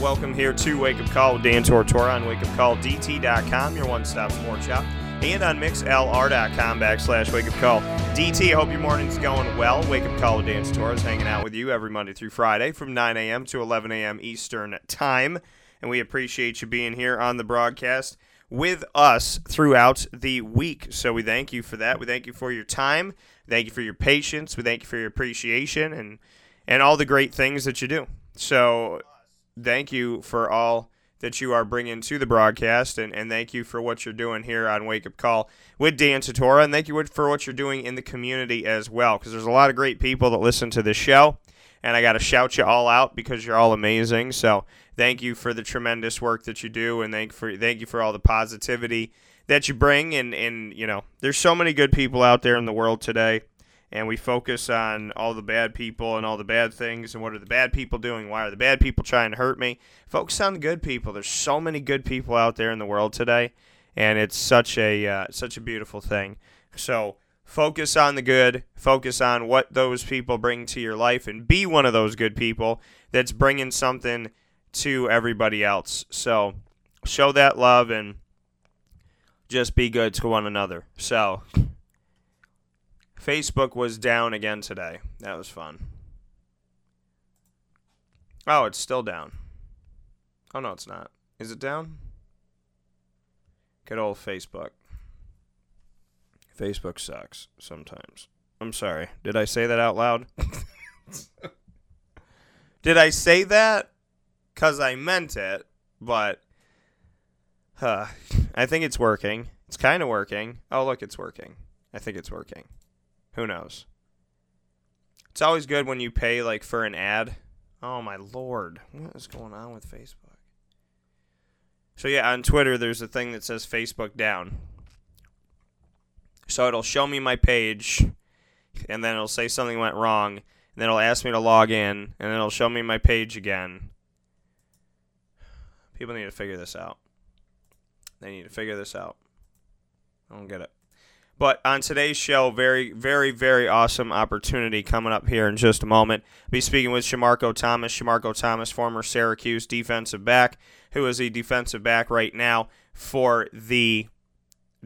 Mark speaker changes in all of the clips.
Speaker 1: Welcome here to Wake Up Call with Dan Tortora on wakeupcalldt.com, your one stop sports shop, and on mixlr.com backslash wake up call. DT, I hope your morning's going well. Wake Up Call with Dan Tortora is hanging out with you every Monday through Friday from 9 a.m. to 11 a.m. Eastern Time, and we appreciate you being here on the broadcast with us throughout the week. So we thank you for that. We thank you for your time. Thank you for your patience. We thank you for your appreciation and and all the great things that you do. So thank you for all that you are bringing to the broadcast, and, and thank you for what you're doing here on Wake Up Call with Dan Tortora, and thank you for what you're doing in the community as well, because there's a lot of great people that listen to this show, and I got to shout you all out because you're all amazing. So thank you for the tremendous work that you do, and thank for thank you for all the positivity that you bring, and and you know, there's so many good people out there in the world today and we focus on all the bad people and all the bad things and what are the bad people doing? Why are the bad people trying to hurt me? Focus on the good people. There's so many good people out there in the world today and it's such a uh, such a beautiful thing. So focus on the good. Focus on what those people bring to your life and be one of those good people that's bringing something to everybody else. So show that love and just be good to one another. So Facebook was down again today. That was fun. Oh, it's still down. Oh, no, it's not. Is it down? Good old Facebook. Facebook sucks sometimes. I'm sorry. Did I say that out loud? Did I say that? Because I meant it, but huh, I think it's working. It's kind of working. Oh, look, it's working. I think it's working. Who knows? It's always good when you pay like for an ad. Oh my lord, what is going on with Facebook? So yeah, on Twitter there's a thing that says Facebook down. So it'll show me my page and then it'll say something went wrong and then it'll ask me to log in and then it'll show me my page again. People need to figure this out. They need to figure this out. I don't get it. But on today's show, very, very, very awesome opportunity coming up here in just a moment. I'll be speaking with Shamarko Thomas. Shamarko Thomas, former Syracuse defensive back, who is a defensive back right now for the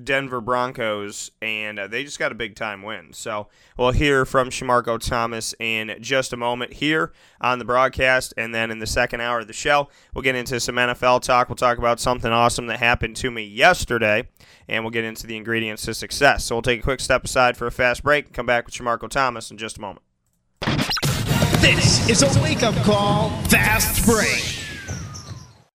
Speaker 1: Denver Broncos, and uh, they just got a big time win. So we'll hear from Shamarko Thomas in just a moment here on the broadcast, and then in the second hour of the show, we'll get into some NFL talk. We'll talk about something awesome that happened to me yesterday, and we'll get into the ingredients to success. So we'll take a quick step aside for a fast break and come back with Shamarko Thomas in just a moment.
Speaker 2: This is a wake up call, fast break.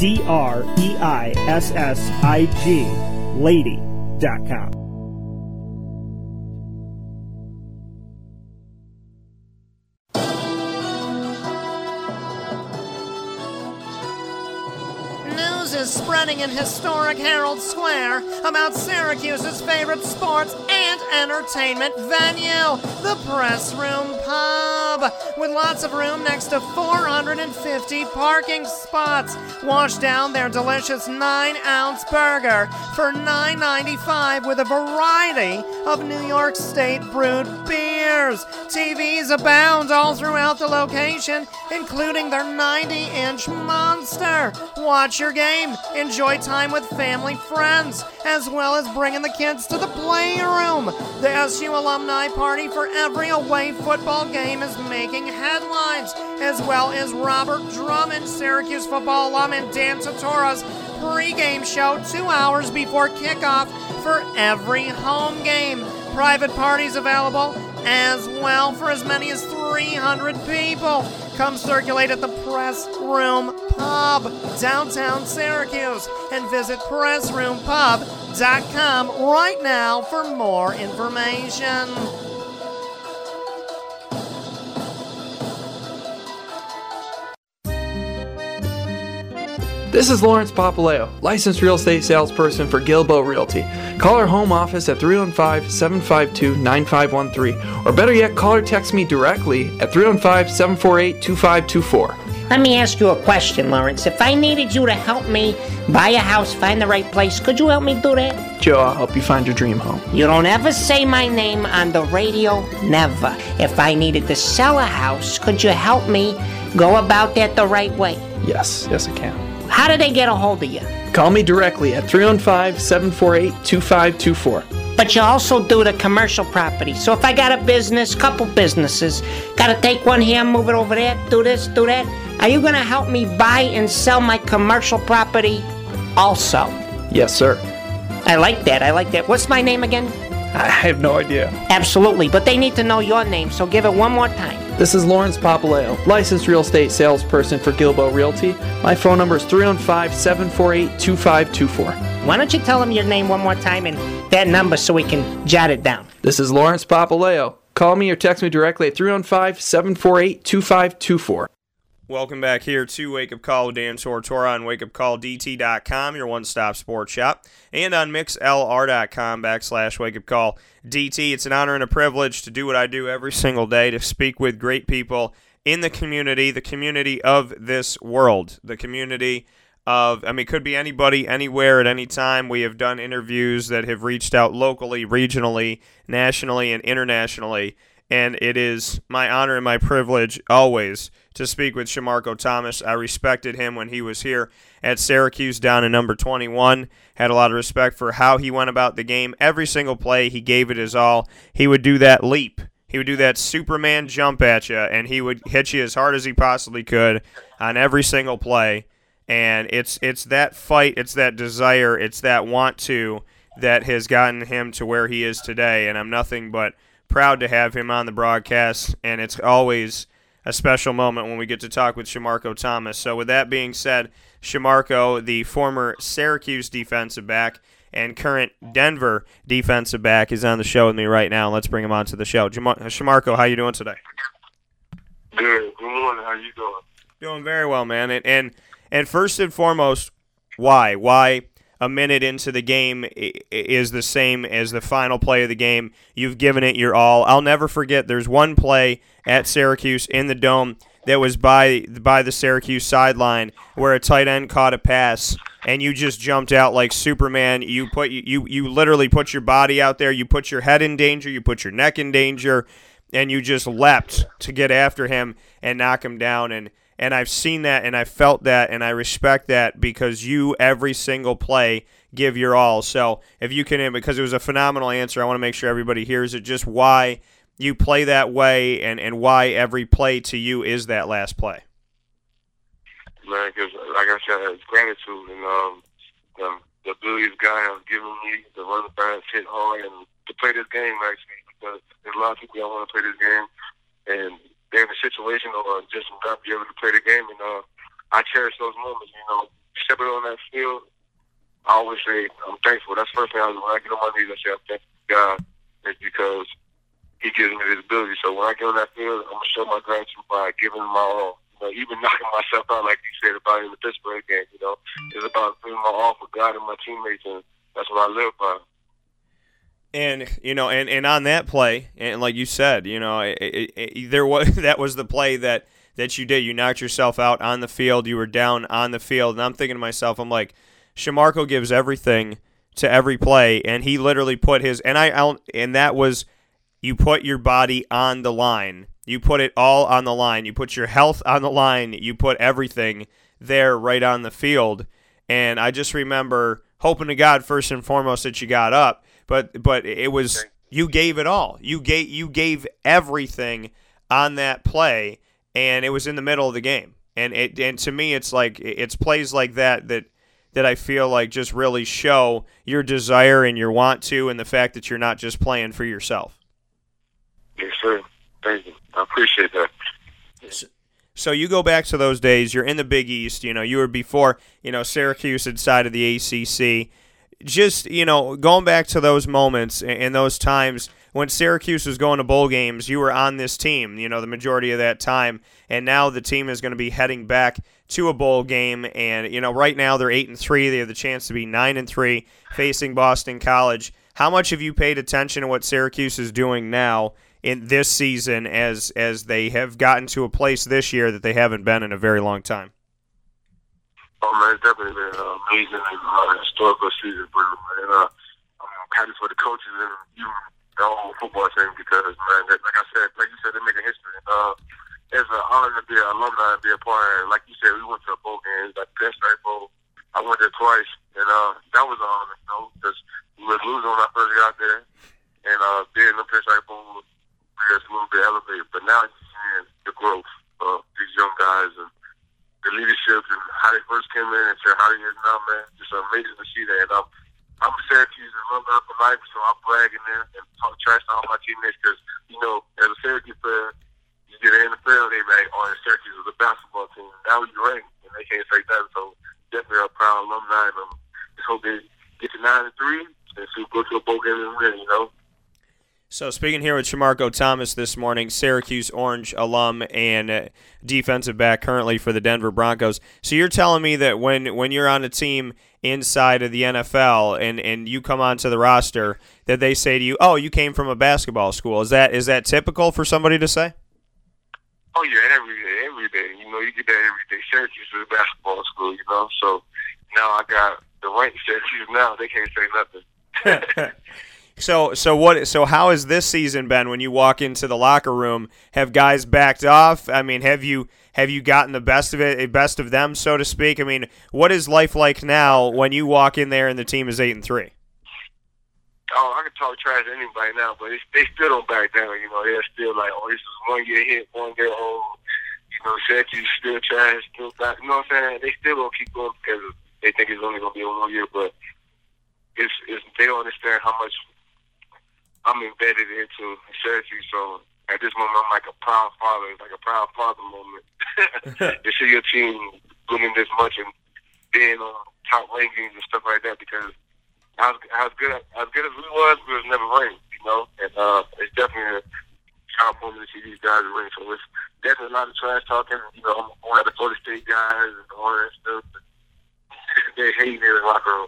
Speaker 3: D R E I S S I G Lady.com.
Speaker 4: in historic Herald Square about Syracuse's favorite sports and entertainment venue, the Press Room Pub, with lots of room next to 450 parking spots. Wash down their delicious 9 ounce burger for $9.95 with a variety of New York State brewed beers. TVs abound all throughout the location, including their 90 inch monster. Watch your game, enjoy time with family friends, as well as bringing the kids to the playroom. The SU Alumni Party for every away football game is making headlines, as well as Robert Drummond, Syracuse football alum, and Dan Tortora's pregame show two hours before kickoff for every home game. Private parties available as well for as many as 300 people. Come circulate at the Press Room Pub, downtown Syracuse, and visit PressRoomPub.com right now for more information.
Speaker 5: This is Lawrence Papaleo, licensed real estate salesperson for Gilbo Realty. Call our home office at 315 752 9513, or better yet, call or text me directly at 315 748 2524.
Speaker 6: Let me ask you a question, Lawrence. If I needed you to help me buy a house, find the right place, could you help me do that?
Speaker 5: Joe, I'll help you find your dream home.
Speaker 6: You don't ever say my name on the radio, never. If I needed to sell a house, could you help me go about that the right way?
Speaker 5: Yes, yes, I can.
Speaker 6: How do they get a hold of you?
Speaker 5: Call me directly at 315 748 2524.
Speaker 6: But you also do the commercial property. So if I got a business, couple businesses, gotta take one here, move it over there, do this, do that. Are you gonna help me buy and sell my commercial property also?
Speaker 5: Yes, sir.
Speaker 6: I like that. I like that. What's my name again?
Speaker 5: I have no idea.
Speaker 6: Absolutely, but they need to know your name, so give it one more time.
Speaker 5: This is Lawrence Papaleo, licensed real estate salesperson for Gilbo Realty. My phone number is 315 748 2524.
Speaker 6: Why don't you tell them your name one more time and that number so we can jot it down?
Speaker 5: This is Lawrence Papaleo. Call me or text me directly at 315 748 2524.
Speaker 1: Welcome back here to Wake Up Call with Dan Tortora on wakeupcalldt.com, your one-stop sports shop, and on mixlr.com backslash wakeupcalldt. It's an honor and a privilege to do what I do every single day, to speak with great people in the community, the community of this world, the community of, I mean, could be anybody, anywhere, at any time. We have done interviews that have reached out locally, regionally, nationally, and internationally and it is my honor and my privilege always to speak with Shamarko Thomas. I respected him when he was here at Syracuse down in number 21. Had a lot of respect for how he went about the game. Every single play, he gave it his all. He would do that leap. He would do that Superman jump at you, and he would hit you as hard as he possibly could on every single play. And it's it's that fight, it's that desire, it's that want to that has gotten him to where he is today. And I'm nothing but – proud to have him on the broadcast, and it's always a special moment when we get to talk with Shamarko Thomas. So, with that being said, Shamarko, the former Syracuse defensive back and current Denver defensive back, is on the show with me right now. Let's bring him on to the show. Shamarko, how you doing today?
Speaker 7: Good. Good morning. How you doing?
Speaker 1: Doing very well, man. And and, and first and foremost, why? Why a minute into the game is the same as the final play of the game. You've given it your all. I'll never forget. There's one play at Syracuse in the dome that was by by the Syracuse sideline where a tight end caught a pass and you just jumped out like Superman. You put you you literally put your body out there. You put your head in danger. You put your neck in danger, and you just leapt to get after him and knock him down. And and I've seen that and I felt that and I respect that because you every single play give your all. So if you can, because it was a phenomenal answer, I want to make sure everybody hears it. Just why you play that way and and why every play to you is that last play.
Speaker 7: Man, because like I said, it's gratitude and um, the, the abilities God has given me the fast, hit hard, and to play this game actually because there's a lot of people that want to play this game and they're in a situation or just not be able to play the game. And uh, I cherish those moments. You know, stepping on that field, I always say I'm thankful. That's the first thing I do when I get on my knees. I say I'm thankful to God. It's because He gives me this ability. So when I get on that field, I'm gonna show my gratitude by giving my all. You know, even knocking myself out, like you said about in the Pittsburgh game. You know, it's about doing my all for God and my teammates, and that's what I live by.
Speaker 1: And you know, and, and on that play, and like you said, you know, it, it, it, there was that was the play that that you did. You knocked yourself out on the field. You were down on the field, and I'm thinking to myself, I'm like, Shamarko gives everything to every play, and he literally put his and I I'll, and that was you put your body on the line. You put it all on the line. You put your health on the line. You put everything there right on the field. And I just remember hoping to God first and foremost that you got up but but it was you gave it all. You gave you gave everything on that play, and it was in the middle of the game. And it and to me, it's like it's plays like that that that I feel like just really show your desire and your want to, and the fact that you're not just playing for yourself.
Speaker 7: Yes, sir. Thank you. I appreciate that.
Speaker 1: So, so you go back to those days. You're in the Big East. You know, you were before you know Syracuse had side of the ACC just you know going back to those moments and those times when Syracuse was going to bowl games, you were on this team, you know, the majority of that time, and now the team is going to be heading back to a bowl game, and you know, right now they're eight and three. They have the chance to be nine and three, facing Boston College. How much have you paid attention to what Syracuse is doing now in this season, as as they have gotten to a place this year that they haven't been in a very long time?
Speaker 7: Oh man, it's definitely been an amazing and uh, historical season for them. And uh, I'm happy for the coaches and even the whole football team because man, that, like I said, like you said, they're making history. Uh, it's an honor to be an alumni and be a part. Of, like you said, we went to a bowl game, like Pinstripe Bowl. I went there twice, and uh, that was an honor, you know, because we were losing when I first got there, and uh, being in the Pinstripe Bowl was a little bit elevated. But now you're seeing the growth of these young guys and the leadership and how they first came in and to how they is now, man. Just amazing to see that. And I'm, I'm a Syracuse alumni for life, so I'm bragging there and talk trash to all my teammates because, you know, as a Syracuse player, you get in the NFL, they like, oh, Syracuse is a basketball team. Now you rank, and they can't say that. So definitely a proud alumni, and um, just hope they get to 9 and 3 and see go to a bowl game and win, you know.
Speaker 1: So, speaking here with Shamarko Thomas this morning, Syracuse Orange alum and defensive back currently for the Denver Broncos. So, you're telling me that when, when you're on a team inside of the NFL and, and you come onto the roster, that they say to you, "Oh, you came from a basketball school." Is that is that typical for somebody to say?
Speaker 7: Oh yeah, every day, every day. You know, you get that every day. Syracuse is a basketball school, you know. So now I got the right Syracuse. Now they can't say nothing.
Speaker 1: So so what so how has this season been when you walk into the locker room? Have guys backed off? I mean, have you have you gotten the best of it, eh, best of them, so to speak? I mean, what is life like now when you walk in there and the team is eight and three?
Speaker 7: Oh, I can talk trash to anybody now, but they, still don't back down. You know, they're still like, oh, this is one year hit, one year old. You know, Syracuse still trash, still back. You know what I'm saying? They still gonna keep going because they think it's only gonna be one year, but it's, it's they don't understand how much I'm embedded into Syracuse. So at this moment, I'm like a proud father. It's like a proud father moment to see your team winning this much and being on top rankings and stuff like that. Because as as good as good as we was, we was never ranked. You know, and uh, it's definitely a proud moment to see these guys win. So it's definitely a lot of trash talking. You know, I'm one of the Florida State guys and all that stuff. They hate me in the locker room.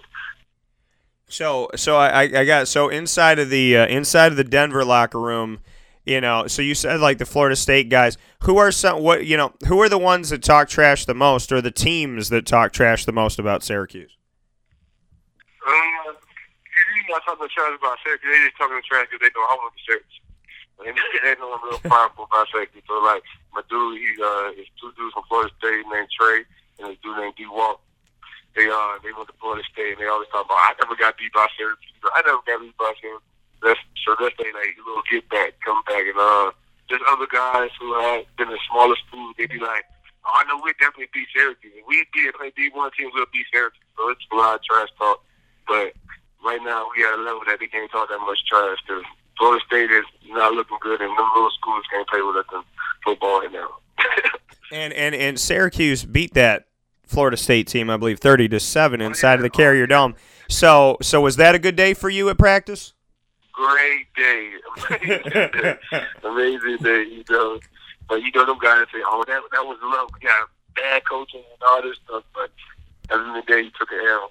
Speaker 1: So so I, I got so inside of the uh, inside of the Denver locker room, you know. So you said like the Florida State guys. Who are some what you know? Who are the ones that talk trash the most, or the teams that talk trash the most about Syracuse?
Speaker 7: Um, you not talking trash about Syracuse. They just talking trash because they know I want the Syracuse. And they know I'm real powerful about Syracuse. So like my dude, he uh, is two dudes from Florida State named Trey and a dude named D Walk they uh they went to Florida State and they always talk about I never got beat by Syracuse. I never got beat by Syracuse. That's so that's they like a little get back, come back and uh there's other guys who have been in smaller schools, they be like, Oh, I know we definitely beat Syracuse. If we beat play D one team, we'll beat Syracuse. So it's a lot of trash talk. But right now we at a level that they can't talk that much trash because Florida State is not looking good and them little schools can't play with us in football right now.
Speaker 1: and and and Syracuse beat that Florida State team, I believe, thirty to seven inside of the Carrier Dome. So, so was that a good day for you at practice?
Speaker 7: Great day, amazing day, amazing day. You know, But you know, them guys say, "Oh, that that was love. We got bad coaching and all this stuff." But at the end of the day, he took an L.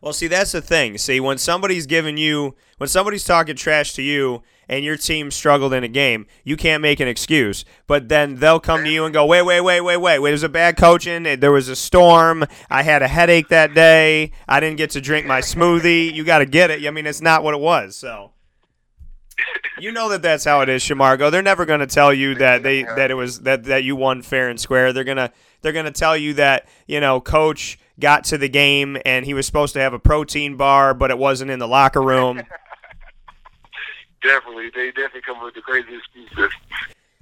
Speaker 1: Well, see, that's the thing. See, when somebody's giving you, when somebody's talking trash to you, and your team struggled in a game, you can't make an excuse. But then they'll come to you and go, wait, wait, wait, wait, wait. There was a bad coaching. There was a storm. I had a headache that day. I didn't get to drink my smoothie. You got to get it. I mean, it's not what it was. So. You know that that's how it is, Shamarko. They're never going to tell you that they that it was that that you won fair and square. They're gonna they're gonna tell you that you know coach got to the game and he was supposed to have a protein bar, but it wasn't in the locker room.
Speaker 7: Definitely, they definitely come with the craziest excuses.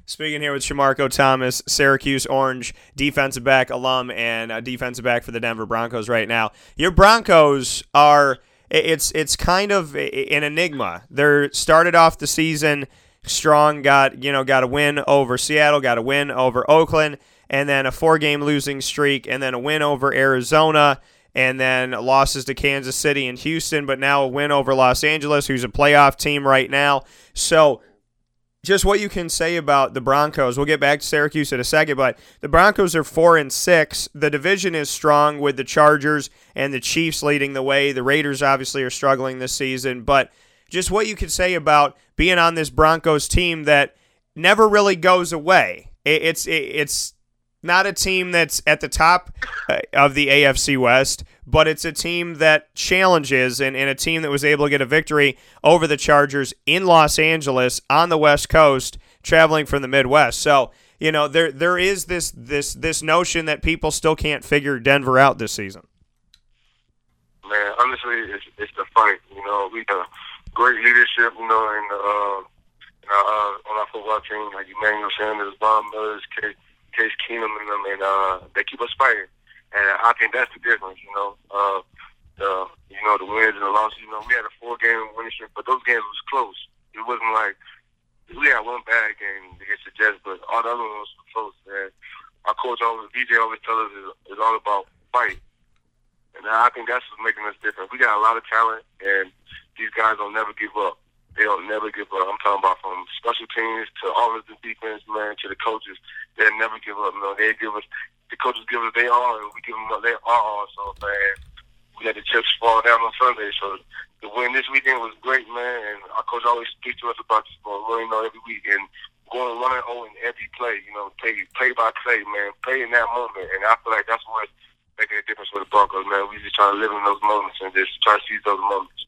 Speaker 1: Speaking here with Shamarko Thomas, Syracuse Orange defensive back alum and a defensive back for the Denver Broncos right now. Your Broncos are it's it's kind of an enigma. They're started off the season strong, got you know got a win over Seattle, got a win over Oakland, and then a four game losing streak, and then a win over Arizona, and then losses to Kansas City and Houston, but now a win over Los Angeles, who's a playoff team right now. So just what you can say about the Broncos. We'll get back to Syracuse in a second, but the Broncos are four and six. The division is strong with the Chargers and the Chiefs leading the way. The Raiders obviously are struggling this season, but just what you could say about being on this Broncos team that never really goes away. It's it's not a team that's at the top uh, of the AFC West, but it's a team that challenges and, and a team that was able to get a victory over the Chargers in Los Angeles on the West Coast, traveling from the Midwest. So, you know, there there is this this this notion that people still can't figure Denver out this season.
Speaker 7: Man, honestly, it's, it's the fight. You know, we got great leadership. You know, in uh, in our, uh, on our football team, like Emmanuel Sanders, Bob Mills, Case, Case Keenum, and them, and uh, they keep us fighting. And I think that's the difference, you know. Uh, the you know the wins and the losses. You know, we had a four game winning streak, but those games was close. It wasn't like we had one bad game against the Jets, but all the other ones were close. And our coach always, VJ always tells us is all about fight. And I think that's what's making us different. We got a lot of talent, and these guys don't never give up. They don't never give up. I'm talking about from special teams to offensive defense, man, to the coaches. They'll never give up. You know, they give us the coaches give us their all, and we give them their all. So, man, we let the chips fall down on Sunday. So the win this weekend was great, man. And our coach always speaks to us about this, ball, you know, every week. And going one and zero in every play, you know, play play by play, man, play in that moment. And I feel like that's what's making a difference for the Broncos, man. We just try to live in those moments and just try to seize those moments.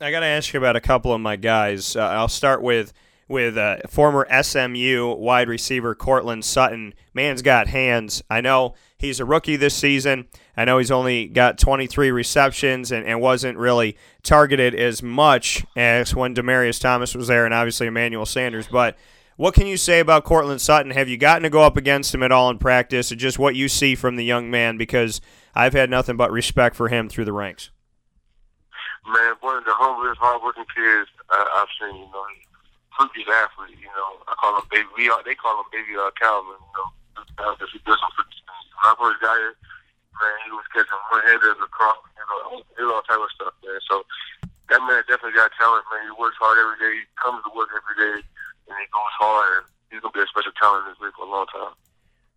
Speaker 1: I got to ask you about a couple of my guys. Uh, I'll start with with uh, former SMU wide receiver Courtland Sutton. Man's got hands. I know he's a rookie this season. I know he's only got 23 receptions and, and wasn't really targeted as much as when Demaryius Thomas was there and obviously Emmanuel Sanders. But what can you say about Courtland Sutton? Have you gotten to go up against him at all in practice, or just what you see from the young man? Because I've had nothing but respect for him through the ranks.
Speaker 7: Man, one of the humblest, hardworking kids I've seen. You know, freakish athlete. You know, I call him baby. We are, they call him baby uh, Calvin. You know, because he does some freaky things. When I first got here, man, he was catching one headers across. You know, he all type of stuff, man. So that man definitely got talent, man. He works hard every day. He comes to work every day, and he goes hard. And he's gonna be a special talent in this league for a long time.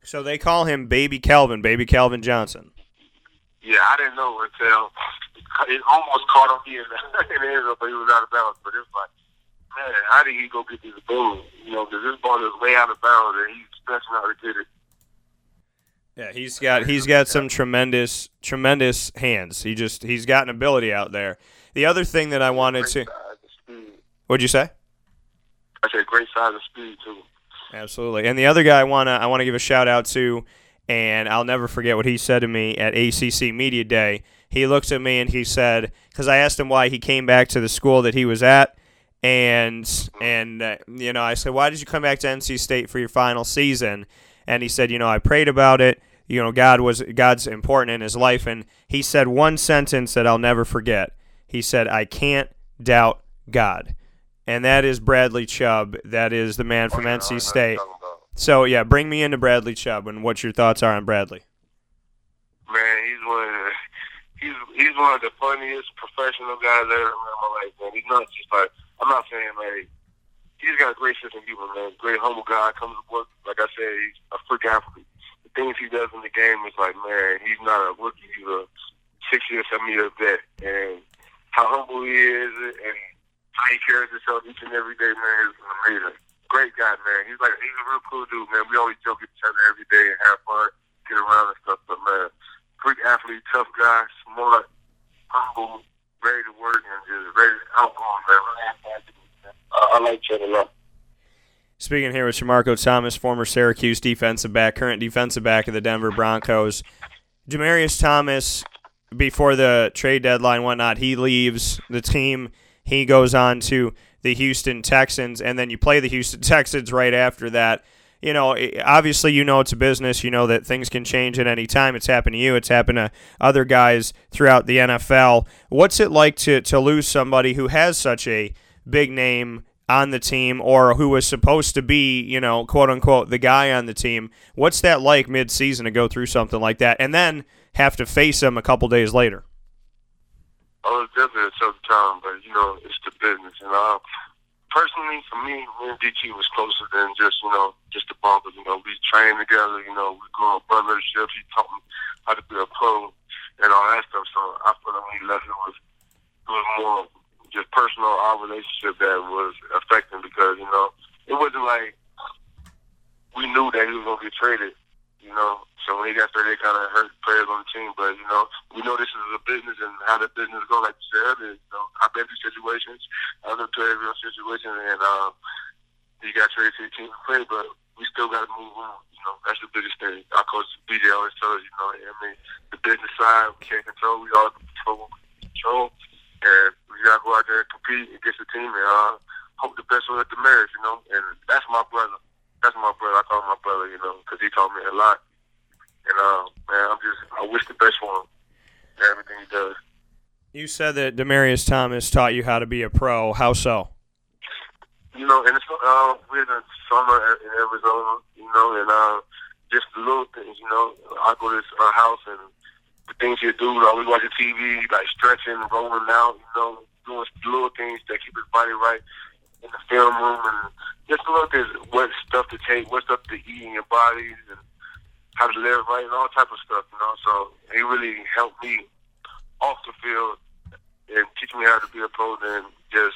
Speaker 1: So they call him Baby Calvin, Baby Calvin Johnson.
Speaker 7: Yeah, I didn't know until it almost caught him in the, in the end, but he was out of bounds. But it's like man, how did he go get this ball? You know, because this ball is way out of bounds, and he's stretching out to get it.
Speaker 1: Yeah, he's got he's got some tremendous tremendous hands. He just he's got an ability out there. The other thing that I wanted to, what'd you say?
Speaker 7: I said great size and speed too.
Speaker 1: Absolutely. And the other guy I wanna I want to give a shout out to, and I'll never forget what he said to me at ACC Media Day. He looked at me and he said, because I asked him why he came back to the school that he was at, and and uh, you know I said, why did you come back to NC State for your final season? And he said, you know, I prayed about it. You know, God was God's important in his life, and he said one sentence that I'll never forget. He said, "I can't doubt God," and that is Bradley Chubb. That is the man from NC State. So yeah, bring me into Bradley Chubb, and what your thoughts are on Bradley.
Speaker 7: Man, he's one. Of the, he's he's one of the funniest professional guys I ever met in my life. Man, he's not just like I'm not saying like he's got a great sense of humor, man. Great humble guy. Comes to work, like I said, he's a freak athlete. The things he does in the game is like, man, he's not a rookie. He's a six year, seven year vet, and how humble he is, and how he carries himself each and every day, man, is amazing. Great guy, man. He's like he's a real cool dude, man. We always joke with each other every day and have fun, get around and stuff. But man, freak athlete, tough guy, smart, humble, ready to work, and just ready to outgoing, man. I, like a lot.
Speaker 1: Speaking here with Shamarko Thomas, former Syracuse defensive back, current defensive back of the Denver Broncos. Demaryius Thomas, before the trade deadline, whatnot, he leaves the team. He goes on to the Houston Texans, and then you play the Houston Texans right after that. You know, obviously, you know it's a business. You know that things can change at any time. It's happened to you. It's happened to other guys throughout the NFL. What's it like to to lose somebody who has such a big name on the team or who was supposed to be, you know, quote unquote, the guy on the team. What's that like mid season to go through something like that and then have to face him a couple days later?
Speaker 7: Oh, it's definitely a tough time, but you know, it's the business. And uh, personally, for me, me and DT was closer than just you know just the Broncos. You know, we trained together. You know, we grew up brothership. He taught me how to be a pro and all that stuff. So I feel like he left, it was it was more just personal our relationship that was affecting because you know it wasn't like we knew that he was gonna get traded, you know. So when he got traded, it kind of hurt players on the team. But you know, we know this is a business and how the business goes. Like you said, you know, I've been through situations, other players in situations, and um, he got traded to the team to play, but we still got to move on. You know, that's the biggest thing. Our coach VJ always tells us, you know, I mean, the business side we can't control. We all control. control. And we gotta go out there and compete against the team and uh, hope the best for Demaryius, you know. And that's my brother. That's my brother. I call him my brother, you know, because he taught me a lot. And uh, man, I'm just I wish the best for him and everything he does.
Speaker 1: You said that Demaryius Thomas taught you how to be a pro. How so?
Speaker 7: You know, and it's uh, we're in the summer in Arizona, you know, and uh, just the little things, you know. I go to his uh, house and the things you do, like we watching TV, like stretching, rolling out, you know, doing little things that keep his body right in the film room, and just little things, what stuff to take, what stuff to eat in your bodies, and how to live right, and all type of stuff, you know. So he really helped me off the field and teach me how to be a pro than just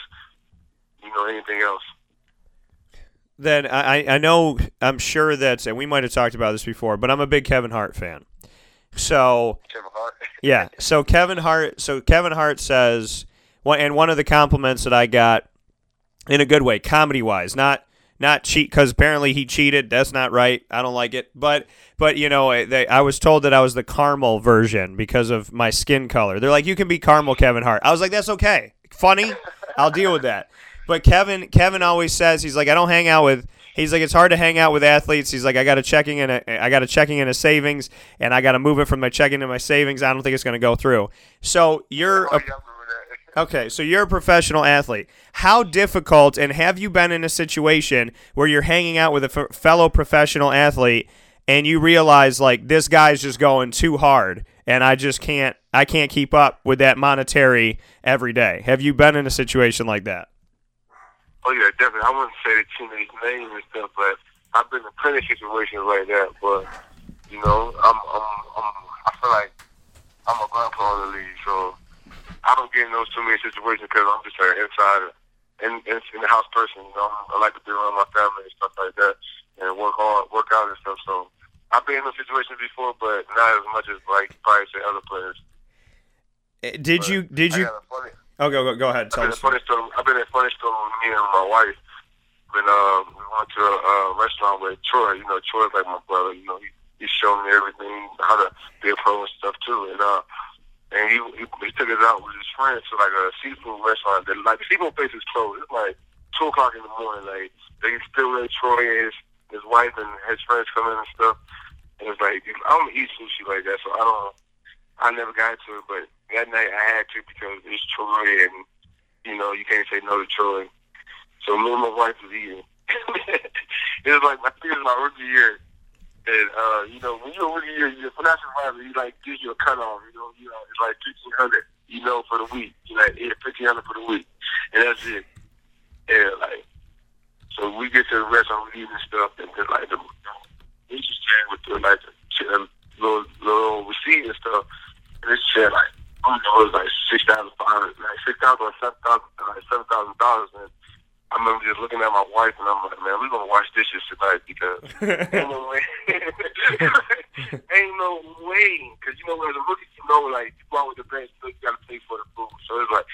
Speaker 7: you know anything else.
Speaker 1: Then I, I know I'm sure that and we might have talked about this before, but I'm a big Kevin Hart fan. So
Speaker 7: Kevin Hart.
Speaker 1: yeah, so Kevin Hart. So Kevin Hart says, well, and one of the compliments that I got in a good way, comedy wise, not not cheat because apparently he cheated. That's not right. I don't like it. But but you know, they, I was told that I was the caramel version because of my skin color. They're like, you can be caramel, Kevin Hart. I was like, that's okay. Funny. I'll deal with that. But Kevin Kevin always says he's like, I don't hang out with He's like, it's hard to hang out with athletes. He's like, I got a checking in a, I got a checking in a savings, and I got to move it from my checking to my savings. I don't think it's going to go through. So you're a, okay. So you're a professional athlete. How difficult, and have you been in a situation where you're hanging out with a f- fellow professional athlete, and you realize like this guy's just going too hard, and I just can't, I can't keep up with that monetary every day. Have you been in a situation like that?
Speaker 7: Oh yeah, definitely. I wouldn't say the teammate's name and stuff, but I've been in plenty of situations like that. But you know, I'm, I'm, I'm I feel like I'm a grandpa in the league, so I don't get in those too many situations because I'm just an insider and in, in the house person. You know, I like to be around my family and stuff like that, and work hard, work out and stuff. So I've been in those situations before, but not as much as like probably say other players.
Speaker 1: Did but you? Did you? Oh, go go, go ahead.
Speaker 7: Tell I've been, a funny story, I've been in funny story with me and my wife. When uh, we went to a uh, restaurant with Troy, you know, Troy's like my brother. You know, he he's showing me everything, how to be a pro and stuff too. And uh, and he, he he took us out with his friends to like a seafood restaurant. That, like the seafood place is closed. It's like two o'clock in the morning. Like they still let Troy and his his wife and his friends come in and stuff. And it's like I don't eat sushi like that, so I don't. I never got to it, but that night I had to because it's Troy, and you know you can't say no to Troy. So me and my wife was eating. it was like I think it was my rookie year, and uh, you know when you're rookie year, your financial advisor he like gives you a cutoff. You know, you know it's like fifteen hundred. You know, for the week, you like yeah, fifteen hundred for the week, and that's it. And like so we get to the we eating and stuff, and then like the, we just chatting with the like the little little receipt and stuff, and this shit like I don't know, it was like six thousand five hundred, like six thousand or seven thousand, like seven thousand dollars, and I remember just looking at my wife and I'm like, man, we're gonna wash dishes tonight because ain't no way, ain't no way, because you know as a rookie, you know like you go out with the bank, you, know, you gotta pay for the food, so it's like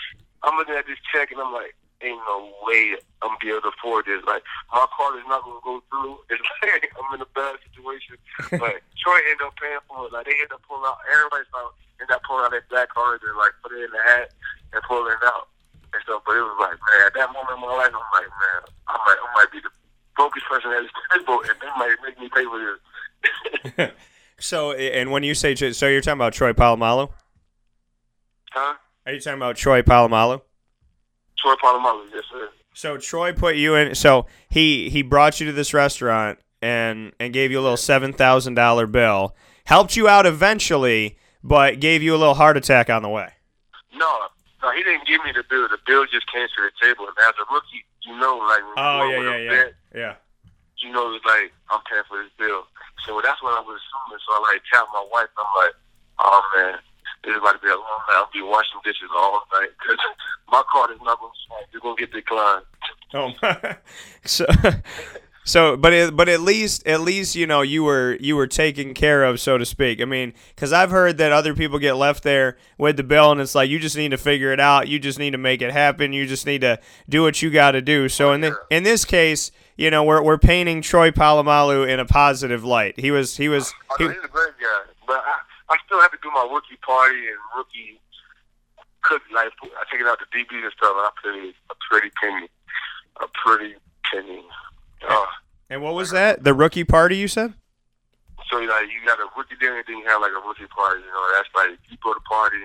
Speaker 7: I'm looking at this check and I'm like, ain't no way I'm gonna be able to afford this. Like my card is not gonna go through. It's like I'm in a bad situation. But Troy ended up paying for it. Like they ended up pulling out everybody's out ended up pulling out that black card and like put it in the hat and pulling it out and stuff. But it was like, man, at that moment in my life, I'm like, man, I might, I might be the focused person at this table, and they might make me pay for this.
Speaker 1: So, and when you say, so you're talking about Troy Polamalu?
Speaker 7: huh?
Speaker 1: Are you talking about Troy Polamalu?
Speaker 7: Troy Polamalu, yes sir.
Speaker 1: So Troy put you in. So he he brought you to this restaurant and and gave you a little seven thousand dollar bill. Helped you out eventually, but gave you a little heart attack on the way.
Speaker 7: No, no, he didn't give me the bill. The bill just came to the table. And as a rookie, you know, like when
Speaker 1: Oh yeah yeah yeah yeah.
Speaker 7: you know, it's like I'm paying for this bill. So that's what I was assuming. So I like tapped my wife. I'm like, oh man, this is about to be a long night. I'll be washing dishes all night because my card is not going to swipe. You're going to get declined.
Speaker 1: Oh my. so. So, but it, but at least at least you know you were you were taken care of, so to speak. I mean, because I've heard that other people get left there with the bill, and it's like you just need to figure it out. You just need to make it happen. You just need to do what you got to do. So in the, in this case, you know, we're we're painting Troy Polamalu in a positive light. He was he was
Speaker 7: I
Speaker 1: he,
Speaker 7: know, he's a great guy, but I, I still have to do my rookie party and rookie cook. Like I take it out to DB and stuff. And I pay a pretty penny, a pretty penny. Uh,
Speaker 1: and what was that? The rookie party you said?
Speaker 7: So you like you got a rookie dinner, then you have like a rookie party. You know, that's like you go to party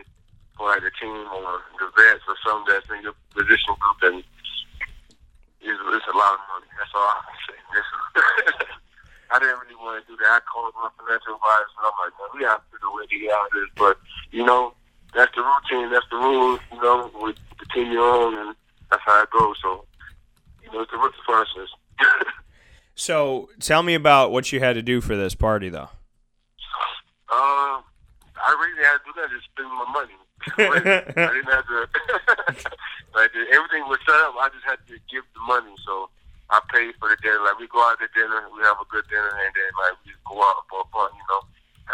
Speaker 7: for like the team or the vets or something that's in your position group, and it's, it's a lot of money. That's all I can say. It's, I didn't really want to do that. I called my financial advisor, and I'm like, man, we have to do a way to get out of this. But you know, that's the routine. That's the rules. You know, with the team you're on, and that's how it goes. So you know, it's the rookie process.
Speaker 1: So tell me about what you had to do for this party, though.
Speaker 7: Um, I really had to do that. Just spend my money. I didn't have to. like everything was set up. I just had to give the money. So I paid for the dinner. Like we go out to dinner, we have a good dinner, and then like we just go out for fun. You know,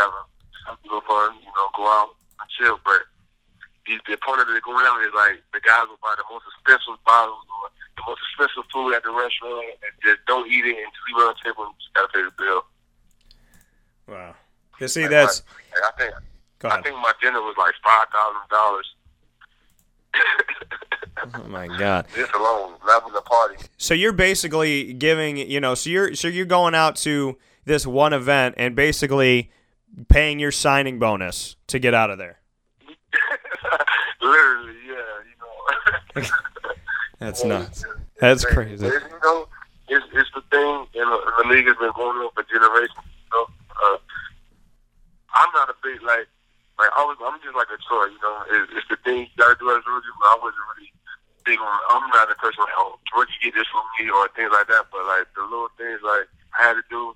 Speaker 7: have a have a little fun. You know, go out and chill. But the, the point of it going out is like the guys will buy the most expensive bottles or the most expensive food at the restaurant and just don't eat it until you run on the table and just gotta pay the bill.
Speaker 1: Wow. You see, that's
Speaker 7: Like, I think
Speaker 1: go
Speaker 7: I think my dinner was like five thousand dollars.
Speaker 1: Oh my god.
Speaker 7: This alone, not even the party.
Speaker 1: So you're basically giving, you know, so you're so you're going out to this one event and basically paying your signing bonus to get out of there.
Speaker 7: Literally, yeah, you know.
Speaker 1: That's nuts. That's crazy.
Speaker 7: It's, you know, it's, it's the thing, and the, the league has been going on for generations. You know, uh, I'm not a big like, like I was. I'm just like a toy. You know, it's, it's the thing you gotta do as a rookie. But I wasn't really big on. I'm not a person like, oh, rookie get this from me or things like that. But like the little things like I had to do.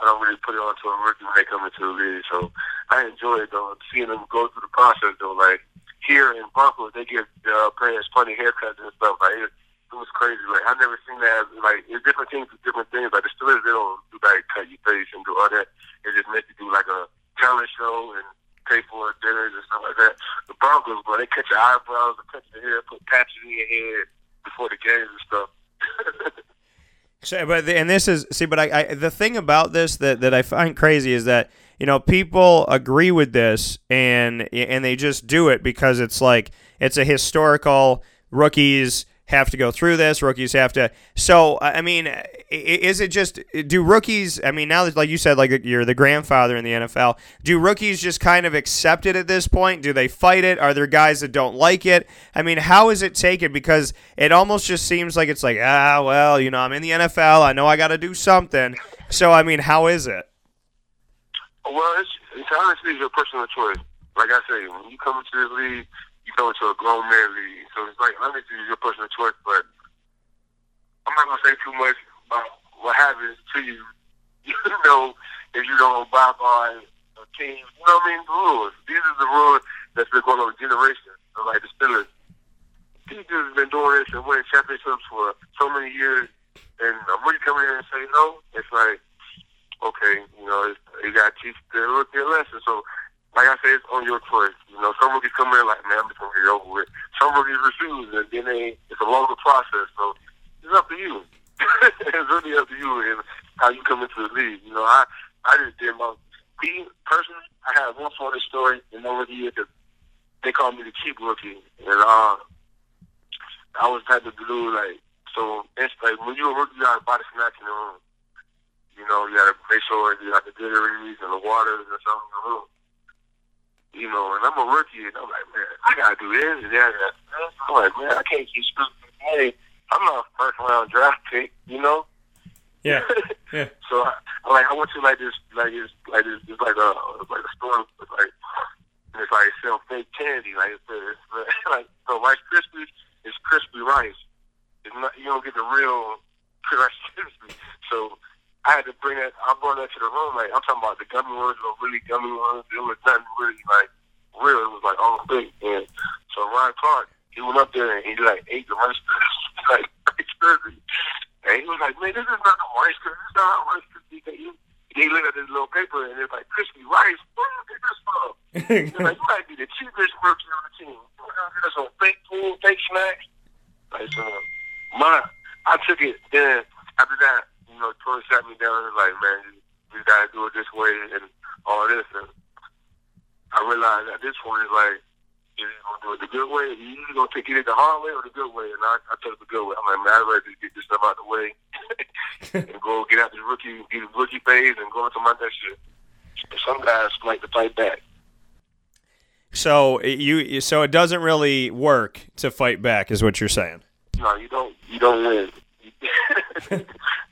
Speaker 7: I don't really put it onto a rookie when they come into the league. So I enjoy it though, seeing them go through the process though. Like here in Broncos, they give uh, players funny haircuts and stuff. Like it, it was crazy. Like I never seen that. Like it's different teams do different things. Like the Steelers, they don't do like cut your face and do all that. They just make you do like a talent show and pay for dinners and stuff like that. The Broncos, bro, they cut your eyebrows, they cut your hair, put patches in your head before the games and stuff.
Speaker 1: So, but the, and this is see, but I, I the thing about this that, that I find crazy is that you know people agree with this and and they just do it because it's like it's a historical rookies have to go through this rookies have to so i mean is it just do rookies i mean now that like you said like you're the grandfather in the nfl do rookies just kind of accept it at this point? Do they fight it? Are there guys that don't like it? I mean how is it taken? Because it almost just seems like it's like ah well you know i'm in the nfl i know i got to do something. So i mean how is it
Speaker 7: Well, it's, it's honestly your personal choice. Like I say, when you come into the league, you come into a grown man league. So it's like honestly it's your personal choice. But I'm not gonna say too much about what happens to you, you know, if you don't abide by a team. You know what I mean? The rules. These are the rules that's been going on for generations. So, like the Steelers, these dudes have been doing this and winning championships for so many years. And I'm really coming here and say no. It's like, okay, you know, you got to teach the rookie a lesson. So, like I said, it's on your choice. You know, some rookies come in like, man, I'm just going to get over with. Some rookies refuse, and then they, it's a longer process. So, it's up to you. it's really up to you and how you come into the league. You know, I I just did my me personally. I have one funny story in my rookie year because they called me the cheap rookie, and uh, I was type of dude like so. It's like when you're a rookie, you got to body snatch in the room. You know, you got to make sure you got the Gatorades and the waters and something in the room. You know, and I'm a rookie, and I'm like, man, I gotta do this and that. And that. I'm like, man, I can't keep screwing. Hey, I'm not a first round draft pick, you know.
Speaker 1: Yeah. Yeah.
Speaker 7: so I, like I went to like this like it's like this it's like a like a store like it's like sell fake candy like it's, it's like so Rice Krispies is crispy rice. It's not you don't get the real Rice Krispies. So I had to bring that I brought that to the room like I'm talking about the gummy ones were really gummy ones. It was nothing really like real. It was like all fake. And so Ryan Clark he went up there and he like ate the Rice like Rice Krispies. And he was like, man, this is not no rice krispies. This is not rice krispies. He, looked at this little paper and it's like crispy rice. Where did you get this from? He's like, you might be the cheapest rookie on the team. You know, get us some fake food, fake snacks. Like, so, my, I took it. Then after that, know, sat me down and was like, man, you, you gotta do it this way and all this. And I realized at this point, it's like, you gonna do it the good way? You either gonna take it the hard way or the good way? And I, I took the good way. I'm like, man, I'd rather get this stuff out the way and go get out this rookie, get the rookie phase, and go into my next year. Some guys like to fight back.
Speaker 1: So you so it doesn't really work to fight back, is what you're saying.
Speaker 7: No, you don't. You don't win.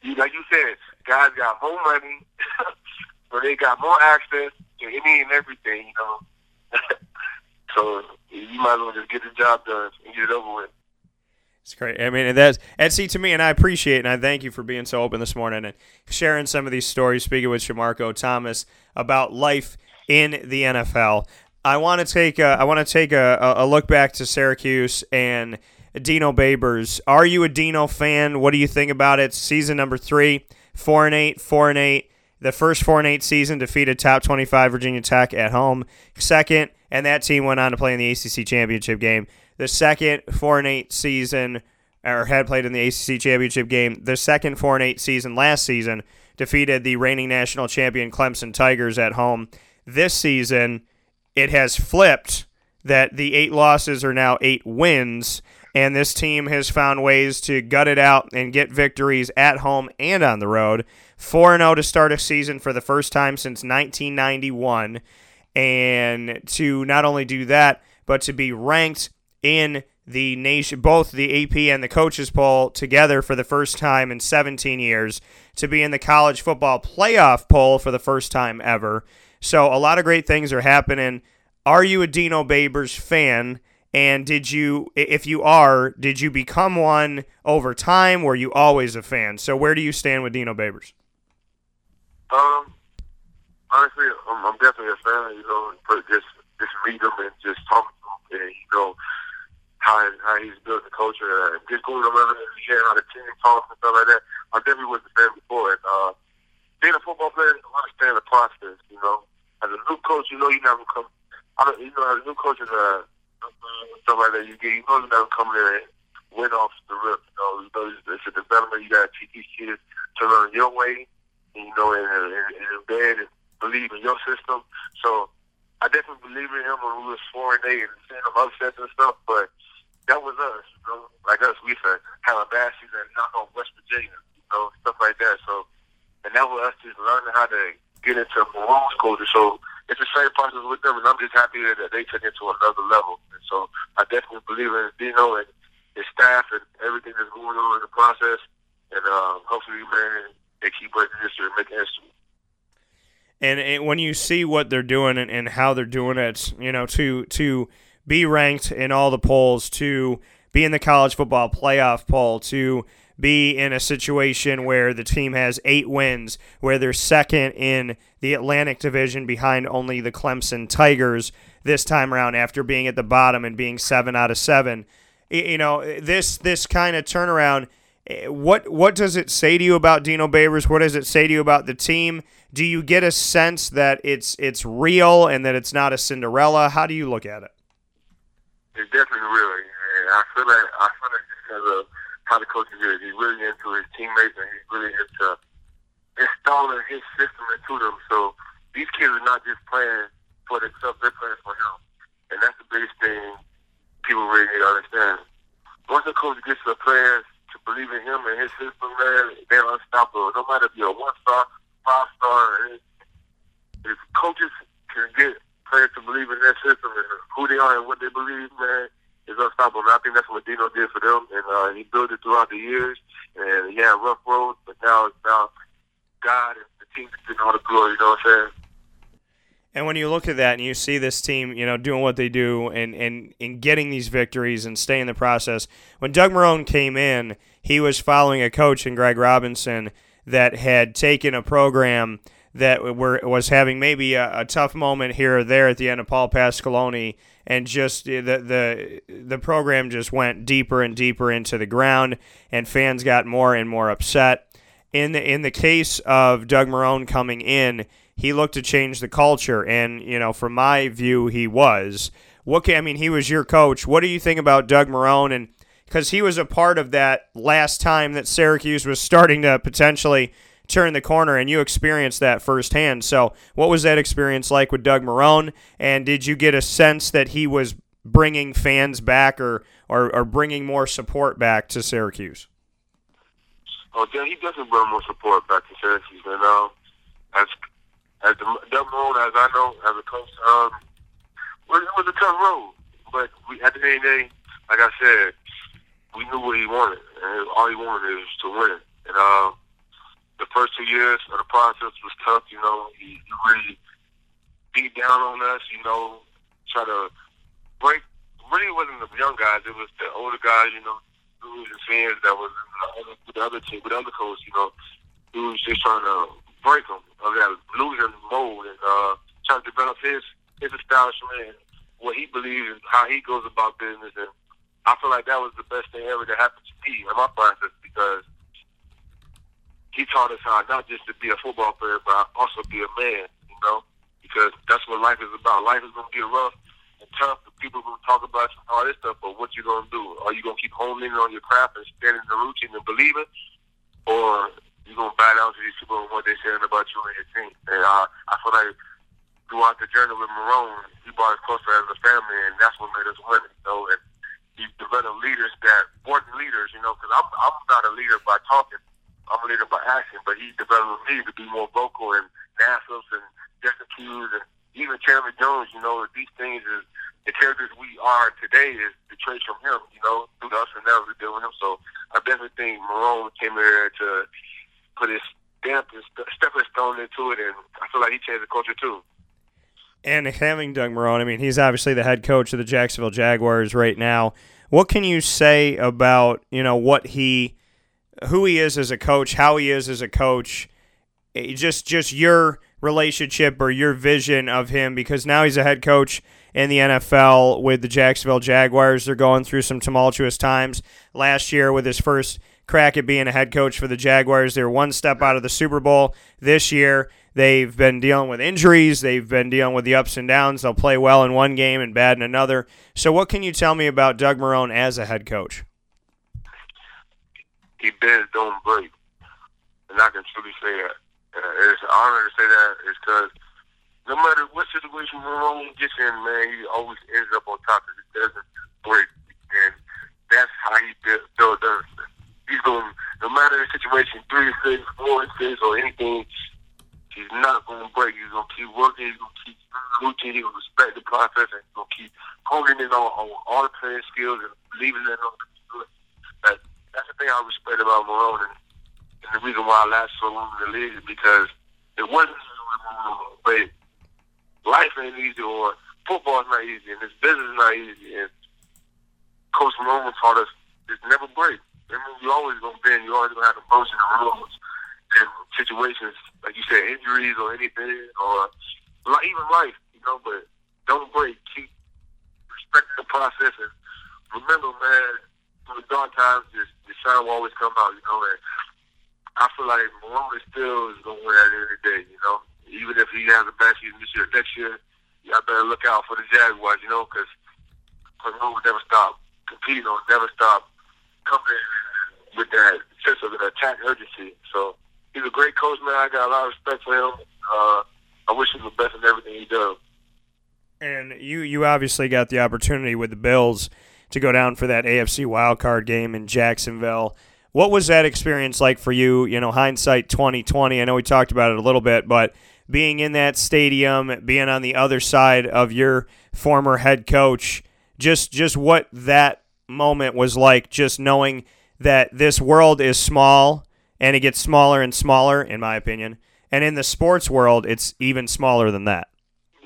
Speaker 7: you like you said, guys got more money, so they got more access to any and everything. You know. So you might as well just get the job done and get it over with.
Speaker 1: It's great. I mean, and that's and see to me, and I appreciate and I thank you for being so open this morning and sharing some of these stories. Speaking with Shamarko Thomas about life in the NFL. I want to take a, I want to take a, a look back to Syracuse and Dino Babers. Are you a Dino fan? What do you think about it? Season number three, four and eight, four and eight. The first four and eight season defeated top twenty five Virginia Tech at home. Second and that team went on to play in the ACC championship game. The second four and eight season, or had played in the ACC championship game. The second four and eight season last season defeated the reigning national champion Clemson Tigers at home. This season, it has flipped that the eight losses are now eight wins, and this team has found ways to gut it out and get victories at home and on the road. 4 0 to start a season for the first time since 1991 and to not only do that, but to be ranked in the nation, both the AP and the coaches poll together for the first time in 17 years, to be in the college football playoff poll for the first time ever. So a lot of great things are happening. Are you a Dino Babers fan? And did you, if you are, did you become one over time? Were you always a fan? So where do you stand with Dino Babers?
Speaker 7: Um, honestly, I'm, I'm definitely a fan. You know, but just just read him and just talk to him, and you know how how he's built the culture, and just going around and hearing how the team talks and stuff like that. I definitely was a fan before. And, uh, being a football player, I understand the process. You know, as a new coach, you know you never come. I don't, you know, as a new coach, and uh, stuff like that, you get you know you never come there and win off the rip. You know, it's, a development. You got to teach these kids to learn your way. You know, and, and, and embed and believe in your system. So I definitely believe in him when we was four and eight and seeing him upsets and stuff. But that was us, you know, like us. We a bad and knock on West Virginia, you know, stuff like that. So, and that was us just learning how to get into Marrone's culture. So it's the same process with them, and I'm just happy that they took it to another level. And so I definitely believe in Dino and his staff and everything that's going on in the process. And um, hopefully, man, they keep breaking history and making history
Speaker 1: and, and when you see what they're doing and, and how they're doing it, you know, to to be ranked in all the polls, to be in the college football playoff poll, to be in a situation where the team has eight wins, where they're second in the Atlantic Division behind only the Clemson Tigers this time around after being at the bottom and being seven out of seven. You know, this this kind of turnaround. Eh, what what does it say to you about Dino Babers? What does it say to you about the team? Do you get a sense that it's it's real and that it's not a Cinderella? How do you look at it?
Speaker 7: It's definitely real. I feel like I feel like how the coach is, he's really into his teammates and he's really into installing his system into them. So these kids are not just playing for themselves; they're playing for him, and that's the biggest thing people really need to understand. Once the coach gets the players to believe in him and his system, man, they're unstoppable. No matter if you're a one star, five star, if coaches can get players to believe in their system and who they are and what they believe, man, is unstoppable. And I think that's what Dino did for them, and uh, he built it throughout the years. And yeah, rough road, but now it's now God and the team getting all the glory. You know what I'm saying?
Speaker 1: And when you look at that and you see this team, you know, doing what they do and, and, and getting these victories and staying in the process, when Doug Marrone came in, he was following a coach in Greg Robinson that had taken a program that were, was having maybe a, a tough moment here or there at the end of Paul Pasqualoni, and just eh, the, the the program just went deeper and deeper into the ground, and fans got more and more upset. In the in the case of Doug Marrone coming in, he looked to change the culture, and you know, from my view, he was. What can, I mean, he was your coach. What do you think about Doug Marrone? And because he was a part of that last time that Syracuse was starting to potentially turn the corner, and you experienced that firsthand. So, what was that experience like with Doug Marrone? And did you get a sense that he was bringing fans back, or or, or bringing more support back to Syracuse?
Speaker 7: Oh, yeah, he doesn't bring more support back to Syracuse. And um, as as the Doug Marrone, as I know, as a coach, um, it was a tough road. But we, at the end of the day, like I said, we knew what he wanted, and all he wanted is to win. And uh, the first two years of the process was tough. You know, he, he really beat down on us. You know, try to break. Really, wasn't the young guys; it was the older guys. You know, who was fans that was with the other team, with the other coach. You know, who was just trying to break him of that losing mode and uh, trying to develop his his establishment, what he believes, and how he goes about business. And I feel like that was the best thing ever that happened to me in my process because he taught us how not just to be a football player, but also be a man. You know, because that's what life is about. Life is going to be rough and tough. The people will talk about you all this stuff, but what you going to do? Are you going to keep honing on your craft and standing in the routine and believe it, or you're gonna bow down to these people and what they're saying about you and your team. And I, I feel like throughout the journey with Marrone, he brought us closer as a family, and that's what made us win. You know, and he developed leaders that weren't leaders. You know, because I'm I'm not a leader by talking. I'm a leader by action, but he developed me to be more vocal and Nassib's and Justin Hughes and even Chandler Jones. You know, these things is the characters we are today is the traits from him. You know, through us and now we deal with him. So I definitely think Marrone came here to put his stamp and stepping stone into it, and I feel like he changed the culture too.
Speaker 1: And having Doug Marrone, I mean, he's obviously the head coach of the Jacksonville Jaguars right now. What can you say about you know what he, who he is as a coach, how he is as a coach, eh, just just your relationship or your vision of him because now he's a head coach in the NFL with the Jacksonville Jaguars. They're going through some tumultuous times. Last year with his first crack at being a head coach for the Jaguars. They're one step out of the Super Bowl this year. They've been dealing with injuries. They've been dealing with the ups and downs. They'll play well in one game and bad in another. So, what can you tell me about Doug Marrone as a head coach?
Speaker 7: He bends, don't break, and I can truly say that. Uh, it's an honor to say that. Is because no matter what situation Marrone gets in, man, he always ends up on top. Of it doesn't break, and that's how he built us he's going no matter the situation, three six, four six, or anything. He's not going to break. He's going to keep working. He's going to keep routine. He's going to respect the process, and he's going to keep honing in on, on all the playing skills and believing in them. That, that's the thing I respect and, and the reason why I lasted so long in the league is because it wasn't but life ain't easy, or football's not easy, and this business is not easy. And Coach Marrone taught us just never break I mean, you always gonna bend. You always gonna have emotion and rules and situations like you said, injuries or anything, or like even life. You know, but don't break. Keep respecting the process and remember, man. Through the dark times, just sun will always come out. You know, and I feel like Marrone still is gonna win at the end of the day. You know, even if he has a bad season this year, next year, y'all better look out for the Jaguars. You know, because Marrone will never stop competing or never stop coming with that sense of an attack urgency. So he's a great coach, man. I got a lot of respect for him. Uh, I wish him the best in everything he does.
Speaker 1: And you, you obviously got the opportunity with the Bills to go down for that AFC wildcard game in Jacksonville. What was that experience like for you? You know, hindsight 2020. I know we talked about it a little bit, but being in that stadium, being on the other side of your former head coach, just just what that moment was like, just knowing that this world is small and it gets smaller and smaller, in my opinion. And in the sports world, it's even smaller than that.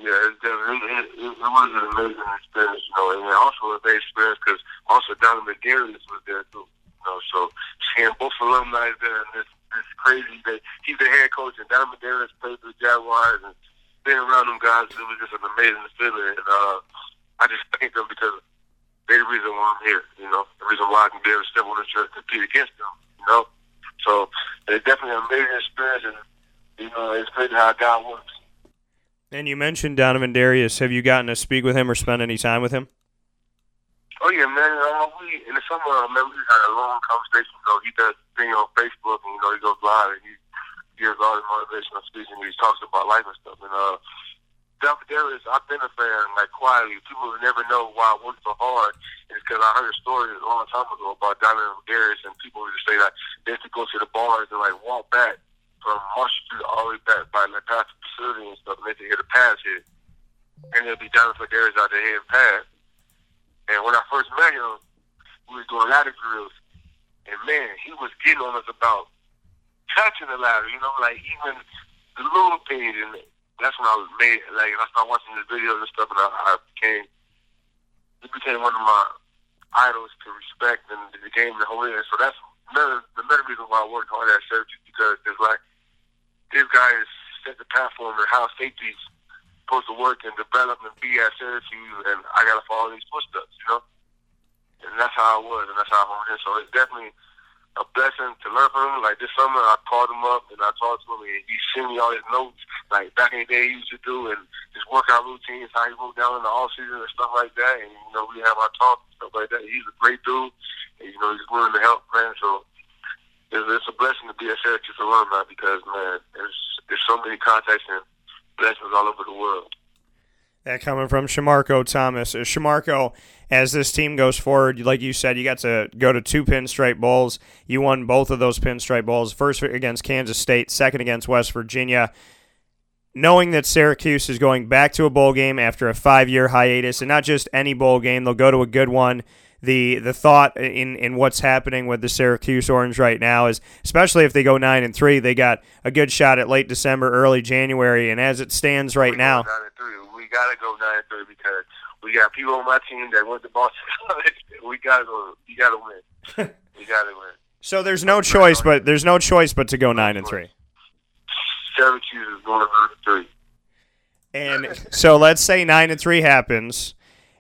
Speaker 7: Yeah, it, it, it, it was an amazing experience, you know, and also a great experience because also Donovin McDarius was there too, you know. So seeing both alumni there and this this crazy that he's the head coach and Donovin McDarius played for the Jaguars and being around them guys, it was just an amazing feeling. And uh, I just thank them because they're the reason why I'm here, you know, the reason why I can be able to step on the shirt and compete against them, you know. So it's definitely an amazing experience, and you know, it's crazy how God works.
Speaker 1: And you mentioned Donovin Darius. Have you gotten to speak with him or spend any time with him?
Speaker 7: Oh yeah, man. Uh, we in the summer, I remember we had a long conversation. So he does thing on Facebook, and you know, he goes live and he gives all his motivational speeches, and he talks about life and stuff. And uh, Donovin Darius, I've been a fan like quietly. People never know why I worked so hard. It's because I heard a story a long time ago about Donovin Darius, and people would just say that they have to go to the bars and like walk back from Marshall Street all the way back by the facility and stuff, they can hit a pass hit. And it'll be Donovin Darius out there hitting pass. And when I first met him, we was doing ladder drills, and man, he was getting on us about touching the ladder. You know, like even the little things, and that's when I was made. Like I started watching his videos and stuff, and I, I became he became one of my idols to respect and the game the whole year. So that's another the another reason why I worked hard at Syracuse because it's like this guy has set the platform and how safety's supposed to work and develop and be at Syracuse, and I got to follow these footsteps, you know. And that's how I was, and that's how I honed in. So it's definitely a blessing to learn from him. Like this summer, I called him up and I talked to him, and he sent me all his notes, like back in the day he used to do, and his workout routines, how he wrote down in the off season and stuff like that. And you know, we have our talk and stuff like that. He's a great dude, and you know, he's willing to help, man. So it's, it's a blessing to be a Syracuse alumni because man, there's there's so many contacts and blessings all over the world.
Speaker 1: That coming from Shamarko Thomas. Uh, Shamarko, as this team goes forward, like you said, you got to go to two pinstripe bowls. You won both of those pinstripe bowls. First against Kansas State, second against West Virginia. Knowing that Syracuse is going back to a bowl game after a five-year hiatus, and not just any bowl game, they'll go to a good one the the thought in in what's happening with the Syracuse Orange right now is especially if they go nine and three, they got a good shot at late December, early January, and as it stands right
Speaker 7: we
Speaker 1: now,
Speaker 7: nine and three. we gotta go nine and three because we got people on my team that went to Boston College. we gotta go. We gotta win. we gotta win.
Speaker 1: So there's no choice, but there's no choice but to go nine and three.
Speaker 7: Syracuse is going nine and three.
Speaker 1: And so let's say nine and three happens,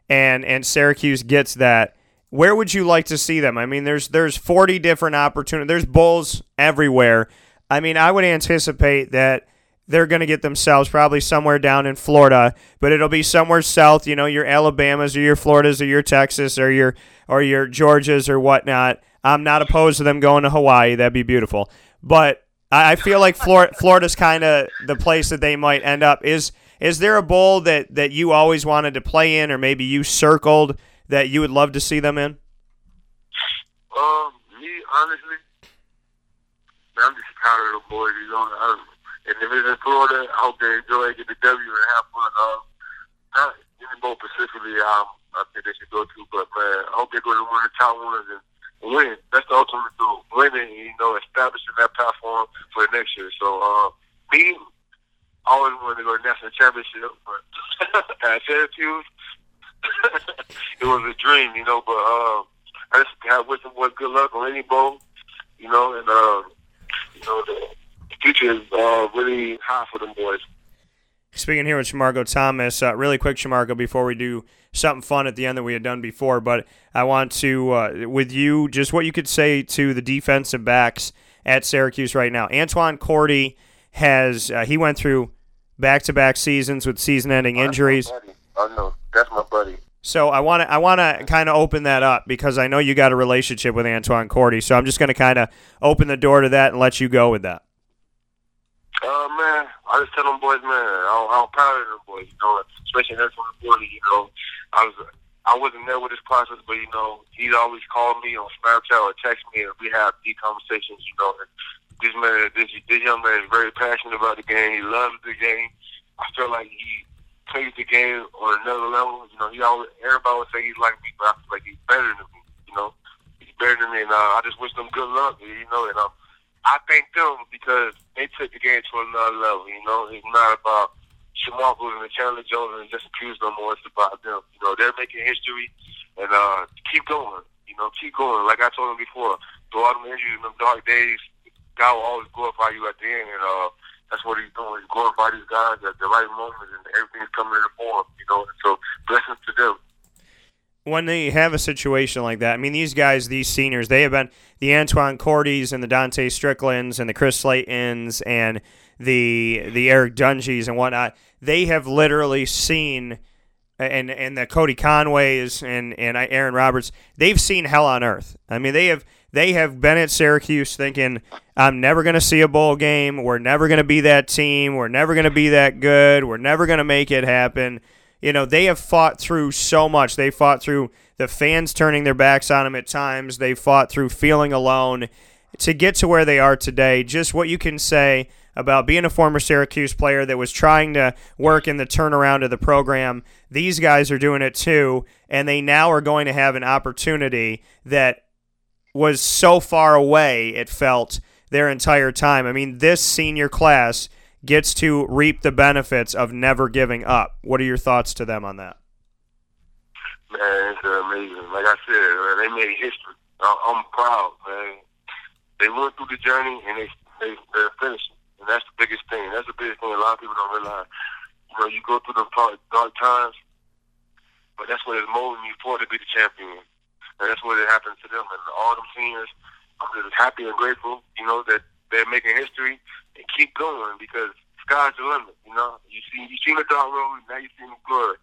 Speaker 1: and and Syracuse gets that where would you like to see them? I mean, there's there's 40 different opportunities. There's bowls everywhere. I mean, I would anticipate that they're going to get themselves probably somewhere down in Florida, but it'll be somewhere south. You know, your Alabamas or your Floridas or your Texas or your or your Georgias or whatnot. I'm not opposed to them going to Hawaii. That'd be beautiful. But I feel like Florida, Florida's kind of the place that they might end up. Is is there a bowl that that you always wanted to play in, or maybe you circled? That you would love to see them in?
Speaker 7: Um, me honestly, I'm just proud of the boys. You know, um, and if it's in Florida, I hope they enjoy, get the W, and have fun. Um, not more specifically, um, I think they should go to, but man, I hope they go to one of the top ones and win. That's the ultimate goal. Winning, you know, establishing that platform for the next year. So, uh, me, I always wanted to go to national championship, but I said at Syracuse, it was a dream, you know. But uh, I just have wish them boys good luck on any bowl. You know, and uh, you know the future is uh, really high for them boys.
Speaker 1: Speaking here with Shamarko Thomas, uh, really quick, Shamarko, before we do something fun at the end that we had done before, but I want to, uh, with you, just what you could say to the defensive backs at Syracuse right now. Antwan Cordy has, uh, he went through back to back seasons with season ending injuries.
Speaker 7: I know. That's my buddy.
Speaker 1: So I want to I want to kind of open that up because I know you got a relationship with Antwan Cordy. So I'm just going to kind of open the door to that and let you go with that.
Speaker 7: Uh, man, I just tell them boys, man, I'm, I'm proud of them boys, you know, especially Antwan Cordy, you know. I was I wasn't there with this process, but, you know, he'd always called me on Snapchat or text me, and we have deep conversations, you know. And this man, this, this young man is very passionate about the game. He loves the game. I feel like he plays the game on another level. You know, he always everybody would say he's like me, but I feel like he's better than me. You know, he's better than me, and uh, I just wish them good luck. You know, and um, I thank them because they took the game to another level. You know, it's not about Shamarko and Chandler Jones and just accuse no more. It's about them. You know, they're making history, and uh, keep going. You know, keep going. Like I told them before, through all them injuries, and them dark days, God will always glorify you at the end, and uh that's what he's doing. He's glorifying these guys at the right moment, and everything's coming into form. You know, so blessings to them.
Speaker 1: When they have a situation like that, I mean, these guys, these seniors, they have been the Antwan Cordys and the Dontae Stricklands and the Chris Slaytons and the the Eric Dungeys and whatnot. They have literally seen and and the Cody Conways and and Aaron Roberts. They've seen hell on earth. I mean, they have they have been at Syracuse thinking, I'm never going to see a bowl game. We're never going to be that team. We're never going to be that good. We're never going to make it happen. You know, they have fought through so much. They fought through the fans turning their backs on them at times. They fought through feeling alone to get to where they are today. Just what you can say about being a former Syracuse player that was trying to work in the turnaround of the program. These guys are doing it too, and they now are going to have an opportunity that was so far away, it felt, their entire time. I mean, this senior class gets to reap the benefits of never giving up. What are your thoughts to them on that?
Speaker 7: Man, it's amazing. Like I said, man, they made history. I'm proud, man. They went through the journey and they, they they're finished, and that's the biggest thing. That's the biggest thing a lot of people don't realize. You know, you go through the dark times, but that's what is molding you for to be the champion and that's what it happened to them. And all them seniors, I'm just happy and grateful, you know, that they're making history and keep going because sky's the limit. You know, you see, you seen the dark road, now you see the glory.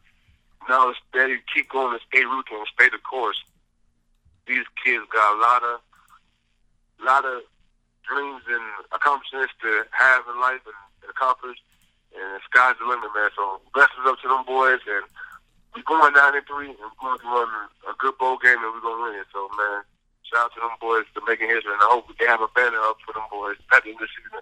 Speaker 7: Now it's steady, keep going and stay rooted and stay the course. These kids got a lot of, lot of dreams and accomplishments to have in life and accomplish. And the sky's the limit, man. So blessings up to them boys and we're going nine and three, and we're going to run a good bowl game, and we're going to win. So, man, shout out to them boys for making history, and I hope we can have a banner up for them boys at the end of the season.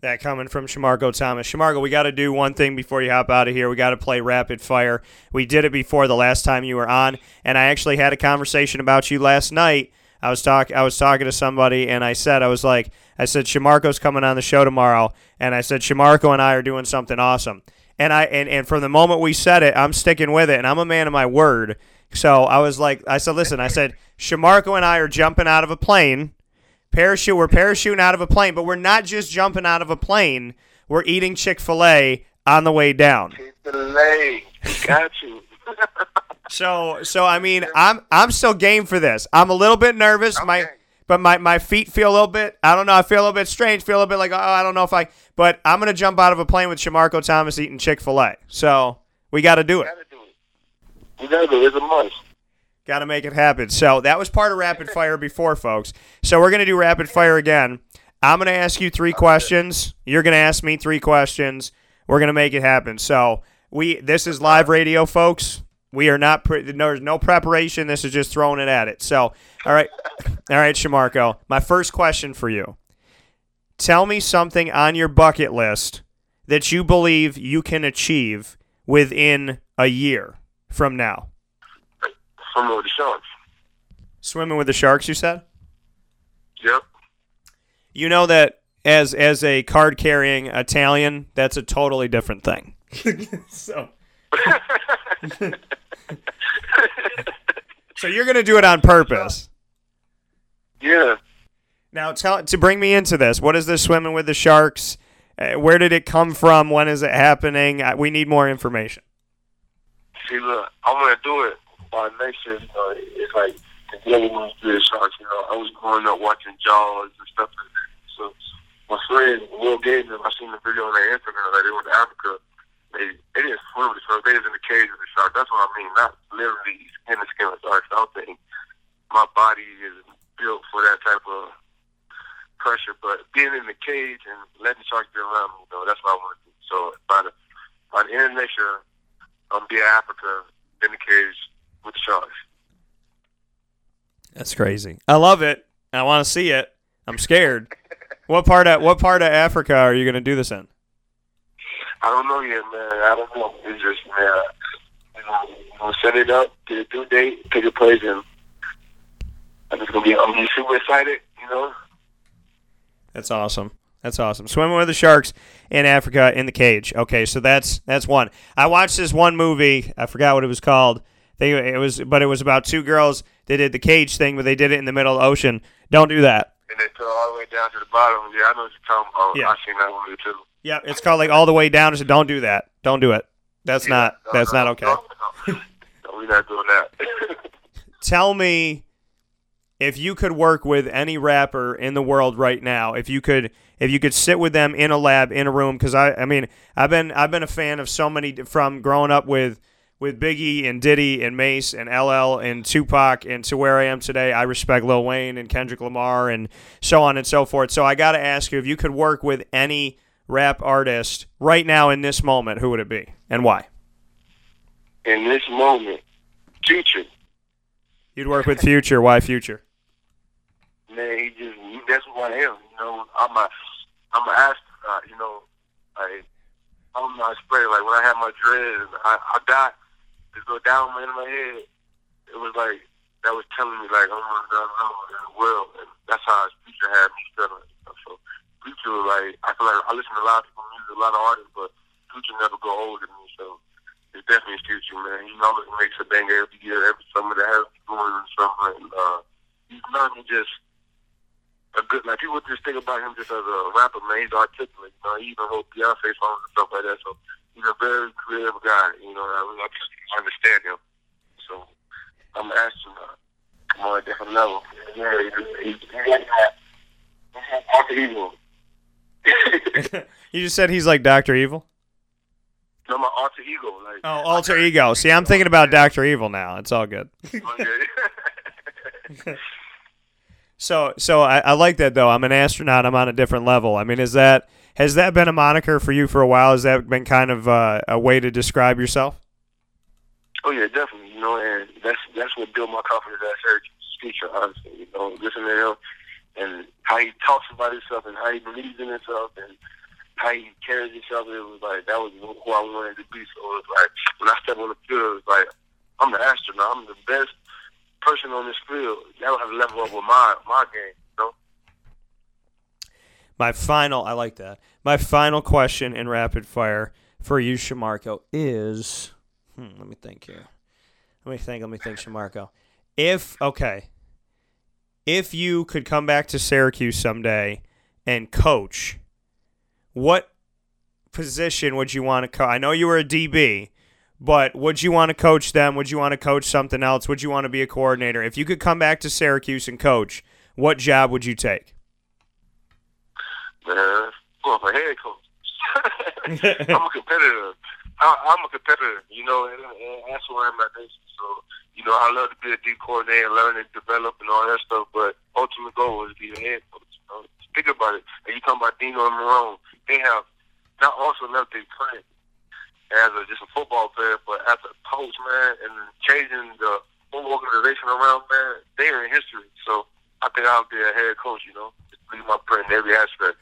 Speaker 1: That coming from Shamarko Thomas. Shamarko, we got to do one thing before you hop out of here. We got to play rapid fire. We did it before the last time you were on, and I actually had a conversation about you last night. I was talk I was talking to somebody, and I said I was like I said Shamarko's coming on the show tomorrow, and I said Shamarko and I are doing something awesome. And I and, and from the moment we said it, I'm sticking with it, and I'm a man of my word. So I was like, I said, listen, I said, Shamarko and I are jumping out of a plane, parachute. We're parachuting out of a plane, but we're not just jumping out of a plane. We're eating Chick Fil A on the way down.
Speaker 7: Chick Fil A, got you.
Speaker 1: so, so I mean, I'm I'm still game for this. I'm a little bit nervous.
Speaker 7: Okay.
Speaker 1: My but my, my feet feel a little bit I don't know, I feel a little bit strange, feel a little bit like oh, I don't know if I but I'm gonna jump out of a plane with Shamarko Thomas eating Chick fil A. So we gotta do it.
Speaker 7: Gotta do it. You gotta do it. It's a must.
Speaker 1: Gotta make it happen. So that was part of rapid fire before, folks. So we're gonna do rapid fire again. I'm gonna ask you three questions. You're gonna ask me three questions. We're gonna make it happen. So we this is live radio, folks. We are not. Pre- there's no preparation. This is just throwing it at it. So, all right, all right, Shamarko. My first question for you: Tell me something on your bucket list that you believe you can achieve within a year from now.
Speaker 7: Swimming with the sharks.
Speaker 1: Swimming with the sharks, you said.
Speaker 7: Yep.
Speaker 1: You know that as as a card carrying Italian, that's a totally different thing. so. So you're gonna do it on purpose.
Speaker 7: Yeah.
Speaker 1: Now, tell to bring me into this. What is this swimming with the sharks? Uh, where did it come from? When is it happening? Uh, we need more information.
Speaker 7: See, look, I'm gonna do it by next year. Know, it's like the ones do the sharks. You know, I was growing up watching Jaws and stuff like that. So my friend Will Gagnon, I seen the video on their Instagram that they went to Africa. They they didn't swim the sharks. They was in the cage with the shark. That's what I mean. Not literally skin to skin with sharks. I don't think my body is built for that type of pressure. But being in the cage and letting sharks be around me, you know, that's what I want to do. So by the by the end of next year, I'm be in Africa in the cage with the sharks.
Speaker 1: That's crazy. I love it. I want to see it. I'm scared. what part of what part of Africa are you gonna do this in?
Speaker 7: I don't know yet, man. I don't know. It's just man. You know, you know, set it up, get a due date, pick a place, and I'm just gonna be. I'm just super excited. You know.
Speaker 1: That's awesome. That's awesome. Swimming with the sharks in Africa in the cage. Okay, so that's that's one. I watched this one movie. I forgot what it was called. They it was, but it was about two girls. They did the cage thing, but they did it in the middle of the ocean. Don't do that.
Speaker 7: And they it all the way down to the bottom. Yeah, I know what you're talking about.
Speaker 1: Yeah.
Speaker 7: I seen that movie too.
Speaker 1: Yeah, it's called like all the way down. So don't do that. Don't do it. That's
Speaker 7: Yeah,
Speaker 1: not
Speaker 7: no,
Speaker 1: that's
Speaker 7: no,
Speaker 1: not okay.
Speaker 7: No, no, no, we're not doing that.
Speaker 1: Tell me if you could work with any rapper in the world right now. If you could if you could sit with them in a lab in a room because I I mean I've been I've been a fan of so many from growing up with with Biggie and Diddy and Mase and LL and Tupac and to where I am today. I respect Lil Wayne and Kendrick Lamar and so on and so forth. So I got to ask you if you could work with any rap artist right now in this moment, who would it be and why?
Speaker 7: in this moment, future,
Speaker 1: You'd work with Future. Why Future?
Speaker 7: man, he just he, that's who I am. You know, I'm a I'm an astronaut. You know, like I'm not spraying. Like when I had my dreads, I, I got this little down in my head. It was like that was telling me like I'm gonna go in the world, and that's how future had me feeling. So future, like I feel like I listen to a lot of people music, a lot of artists, but future never go older than me. So it's definitely future, man. He always makes a banger every year, every summer that has going and summer, and uh, he's not just a good like people just think about him just as a rapper, man. He's articulate. You know, he even wrote Beyonce songs and stuff like that. So he's a very creative guy. You know, I, I just understand him. So I'm an astronaut. Come on, a different level. Yeah, he's, he's, he's like that. He's alter ego.
Speaker 1: you just said he's like Doctor Evil.
Speaker 7: no, my alter ego. Like
Speaker 1: Oh, alter ego. See, I'm thinking about Doctor Evil now. It's all good.
Speaker 7: Okay.
Speaker 1: So, so I, I like that though. I'm an astronaut. I'm on a different level. I mean, is that has that been a moniker for you for a while? Has that been kind of uh, a way to describe yourself?
Speaker 7: Oh yeah, definitely. You know, and that's that's what built my confidence as Syracuse speaker. Honestly, you know, listening to him and how he talks about himself and how he believes in himself and how he carries himself. It was like that was who I wanted to be. So it was like when I step on the field, it was like I'm the astronaut. I'm the best person on this field. Would have to level up with my my game.
Speaker 1: My final, I like that. My final question in rapid fire for you, Shamarko, is hmm, let me think here. Let me think. Let me think, Shamarko. If okay, if you could come back to Syracuse someday and coach, what position would you want to coach? I know you were a DB, but would you want to coach them? Would you want to coach something else? Would you want to be a coordinator? If you could come back to Syracuse and coach, what job would you take?
Speaker 7: Man, going for head coach. I'm a competitor. I, I'm a competitor, you know, and, and that's where I'm at. So, you know, I love to be a D coordinator, learn and develop and all that stuff, but ultimate goal is to be a head coach. You know? Think about it. And you talking about Dino and Marrone, they have not also left their print as a, just a football player, but as a coach, man, and changing the whole organization around, man, they are in history. So I think I'll be a head coach, you know, just leave my print in every aspect.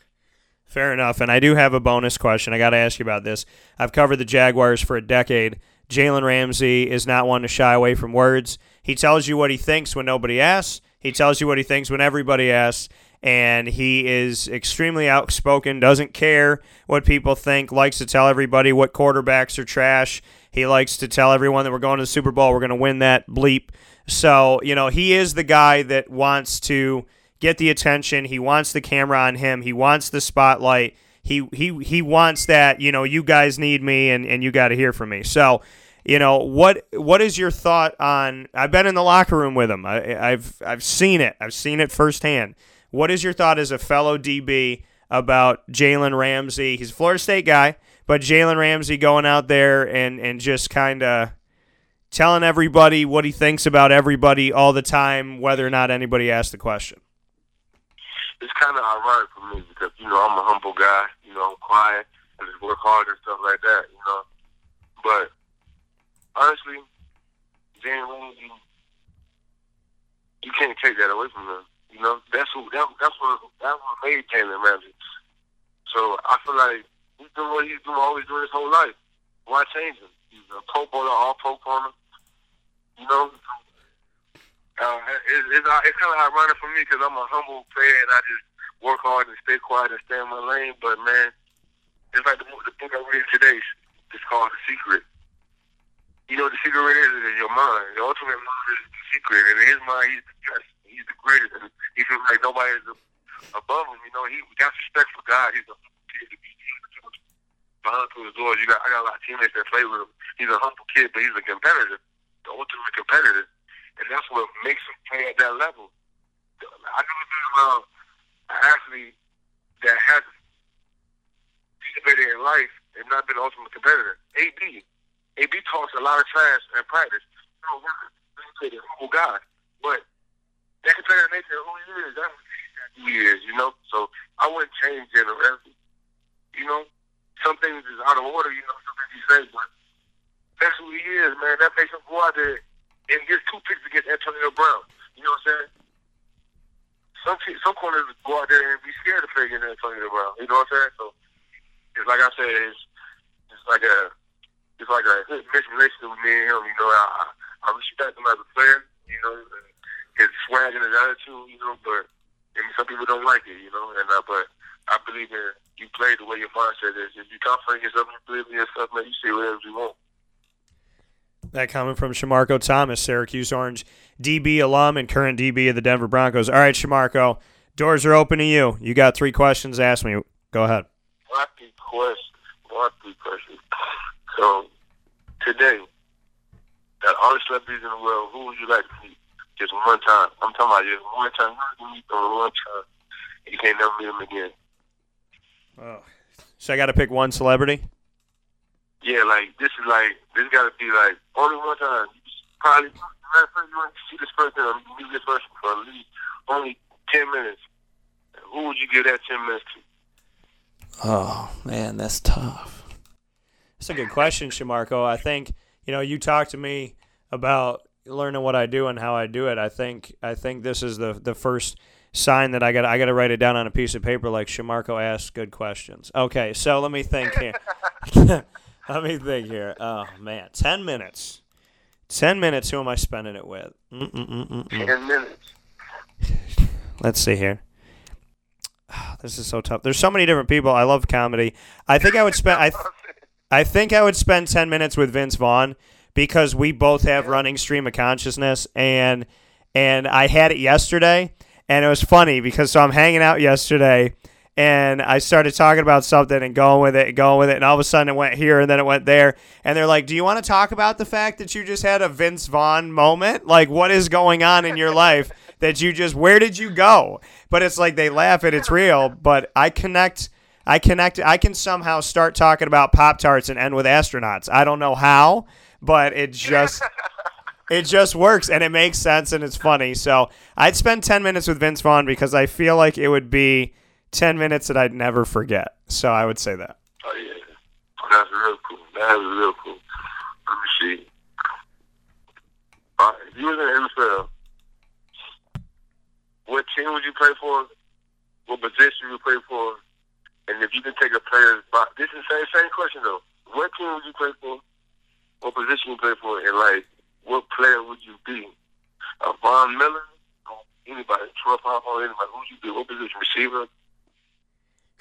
Speaker 1: Fair enough. And I do have a bonus question. I got to ask you about this. I've covered the Jaguars for a decade. Jalen Ramsey is not one to shy away from words. He tells you what he thinks when nobody asks, he tells you what he thinks when everybody asks. And he is extremely outspoken, doesn't care what people think, likes to tell everybody what quarterbacks are trash. He likes to tell everyone that we're going to the Super Bowl, we're going to win that bleep. So, you know, he is the guy that wants to get the attention. He wants the camera on him. He wants the spotlight. He he he wants that, you know, you guys need me and, and you got to hear from me. So, you know, what what is your thought on I've been in the locker room with him. I, I've I've seen it. I've seen it firsthand. What is your thought as a fellow DB about Jalen Ramsey? He's a Florida State guy, but Jalen Ramsey going out there and, and just kind of telling everybody what he thinks about everybody all the time, whether or not anybody asks the question.
Speaker 7: It's kind of ironic for me because you know I'm a humble guy. You know, I'm quiet and just work hard and stuff like that. You know, but honestly, Jalen Ramsey, you can't take that away from him. You know, that's who that, that's what that's what made Jalen Ramsey. So I feel like he's doing what he's doing, always doing his whole life. Why change him? He's a pro bowler, all pro corner. You know, uh, it, it's it's kind of ironic for me because I'm a humble player and I just work hard and stay quiet and stay in my lane. But man, it's like the, the book I read today. It's called The Secret. You know, the secret is in your mind. The ultimate mind is the secret, and in his mind, he's the best. He's the greatest, and he feels like nobody is above him. You know, he got respect for God. He's a humble kid to be behind closed doors. You got I got a lot of teammates that play with him. He's a humble kid, but he's a competitor, the ultimate competitor, and that's what makes him play at that level. I been around an athlete that has participated in life and not been an ultimate competitor. AB, AB talks a lot of trash in practice. Know, he's a humble guy, but that competitive nature who he is, that's who he is. You know, so I wouldn't change Jalen Ramsey. You know, some things is out of order, you know, some things he says, but that's who he is, man. That makes him go out there and get two picks against Antonio Brown. You know what I'm saying? Some some corners go out there and be scared to play against Antonio Brown. You know what I'm saying? So it's like I said, it's it's like a it's like a relationship with me and him. You know, I I respect him as a player. You know, his swag and his attitude. You know, but I some people don't like it. You know, and uh, but I believe in you play the way your mindset is. If you confident in yourself, you believe in yourself, man, you say whatever you want.
Speaker 1: That comment from Shamarko Thomas, Syracuse Orange DB alum and current DB of the Denver Broncos. All right, Shamarko, doors are open to you. You got three questions. Ask me. Go ahead.
Speaker 7: Questions. My three questions. So today, that all the celebrities in the world, who would you like to meet? Just one time. I'm talking about just one time. You meet them one time. You can't never meet them again.
Speaker 1: Oh. So I got to pick one celebrity.
Speaker 7: Yeah, like this is like this got to be like only one time. You probably matter of you want to see this person or meet this person for at least only ten minutes. Who would you give that ten minutes to?
Speaker 5: Oh man, that's tough.
Speaker 1: That's a good question, Shamarko. I think you know you talked to me about learning what I do and how I do it. I think I think this is the the first sign that I got I got to write it down on a piece of paper like Shamarko asks good questions. Okay, so let me think here. let me think here. Oh man, ten minutes. Ten minutes. Who am I spending it with? Mm-mm-mm-mm-mm.
Speaker 7: Ten minutes.
Speaker 1: Let's see here. This is so tough. There's so many different people. I love comedy. I think I would spend. I, I think I would spend ten minutes with Vince Vaughn because we both have running stream of consciousness, and and I had it yesterday, and it was funny because so I'm hanging out yesterday and I started talking about something and going with it and going with it, and all of a sudden it went here and then it went there, and they're like, "Do you want to talk about the fact that you just had a Vince Vaughn moment? Like, what is going on in your life that you just? Where did you go?" But it's like they laugh and it's real, but I connect. I connect. I can somehow start talking about Pop Tarts and end with astronauts. I don't know how, but it just. It just works and it makes sense and it's funny. So I'd spend 10 minutes with Vince Vaughn because I feel like it would be 10 minutes that I'd never forget. So I would say that.
Speaker 7: Oh yeah, that's real cool. That is real cool. Let me see. Uh, if you was in NFL, what team would you play for? What position would you play for? And if you can take a player's spot, this is the same, same question though. What team would you play for? What position you play for? And like, what player would you be? A Von Miller? Anybody? Troy Power? Anybody? Who would you be? What position? Receiver?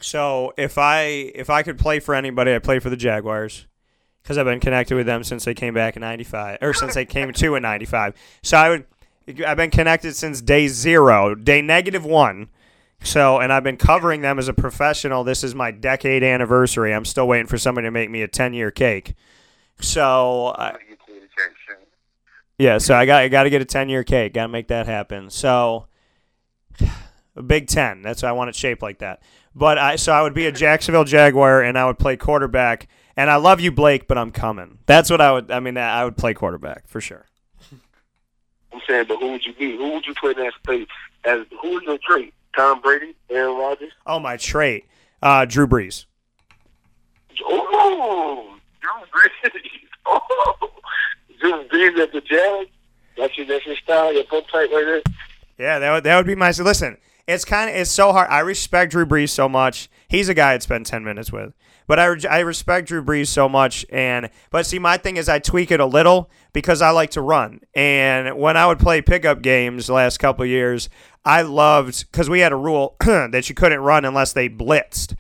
Speaker 1: So if I if I could play for anybody, I play for the Jaguars because I've been connected with them since they came back in '95 or since they came to in '95. So I would I've been connected since day zero, day negative one. So, and I've been covering them as a professional. This is my decade anniversary. I'm still waiting for somebody to make me a 10 year cake. So,
Speaker 7: Gotta get to the cake, sure.
Speaker 1: yeah, so I got I got to get a 10 year cake. Got to make that happen. So, a Big 10. That's why I want it shaped like that. But I so I would be a Jacksonville Jaguar and I would play quarterback. And I love you, Blake, but I'm coming. That's what I would. I mean, I would play quarterback for sure.
Speaker 7: I'm saying, but who would you be? Who would you put in that space? As who is your trait? Tom Brady, Aaron Rodgers.
Speaker 1: Oh, my trait, uh, Drew Brees.
Speaker 7: Oh, Drew Brees. Oh, Drew Brees at the Jazz. That's your, that's your style. Your book type right there.
Speaker 1: Yeah, that would, that would be my. Listen, it's kind of it's so hard. I respect Drew Brees so much. He's a guy I'd spend ten minutes with, but I, I respect Drew Brees so much. And but see, my thing is I tweak it a little because I like to run. And when I would play pickup games the last couple of years, I loved because we had a rule that you couldn't run unless they blitzed.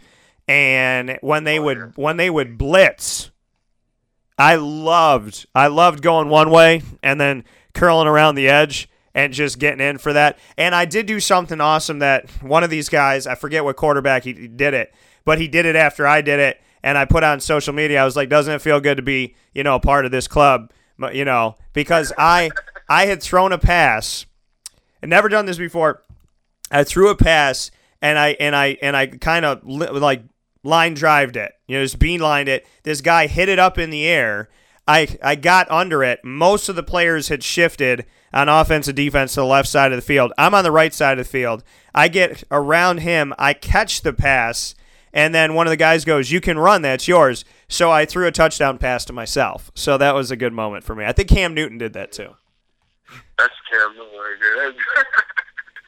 Speaker 1: And when they would when they would blitz, I loved I loved going one way and then curling around the edge and just getting in for that. And I did do something awesome that one of these guys, I forget what quarterback he, did it, but he did it after I did it and I put on social media. I was like, "Doesn't it feel good to be, you know, a part of this club?" You know, because I I had thrown a pass. I'd never done this before. I threw a pass and I and I and I kind of li- like line drived it. You know, just beelined it. This guy hit it up in the air. I I got under it. Most of the players had shifted on offense and defense to the left side of the field. I'm on the right side of the field. I get around him. I catch the pass, and then one of the guys goes, "You can run. That's yours." So I threw a touchdown pass to myself. So that was a good moment for me. I think Cam Newton did that too.
Speaker 7: That's Cam Newton right there.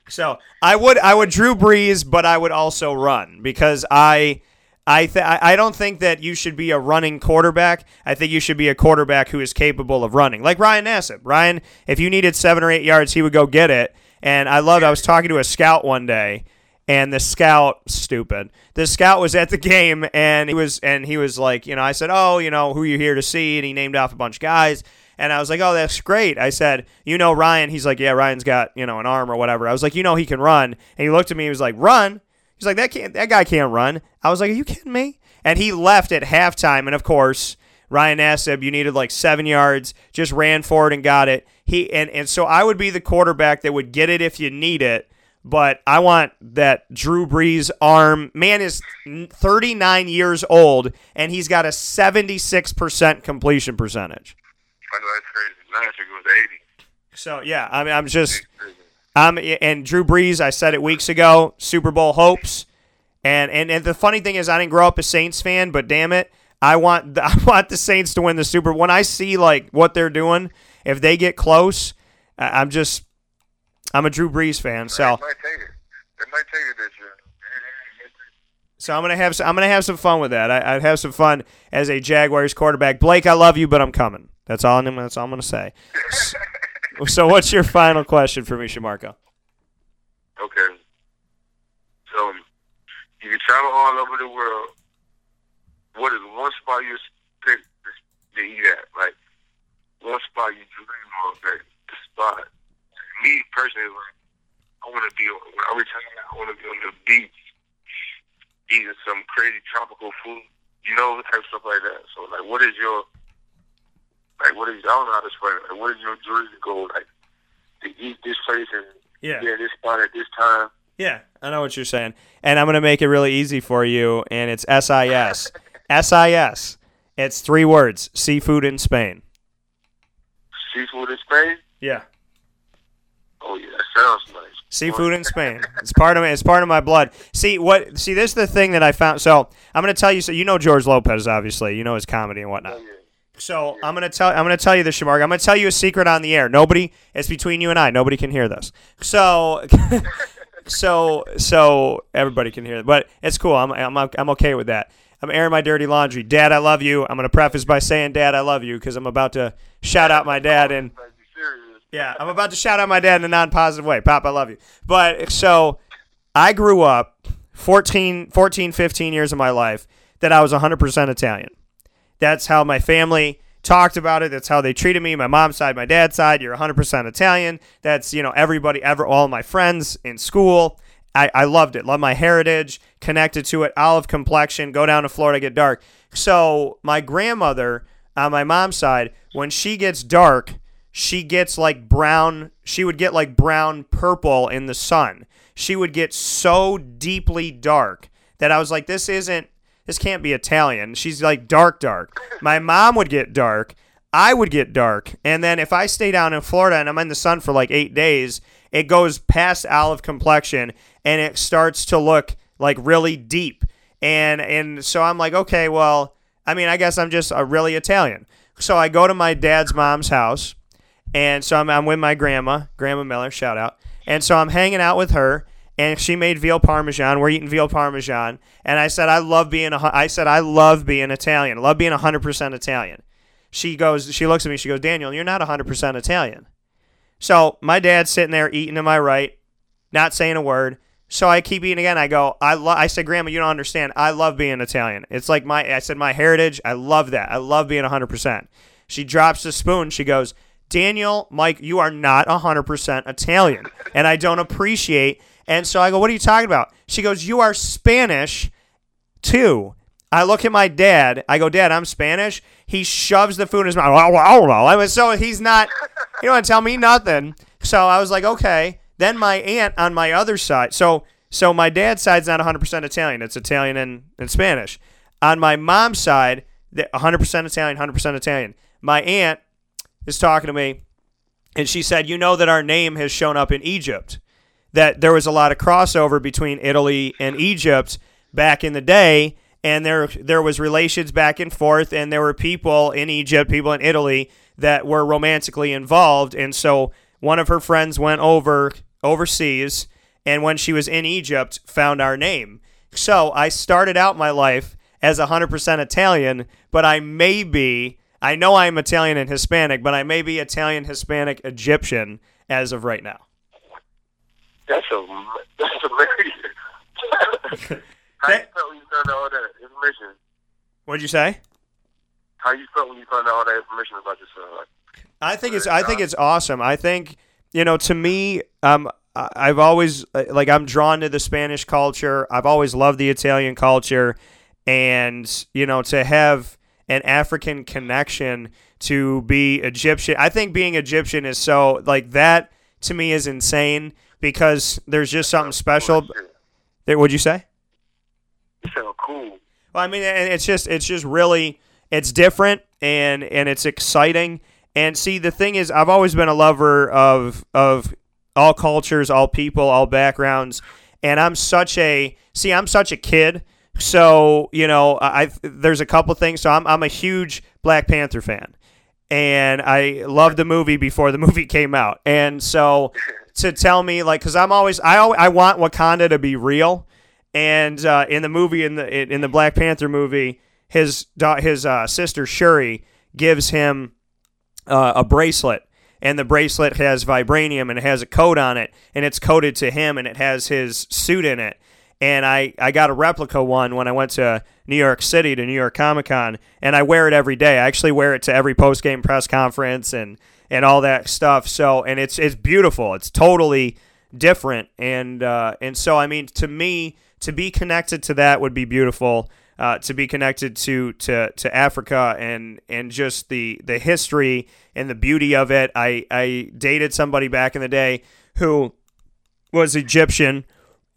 Speaker 1: So I would I would Drew Brees, but I would also run because I I th- I don't think that you should be a running quarterback. I think you should be a quarterback who is capable of running, like Ryan Nassib. Ryan, if you needed seven or eight yards, he would go get it. And I loved. I was talking to a scout one day, and the scout, stupid. The scout was at the game, and he was and he was like, you know, I said, oh, you know, who you here to see? And he named off a bunch of guys. And I was like, oh, that's great. I said, you know, Ryan. He's like, yeah, Ryan's got, you know, an arm or whatever. I was like, you know, he can run. And he looked at me. And he was like, run? He's like, that can't, that guy can't run. I was like, are you kidding me? And he left at halftime. And of course, Ryan Nassib, you needed like seven yards, just ran forward and got it. He and, and so I would be the quarterback that would get it if you need it. But I want that Drew Brees arm. Man is 39 years old, and he's got a 76% completion percentage.
Speaker 7: I know that's crazy. Last year was 80.
Speaker 1: So yeah, I mean, I'm just, I'm and Drew Brees. I said it weeks ago. Super Bowl hopes, and and and the funny thing is, I didn't grow up a Saints fan, but damn it, I want the, I want the Saints to win the Super. When I see like what they're doing, if they get close, I'm just, I'm a Drew Brees fan. So.
Speaker 7: They might take it. They might take it this year.
Speaker 1: So I'm gonna have some, I'm gonna have some fun with that. I, I'd have some fun as a Jaguars quarterback. Blake, I love you, but I'm coming. That's all. I'm, that's all I'm gonna say. so, what's your final question for me, Shamarko?
Speaker 7: Okay. So you can travel all over the world. What is one spot you pick to eat at? Like one spot you dream of that spot. Me personally, like I want to be on- when I. I want to be on the beach, eating some crazy tropical food. You know, type stuff like that. So like, what is your like? What is I don't know how to explain it. Like, what is your dream goal? Like to eat this place and
Speaker 1: Yeah.
Speaker 7: be at this spot at this time.
Speaker 1: Yeah, I know what you're saying. And I'm going to make it really easy for you, and it's SIS. SIS. It's three words seafood in Spain.
Speaker 7: Seafood in Spain?
Speaker 1: Yeah.
Speaker 7: Oh yeah, that sounds nice.
Speaker 1: Seafood in Spain. It's part of my, it's part of my blood. See what? See this is the thing that I found. So I'm going to tell you. So you know George Lopez, obviously. You know his comedy and whatnot.
Speaker 7: Oh, yeah.
Speaker 1: So I'm gonna tell I'm gonna tell you this, Shamar. I'm gonna tell you a secret on the air. Nobody. It's between you and I. Nobody can hear this. So. So so everybody can hear it, but it's cool. I'm I'm I'm okay with that. I'm airing my dirty laundry. Dad, I love you. I'm gonna preface by saying, Dad, I love you, because I'm about to shout out my dad and yeah, I'm about to shout out my dad in a non-positive way. Pop, I love you. But so I grew up 14, 14, 15 years of my life that I was 100% Italian. That's how my family talked about it. That's how they treated me. My mom's side, my dad's side. You're 100% Italian. That's you know everybody, ever all my friends in school. I, I loved it. Love my heritage. Connected to it. Olive complexion. Go down to Florida, get dark. So my grandmother on my mom's side, when she gets dark, she gets like brown. She would get like brown purple in the sun. She would get so deeply dark that I was like, this isn't this can't be Italian. She's like dark, dark. My mom would get dark. I would get dark. And then if I stay down in Florida and I'm in the sun for like eight days, it goes past olive complexion and it starts to look like really deep. And and so I'm like, okay, well, I mean, I guess I'm just a really Italian. So I go to my dad's mom's house, and so I'm, I'm with my grandma, Grandma Miller, shout out. And so I'm hanging out with her, and she made veal parmesan. We're eating veal parmesan, and I said I love being a. I said I love being Italian. Love being 100% Italian. She goes. She looks at me. She goes, Daniel, you're not 100% Italian. So my dad's sitting there eating to my right, not saying a word. So I keep eating again. I go, I lo-, I said, Grandma, you don't understand. I love being Italian. It's like my, I said, my heritage. I love that. I love being 100%. She drops the spoon. She goes, Daniel, Mike, you are not 100% Italian. And I don't appreciate. And so I go, what are you talking about? She goes, you are Spanish too. I look at my dad. I go, Dad, I'm Spanish. He shoves the food in his mouth. I mean, so he's not, you don't want to tell me nothing. So I was like, okay. Then my aunt on my other side. So so my dad's side's not 100% Italian. It's Italian and, and Spanish. On my mom's side, 100% Italian, 100% Italian. My aunt is talking to me, and she said, You know that our name has shown up in Egypt. That there was a lot of crossover between Italy and Egypt back in the day, and there there was relations back and forth, and there were people in Egypt, people in Italy that were romantically involved, and so one of her friends went over overseas, and when she was in Egypt, found our name. So I started out my life as 100% Italian, but I may be I know I'm Italian and Hispanic, but I may be Italian, Hispanic, Egyptian as of right now.
Speaker 7: That's a that's amazing. How you felt when you found out all that information?
Speaker 1: What'd you say?
Speaker 7: How you felt when you found out all that information about yourself?
Speaker 1: I think it's I think it's awesome. I think you know to me, um, I've always uh, like I'm drawn to the Spanish culture. I've always loved the Italian culture, and you know to have an African connection to be Egyptian. I think being Egyptian is so like that to me is insane because there's just something special. There, what'd you say?
Speaker 7: You sound cool.
Speaker 1: Well, I mean, and it's just it's just really it's different and and it's exciting. And see, the thing is, I've always been a lover of of all cultures, all people, all backgrounds, and I'm such a see, I'm such a kid. So you know, I there's a couple things. So I'm I'm a huge Black Panther fan, and I loved the movie before the movie came out. And so to tell me like, because I'm always I al- I want Wakanda to be real, and uh, in the movie in the in the Black Panther movie, his his uh, sister Shuri gives him uh, a bracelet, and the bracelet has vibranium and it has a code on it, and it's coded to him, and it has his suit in it. And I, I got a replica one when I went to New York City to New York Comic Con, and I wear it every day. I actually wear it to every post game press conference and and all that stuff. So and it's it's beautiful. It's totally different, and uh, and so I mean to me to be connected to that would be beautiful. Uh, to be connected to, to, to Africa and and just the the history and the beauty of it. I, I dated somebody back in the day who was Egyptian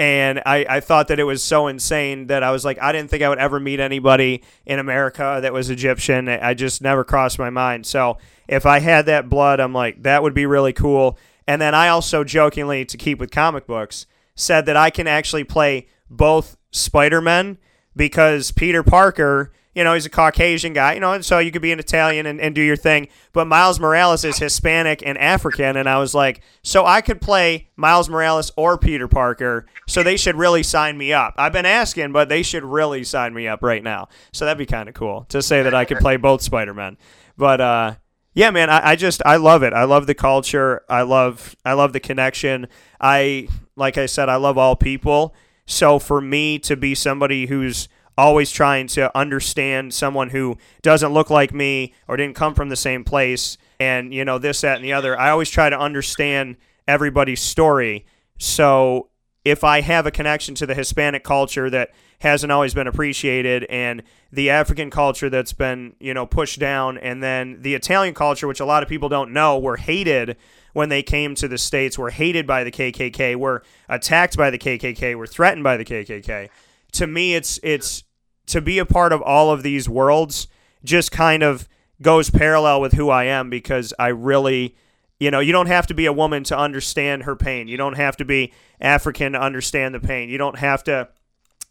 Speaker 1: and I, I thought that it was so insane that I was like I didn't think I would ever meet anybody in America that was Egyptian. I just never crossed my mind. So if I had that blood, I'm like that would be really cool. And then I also jokingly to keep with comic books said that I can actually play both Spider-Men because Peter Parker, you know, he's a Caucasian guy, you know, and so you could be an Italian and, and do your thing. But Miles Morales is Hispanic and African. And I was like, so I could play Miles Morales or Peter Parker. So they should really sign me up. I've been asking, but they should really sign me up right now. So that'd be kind of cool to say that I could play both Spider Men. But, uh, yeah, man, I, I just I love it. I love the culture. I love I love the connection. I like I said, I love all people. So for me to be somebody who's always trying to understand someone who doesn't look like me or didn't come from the same place and you know this that and the other. I always try to understand everybody's story. So if i have a connection to the hispanic culture that hasn't always been appreciated and the african culture that's been you know pushed down and then the italian culture which a lot of people don't know were hated when they came to the states were hated by the kkk were attacked by the kkk were threatened by the kkk to me it's it's to be a part of all of these worlds just kind of goes parallel with who I am because I really you know, you don't have to be a woman to understand her pain. You don't have to be African to understand the pain. You don't have to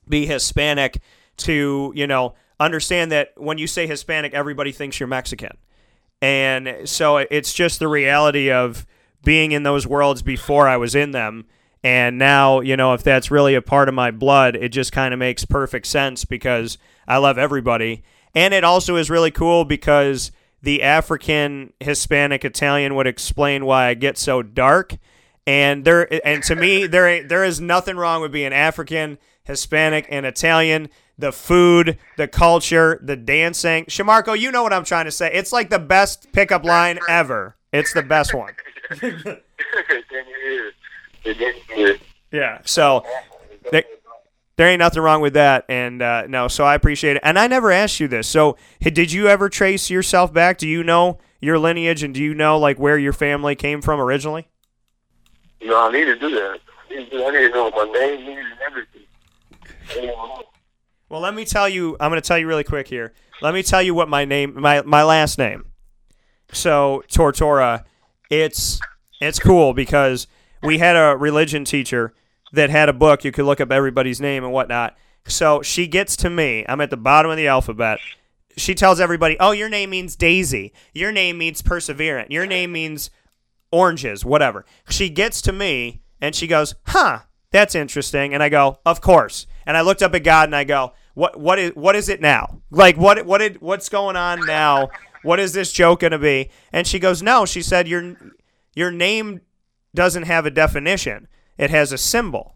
Speaker 1: be Hispanic to, you know, understand that when you say Hispanic, everybody thinks you're Mexican. And so it's just the reality of being in those worlds before I was in them and now, you know, if that's really a part of my blood, it just kind of makes perfect sense because I love everybody. And it also is really cool because the African, Hispanic, Italian would explain why I get so dark. And there, and to me, there there is nothing wrong with being African, Hispanic, and Italian. The food, the culture, the dancing. Shamarko, you know what I'm trying to say. It's like the best pickup line ever. It's the best one. Yeah. So there, there ain't nothing wrong with that, and uh, no. So I appreciate it. And I never asked you this. So did you ever trace yourself back? Do you know your lineage, and do you know like where your family came from originally?
Speaker 7: No, I need to do that. I need to, I need to know my name, and everything.
Speaker 1: Well, let me tell you. I'm going to tell you really quick here. Let me tell you what my name, my my last name. So Tortora, it's it's cool because we had a religion teacher that had a book. You could look up everybody's name and whatnot. So she gets to me. I'm at the bottom of the alphabet. She tells everybody, "Oh, your name means Daisy. Your name means perseverant. Your name means oranges, whatever." She gets to me and she goes, "Huh, that's interesting." And I go, "Of course." And I looked up at God and I go, "What what is what is it now? Like what what did what's going on now? What is this joke going to be?" And she goes, "No." She said, "Your your name doesn't have a definition. It has a symbol."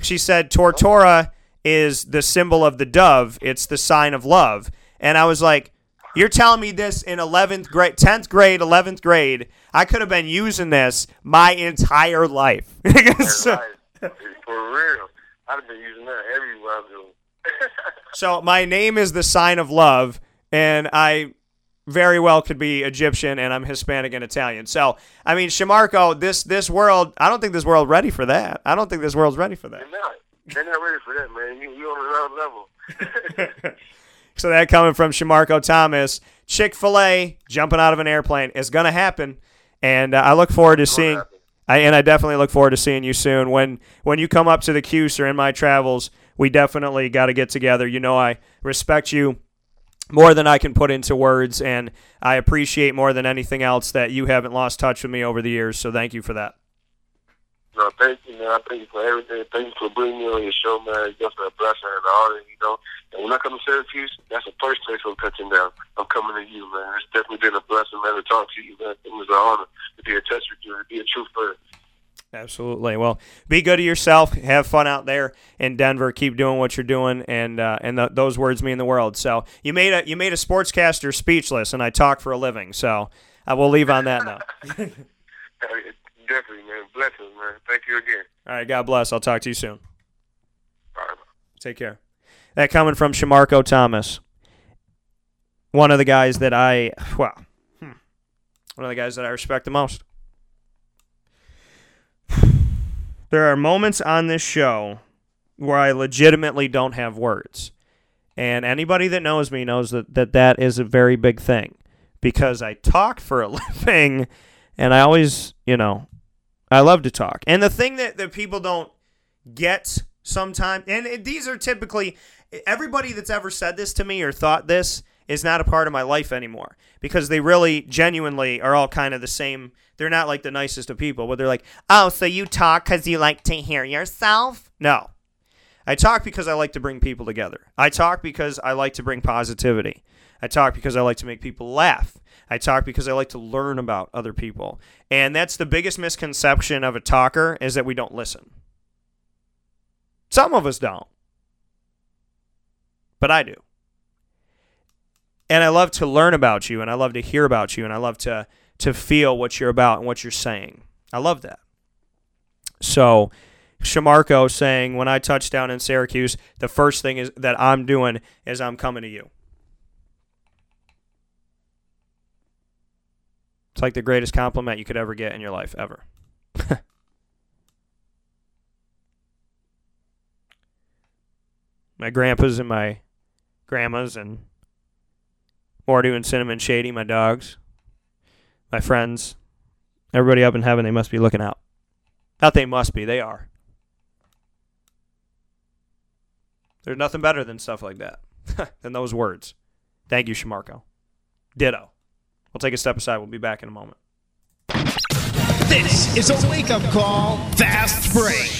Speaker 1: She said, "Tortora is the symbol of the dove. It's the sign of love." And I was like, "You're telling me this in 11th grade, 10th grade, 11th grade? I could have been using this my entire life." So-
Speaker 7: For real. I've been using that everywhere.
Speaker 1: So my name is the sign of love, and I very well could be Egyptian, and I'm Hispanic and Italian. So I mean, Shamarko, this this world, I don't think this world ready for that. I don't think this world's ready for that.
Speaker 7: They're not. They're not ready for that, man. You, you on another level.
Speaker 1: So that coming from Shamarko Thomas, Chick Fil A jumping out of an airplane is gonna happen, and uh, I look forward to seeing. I, and I definitely look forward to seeing you soon. When when you come up to the Cuse or in my travels, we definitely got to get together. You know, I respect you more than I can put into words, and I appreciate more than anything else that you haven't lost touch with me over the years. So thank you for that.
Speaker 7: No, thank you, man. I thank you for everything. Thank you for bringing me on your show, man. It's just a blessing and an honor, you know. And when I come to Syracuse, that's the first place I'm touching down. I'm coming to you, man. It's definitely been a blessing, man, to talk to you, man. It was an honor to be in touch with you, to be a true friend.
Speaker 1: Absolutely. Well, be good to yourself. Have fun out there in Denver. Keep doing what you're doing, and uh, and th- those words mean the world. So you made a you made a sportscaster speechless, and I talk for a living. So I will leave on that note.
Speaker 7: Definitely, man. Blessings, man. Thank you again.
Speaker 1: All right. God bless. I'll talk to you soon.
Speaker 7: All right.
Speaker 1: Take care. That coming from Shamarko Thomas, one of the guys that I well, hmm, one of the guys that I respect the most. There are moments on this show where I legitimately don't have words. And anybody that knows me knows that that, that is a very big thing because I talk for a living and I always, you know, I love to talk. And the thing that, that people don't get sometimes, and these are typically everybody that's ever said this to me or thought this is not a part of my life anymore because they really genuinely are all kind of the same. They're not like the nicest of people, but they're like, oh, so you talk because you like to hear yourself? No. I talk because I like to bring people together. I talk because I like to bring positivity. I talk because I like to make people laugh. I talk because I like to learn about other people. And that's the biggest misconception of a talker is that we don't listen. Some of us don't. but I do. And I love to learn about you and I love to hear about you and I love to to feel what you're about and what you're saying. I love that. So, Shamarko saying, when I touch down in Syracuse, the first thing is that I'm doing is I'm coming to you. It's like the greatest compliment you could ever get in your life, ever. my grandpas and my grandmas and Morty and Cinnamon Shady, my dogs, my friends, everybody up in heaven, they must be looking out. Not they must be, they are. There's nothing better than stuff like that, than those words. Thank you, Shamarko. Ditto. We'll take a step aside. We'll be back in a moment.
Speaker 2: This is a wake up call, fast break.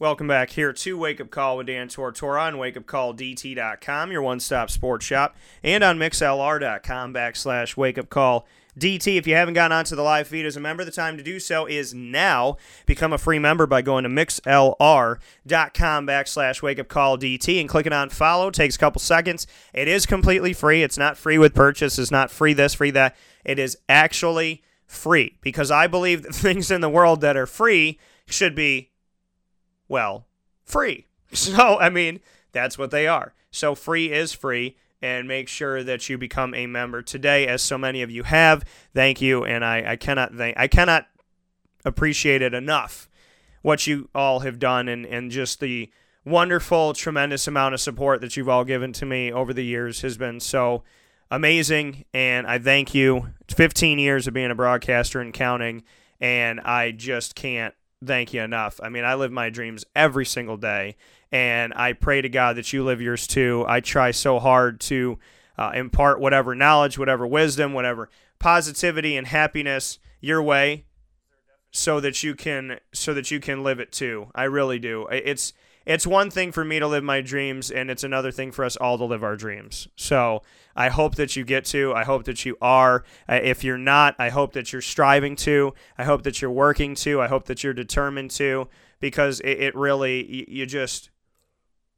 Speaker 1: Welcome back here to Wake Up Call with Dan Tortora on wakeupcalldt.com, your one-stop sports shop, and on mixlr.com backslash wakeupcall DT. If you haven't gotten onto the live feed as a member, the time to do so is now. Become a free member by going to mixlr.com backslash wakeupcalldt and clicking on follow. Takes a couple seconds. It is completely free. It's not free with purchase. It's not free this, free that. It is actually free because I believe that things in the world that are free should be well, free. So, I mean, that's what they are. So, free is free, and make sure that you become a member today, as so many of you have. Thank you, and I, I cannot thank, I cannot appreciate it enough what you all have done, and and just the wonderful, tremendous amount of support that you've all given to me over the years has been so amazing, and I thank you. It's 15 years of being a broadcaster and counting, and I just can't thank you enough. I mean, I live my dreams every single day, and I pray to God that you live yours too. I try so hard to uh, impart whatever knowledge, whatever wisdom, whatever positivity and happiness your way, so that you can so that you can live it too. I really do. It's it's one thing for me to live my dreams, and it's another thing for us all to live our dreams. So I hope that you get to. I hope that you are. Uh, if you're not, I hope that you're striving to. I hope that you're working to. I hope that you're determined to, because it, it really, you, you just,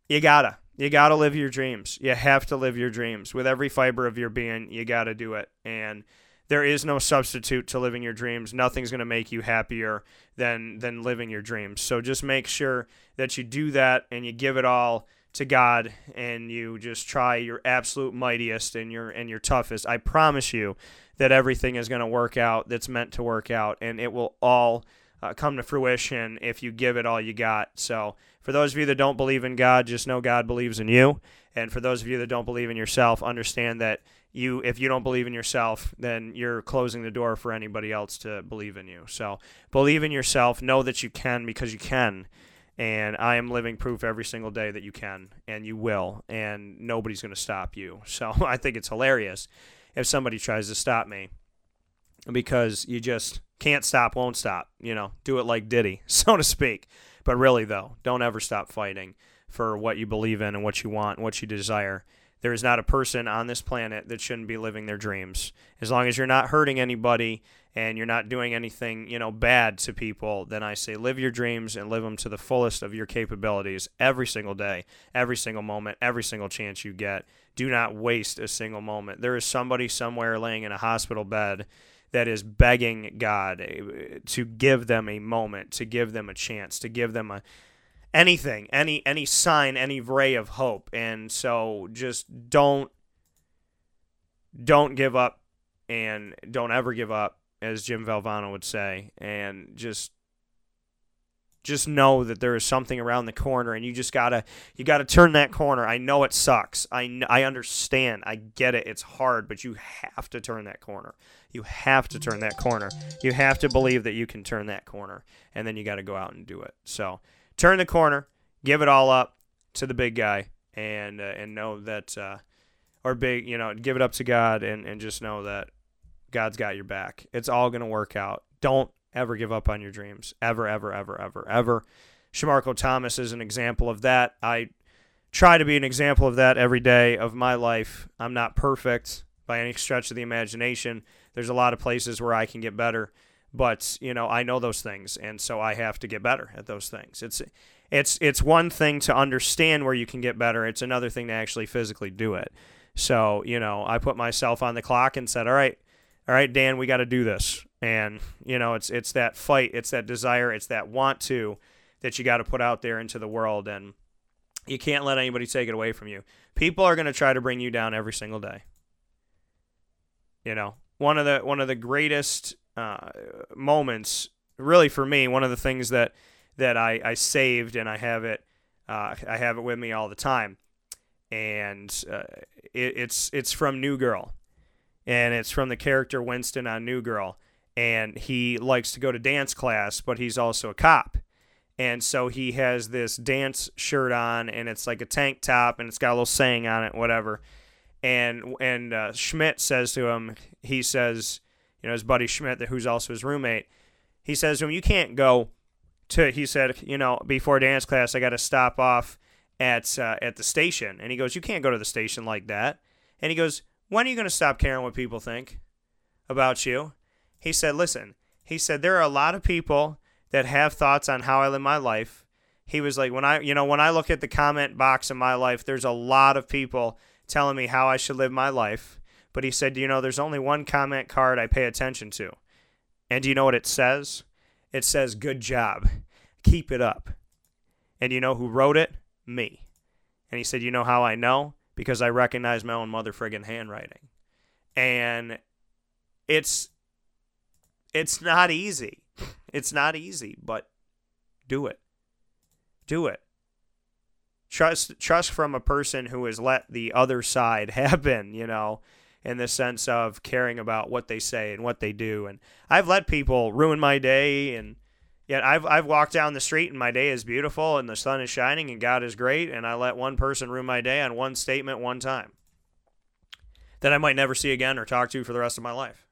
Speaker 1: you gotta. You gotta live your dreams. You have to live your dreams with every fiber of your being. You gotta do it, and there is no substitute to living your dreams. Nothing's going to make you happier than than living your dreams. So just make sure that you do that and you give it all to God and you just try your absolute mightiest and your and your toughest. I promise you that everything is going to work out that's meant to work out and it will all uh, come to fruition if you give it all you got. So, for those of you that don't believe in God, just know God believes in you. And for those of you that don't believe in yourself, understand that you if you don't believe in yourself, then you're closing the door for anybody else to believe in you. So, believe in yourself, know that you can because you can. And I am living proof every single day that you can and you will, and nobody's going to stop you. So, I think it's hilarious if somebody tries to stop me because you just can't stop, won't stop. You know, do it like Diddy, so to speak. But really, though, don't ever stop fighting for what you believe in and what you want and what you desire. There is not a person on this planet that shouldn't be living their dreams. As long as you're not hurting anybody and you're not doing anything, you know, bad to people, then I say live your dreams and live them to the fullest of your capabilities every single day, every single moment, every single chance you get. Do not waste a single moment. There is somebody somewhere laying in a hospital bed that is begging God eh, to give them a moment, to give them a chance, to give them a anything, any any sign, any ray of hope. And so just don't don't give up and don't ever give up as Jim Valvano would say. And just just know that there is something around the corner and you just gotta you gotta turn that corner. I know it sucks. I, I understand. I get it. It's hard but you have to turn that corner. You have to turn that corner. You have to believe that you can turn that corner and then you gotta go out and do it. So turn the corner give it all up to the big guy and uh, and know that uh, or big you know give it up to god and, and just know that god's got your back it's all gonna work out don't ever give up on your dreams. Ever, ever, ever, ever, ever. Shamarko Thomas is an example of that. I try to be an example of that every day of my life. I'm not perfect by any stretch of the imagination. There's a lot of places where I can get better, but you know, I know those things and so I have to get better at those things. It's it's it's one thing to understand where you can get better. It's another thing to actually physically do it. So, you know, I put myself on the clock and said, "All right, all right, Dan, we got to do this. And you know, it's it's that fight, it's that desire, it's that want to that you got to put out there into the world, and you can't let anybody take it away from you. People are going to try to bring you down every single day. You know, one of the one of the greatest uh, moments, really for me, one of the things that that I, I saved and I have it uh, I have it with me all the time, and uh, it, it's it's from New Girl and it's from the character Winston on New Girl. And he likes to go to dance class, but he's also a cop. And so he has this dance shirt on, and it's like a tank top, and it's got a little saying on it, whatever. And and uh, Schmidt says to him, he says, you know, his buddy Schmidt, who's also his roommate, he says to him, you can't go to. He said, you know, before dance class, I got to stop off at uh, at the station. And he goes, you can't go to the station like that. And he goes, when are you going to stop caring what people think about you? He said, Listen, he said, there are a lot of people that have thoughts on how I live my life. He was like, when I, you know, when I look at the comment box in my life, there's a lot of people telling me how I should live my life. But he said, you know, there's only one comment card I pay attention to. And do you know what it says? It says, good job. Keep it up. And you know who wrote it? Me. And he said, you know how I know? because I recognize my own mother friggin' handwriting. And it's it's not easy. It's not easy, but do it. Do it. Trust trust from a person who has let the other side happen, you know, in the sense of caring about what they say and what they do. And I've let people ruin my day and Yet I've I've walked down the street and my day is beautiful and the sun is shining and God is great and I let one person ruin my day on one statement one time that I might never see again or talk to for the rest of my life.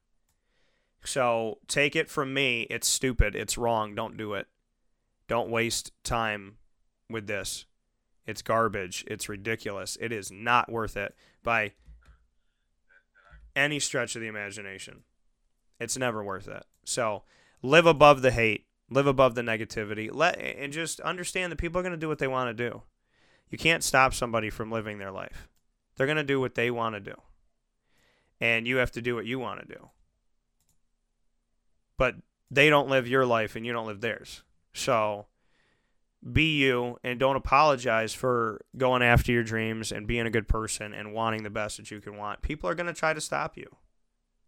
Speaker 1: So take it from me, it's stupid, it's wrong, don't do it. Don't waste time with this. It's garbage. It's ridiculous. It is not worth it by any stretch of the imagination. It's never worth it. So live above the hate, live above the negativity, let and just understand that people are going to do what they want to do. You can't stop somebody from living their life. They're going to do what they want to do. And you have to do what you want to do. But they don't live your life and you don't live theirs. So be you and don't apologize for going after your dreams and being a good person and wanting the best that you can want. People are going to try to stop you.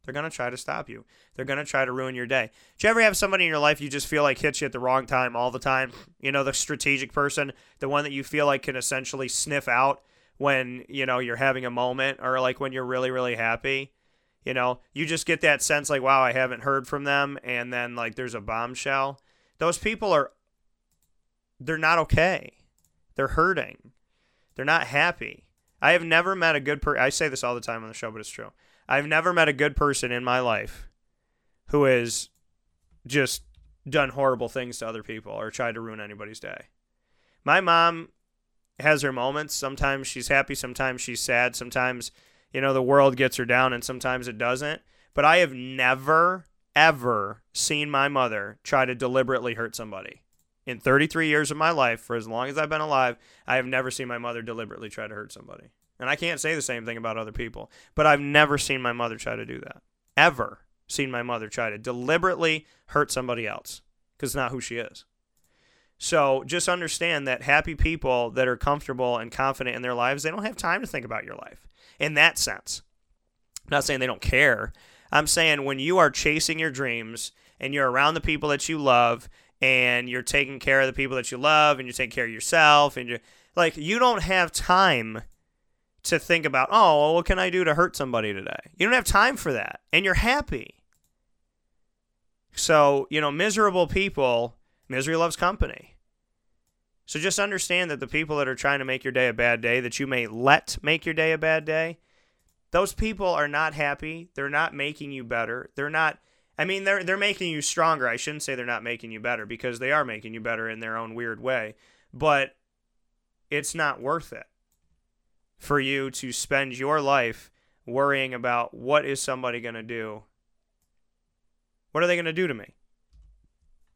Speaker 1: They're going to try to stop you. They're going to try to ruin your day. Do you ever have somebody in your life you just feel like hits you at the wrong time all the time? You know, the strategic person, the one that you feel like can essentially sniff out when, you know, you're having a moment or like when you're really, really happy. You know, you just get that sense like, wow, I haven't heard from them. And then like there's a bombshell. Those people are, they're not okay. They're hurting. They're not happy. I have never met a good person. I say this all the time on the show, but it's true. I've never met a good person in my life who has just done horrible things to other people or tried to ruin anybody's day. My mom has her moments. Sometimes she's happy, sometimes she's sad, sometimes, you know, the world gets her down and sometimes it doesn't. But I have never, ever seen my mother try to deliberately hurt somebody. In 33 years of my life, for as long as I've been alive, I have never seen my mother deliberately try to hurt somebody. And I can't say the same thing about other people, but I've never seen my mother try to do that. Ever seen my mother try to deliberately hurt somebody else because it's not who she is. So just understand that happy people that are comfortable and confident in their lives, they don't have time to think about your life in that sense. I'm not saying they don't care. I'm saying when you are chasing your dreams and you're around the people that you love and you're taking care of the people that you love and you take care of yourself and you're like you don't have time to think about, oh, well, what can I do to hurt somebody today? You don't have time for that. And you're happy. So, you know, miserable people, misery loves company. So just understand that the people that are trying to make your day a bad day, that you may let make your day a bad day, those people are not happy. They're not making you better. They're not I mean they're they're making you stronger. I shouldn't say they're not making you better because they are making you better in their own weird way. But it's not worth it for you to spend your life worrying about what is somebody going to do? What are they going to do to me?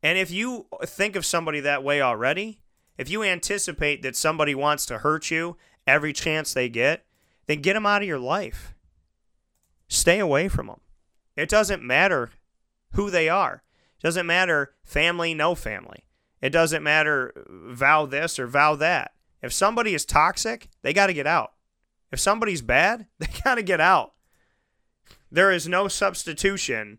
Speaker 1: And if you think of somebody that way already, if you anticipate that somebody wants to hurt you every chance they get, then get them out of your life. Stay away from them. It doesn't matter who they are. Doesn't matter family, no family. It doesn't matter vow this or vow that. If somebody is toxic, they got to get out. If somebody's bad, they got to get out. There is no substitution.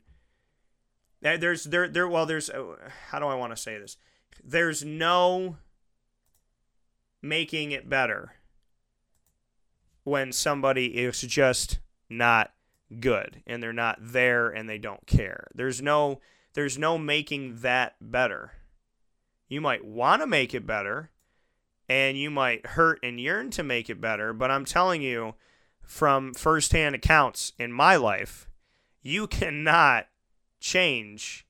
Speaker 1: There's there there well there's uh, how do I want to say this? There's no making it better when somebody is just not good and they're not there and they don't care. There's no there's no making that better. You might want to make it better and you might hurt and yearn to make it better, but I'm telling you from firsthand accounts in my life, you cannot change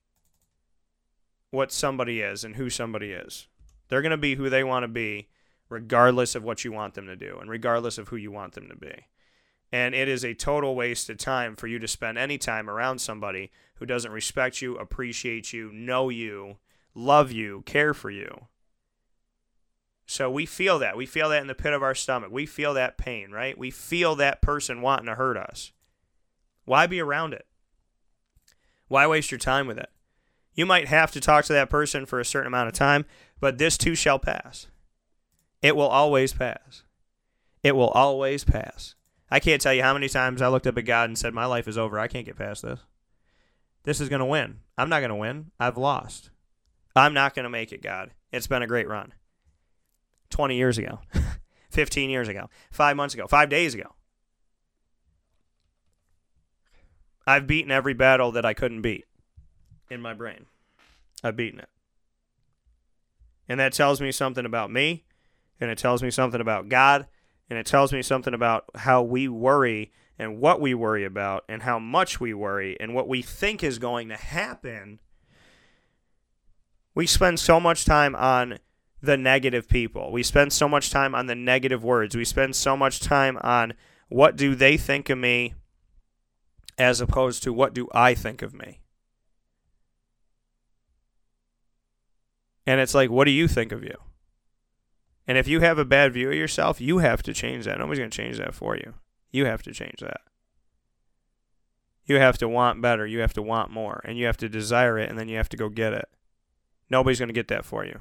Speaker 1: what somebody is and who somebody is. They're going to be who they want to be regardless of what you want them to do and regardless of who you want them to be. And it is a total waste of time for you to spend any time around somebody who doesn't respect you, appreciate you, know you, love you, care for you. So we feel that. We feel that in the pit of our stomach. We feel that pain, right? We feel that person wanting to hurt us. Why be around it? Why waste your time with it? You might have to talk to that person for a certain amount of time, but this too shall pass. It will always pass. It will always pass. I can't tell you how many times I looked up at God and said, My life is over. I can't get past this. This is going to win. I'm not going to win. I've lost. I'm not going to make it, God. It's been a great run. 20 years ago, 15 years ago, five months ago, five days ago. I've beaten every battle that I couldn't beat in my brain. I've beaten it. And that tells me something about me, and it tells me something about God, and it tells me something about how we worry and what we worry about and how much we worry and what we think is going to happen. We spend so much time on the negative people. We spend so much time on the negative words. We spend so much time on what do they think of me as opposed to what do I think of me. And it's like, what do you think of you? And if you have a bad view of yourself, you have to change that. Nobody's going to change that for you. You have to change that. You have to want better. You have to want more. And you have to desire it, and then you have to go get it. Nobody's going to get that for you.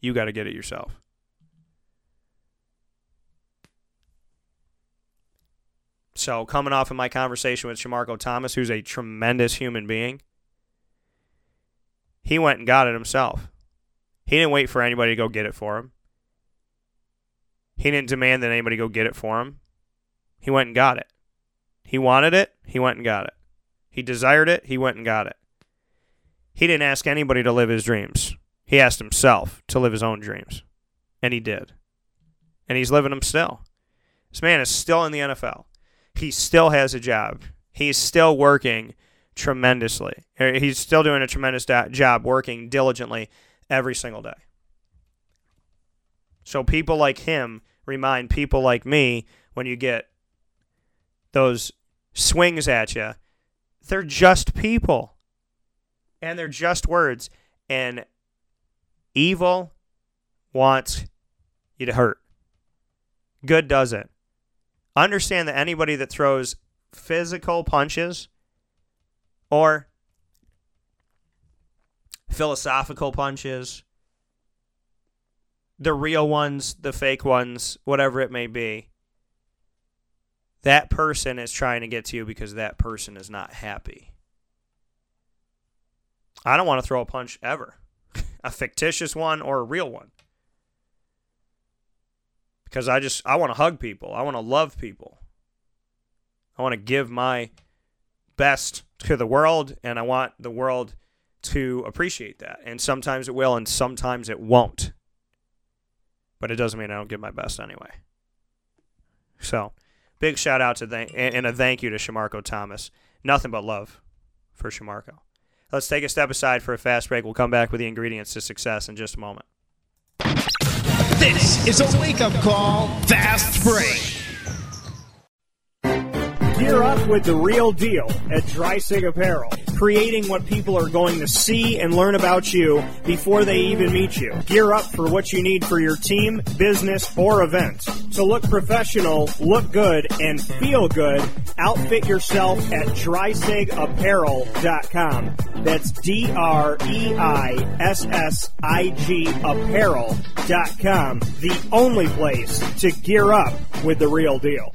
Speaker 1: You got to get it yourself. So, coming off of my conversation with Shamarko Thomas, who's a tremendous human being, he went and got it himself. He didn't wait for anybody to go get it for him. He didn't demand that anybody go get it for him. He went and got it. He wanted it, he went and got it. He desired it, he went and got it. He didn't ask anybody to live his dreams. He asked himself to live his own dreams. And he did. And he's living them still. This man is still in the NFL. He still has a job. He's still working tremendously. He's still doing a tremendous job working diligently every single day. So people like him remind people like me when you get those swings at you, they're just people. And they're just words. And evil wants you to hurt. Good doesn't. Understand that anybody that throws physical punches or philosophical punches, the real ones, the fake ones, whatever it may be, that person is trying to get to you because that person is not happy. I don't want to throw a punch ever, a fictitious one or a real one. Because I just, I want to hug people. I want to love people. I want to give my best to the world, and I want the world to appreciate that. And sometimes it will, and sometimes it won't. But it doesn't mean I don't give my best anyway. So, big shout out to thank and a thank you to Shamarko Thomas. Nothing but love for Shamarko. Let's take a step aside for a fast break. We'll come back with the ingredients to success in just a moment.
Speaker 2: This is a wake up call. Fast break.
Speaker 3: Gear up with the real deal at Dreissig Apparel, creating what people are going to see and learn about you before they even meet you. Gear up for what you need for your team, business, or event. To look professional, look good, and feel good, outfit yourself at dreissigapparel.com. That's D R E I S S I G apparel.com. The only place to gear up with the real deal.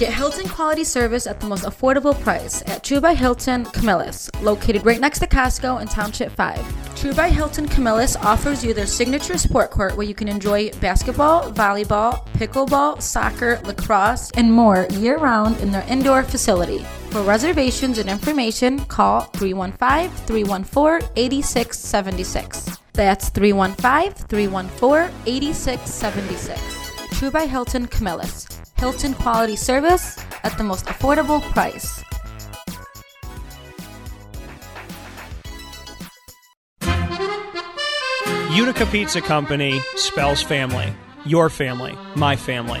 Speaker 8: Get Hilton quality service at the most affordable price at True by Hilton Camillus, located right next to Costco in Township 5. True by Hilton Camillus offers you their signature sport court where you can enjoy basketball, volleyball, pickleball, soccer, lacrosse, and more year round in their indoor facility. For reservations and information, call 315 314 8676. That's 315 314 8676. True by Hilton Camillus. Hilton quality service at the most affordable price.
Speaker 9: Utica Pizza Company spells family. Your family, my family,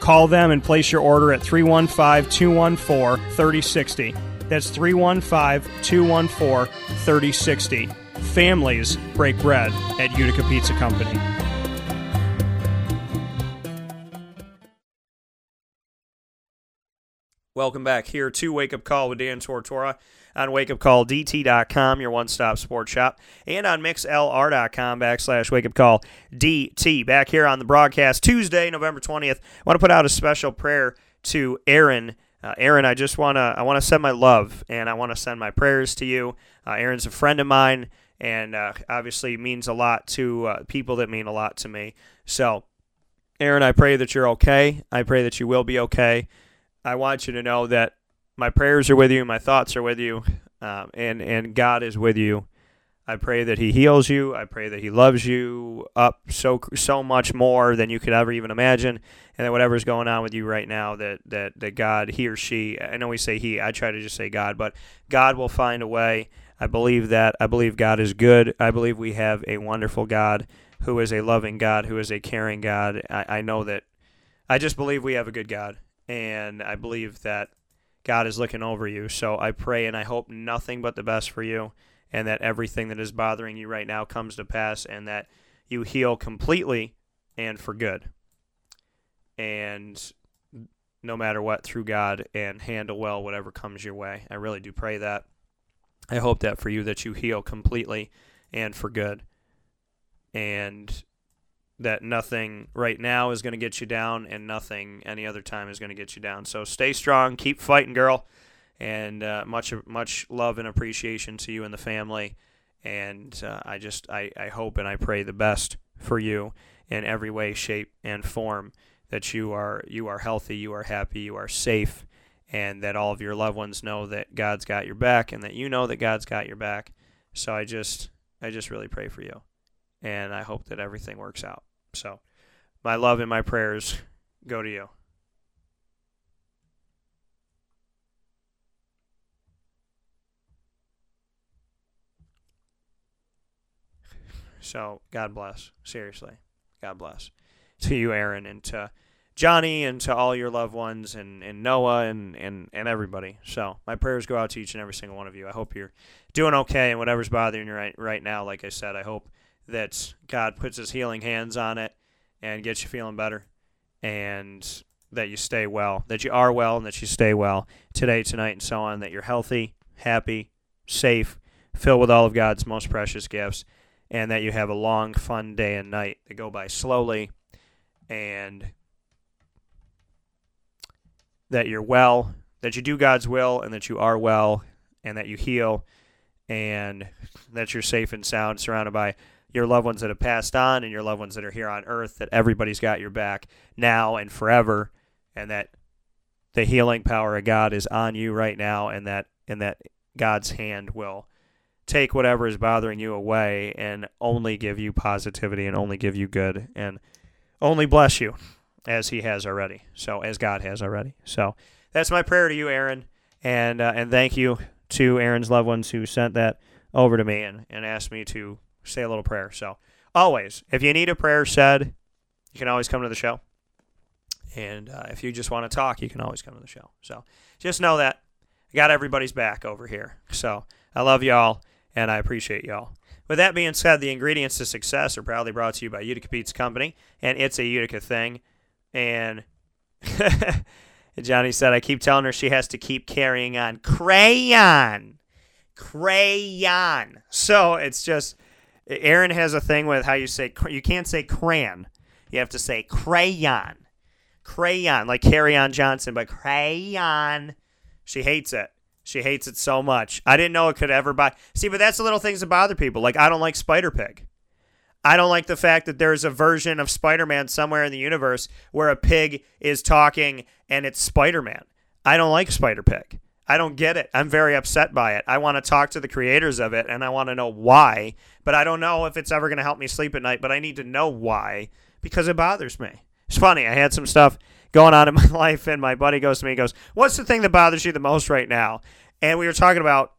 Speaker 9: Call them and place your order at 315 214 3060. That's 315 214 3060. Families break bread at Utica Pizza Company.
Speaker 1: Welcome back here to Wake Up Call with Dan Tortora on wakeupcalldt.com, your one-stop sports shop, and on mixlr.com backslash wakeupcalldt. Back here on the broadcast Tuesday, November 20th. I want to put out a special prayer to Aaron. Uh, Aaron, I just want to I want to send my love and I want to send my prayers to you. Uh, Aaron's a friend of mine and uh, obviously means a lot to uh, people that mean a lot to me. So, Aaron, I pray that you're okay. I pray that you will be okay. I want you to know that my prayers are with you, my thoughts are with you, um, and and God is with you. I pray that He heals you. I pray that He loves you up so so much more than you could ever even imagine, and that whatever's going on with you right now, that that that God, He or She, I know we say He, I try to just say God, but God will find a way. I believe that. I believe God is good. I believe we have a wonderful God who is a loving God, who is a caring God. I, I know that. I just believe we have a good God, and I believe that God is looking over you. So I pray and I hope nothing but the best for you and that everything that is bothering you right now comes to pass and that you heal completely and for good. And no matter what, through God and handle well whatever comes your way. I really do pray that. I hope that for you that you heal completely and for good. And that nothing right now is going to get you down and nothing any other time is going to get you down. So stay strong, keep fighting, girl, and uh, much much love and appreciation to you and the family. And uh, I just I, I hope and I pray the best for you in every way, shape, and form. That you are you are healthy, you are happy, you are safe, and that all of your loved ones know that God's got your back, and that you know that God's got your back. So I just I just really pray for you, and I hope that everything works out. So, my love and my prayers go to you. So, God bless. Seriously. God bless. To you, Aaron, and to Johnny, and to all your loved ones, and, and Noah, and, and, and everybody. So, my prayers go out to each and every single one of you. I hope you're doing okay, and whatever's bothering you right, right now, like I said, I hope that God puts his healing hands on it and gets you feeling better and that you stay well, that you are well and that you stay well today, tonight, and so on, that you're healthy, happy, safe, filled with all of God's most precious gifts, and that you have a long, fun day and night that go by slowly and that you're well, that you do God's will, and that you are well, and that you heal, and that you're safe and sound, surrounded by your loved ones that have passed on and your loved ones that are here on earth, that everybody's got your back now and forever, and that the healing power of God is on you right now, and that and that God's hand will take whatever is bothering you away and only give you positivity and only give you good and only bless you as He has already. So as God has already. So that's my prayer to you, Aaron, and uh, and thank you to Aaron's loved ones who sent that over to me and, and asked me to say a little prayer. So, always, if you need a prayer said, you can always come to the show. And uh, if you just want to talk, you can always come to the show. So, just know that I got everybody's back over here. So, I love y'all and I appreciate y'all. With that being said, the ingredients to success are proudly brought to you by Utica Pizza Company, and it's a Utica thing. And Johnny said, I keep telling her she has to keep carrying on. Crayon! Crayon! So it's just Aaron has a thing with how you say you can't say crayon. You have to say crayon. Crayon, like Carry On Johnson, but crayon. She hates it. She hates it so much. I didn't know it could ever buy. See, but that's the little things that bother people. Like I don't like Spider Pig. I don't like the fact that there's a version of Spider Man somewhere in the universe where a pig is talking and it's Spider Man. I don't like Spider Pig. I don't get it. I'm very upset by it. I want to talk to the creators of it and I want to know why, but I don't know if it's ever going to help me sleep at night, but I need to know why because it bothers me. It's funny. I had some stuff going on in my life and my buddy goes to me and goes, "What's the thing that bothers you the most right now?" And we were talking about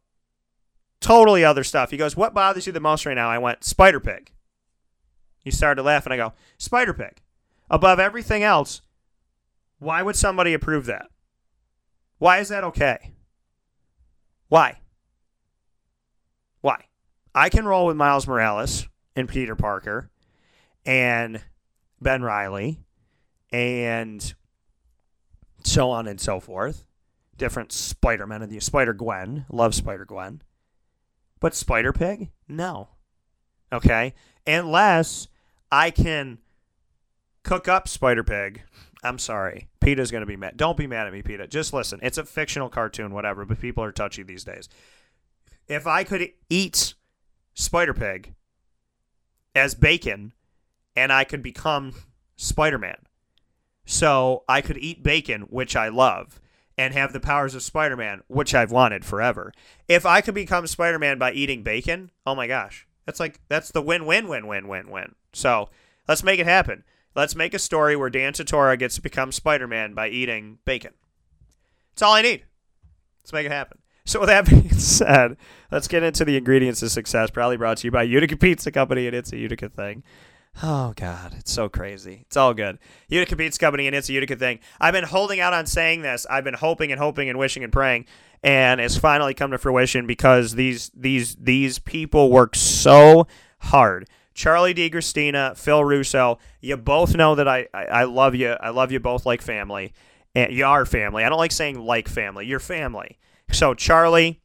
Speaker 1: totally other stuff. He goes, "What bothers you the most right now?" I went, "Spider Pig." He started laughing. I go, "Spider Pig." Above everything else, why would somebody approve that? Why is that okay? Why? Why? I can roll with Miles Morales and Peter Parker and Ben Riley and so on and so forth. different Spider Men of the Spider Gwen. Love Spider Gwen. But Spider Pig? No. Okay? Unless I can cook up Spider Pig. I'm sorry. PETA's going to be mad. Don't be mad at me, PETA. Just listen. It's a fictional cartoon, whatever, but people are touchy these days. If I could eat Spider Pig as bacon and I could become Spider Man. So I could eat bacon, which I love, and have the powers of Spider Man, which I've wanted forever. If I could become Spider Man by eating bacon, oh my gosh. That's like that's the win win win win win win. So let's make it happen. Let's make a story where Dan Tortora gets to become Spider Man by eating bacon. That's all I need. Let's make it happen. So with that being said, let's get into the ingredients of success. Probably brought to you by Utica Pizza Company, and it's a Utica thing. Oh God, it's so crazy. It's all good. Utica Pizza Company, and it's a Utica thing. I've been holding out on saying this. I've been hoping and hoping and wishing and praying, and it's finally come to fruition because these these these people work so hard. Charlie DiGristina, Phil Russo, you both know that I, I, I love you. I love you both like family. And you are family. I don't like saying like family. You're family. So Charlie,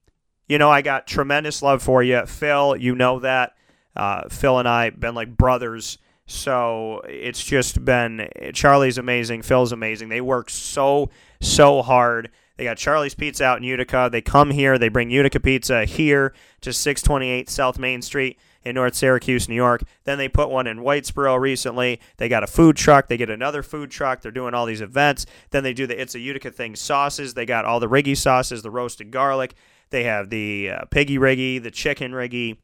Speaker 1: you know I got tremendous love for you. Phil, you know that. Uh, Phil and I been like brothers. So it's just been Charlie's amazing. Phil's amazing. They work so so hard. They got Charlie's Pizza out in Utica. They come here. They bring Utica Pizza here to 628 South Main Street in North Syracuse, New York. Then they put one in Whitesboro recently. They got a food truck. They get another food truck. They're doing all these events. Then they do the It's a Utica Thing sauces. They got all the Riggy sauces, the roasted garlic. They have the uh, piggy riggy, the chicken riggy,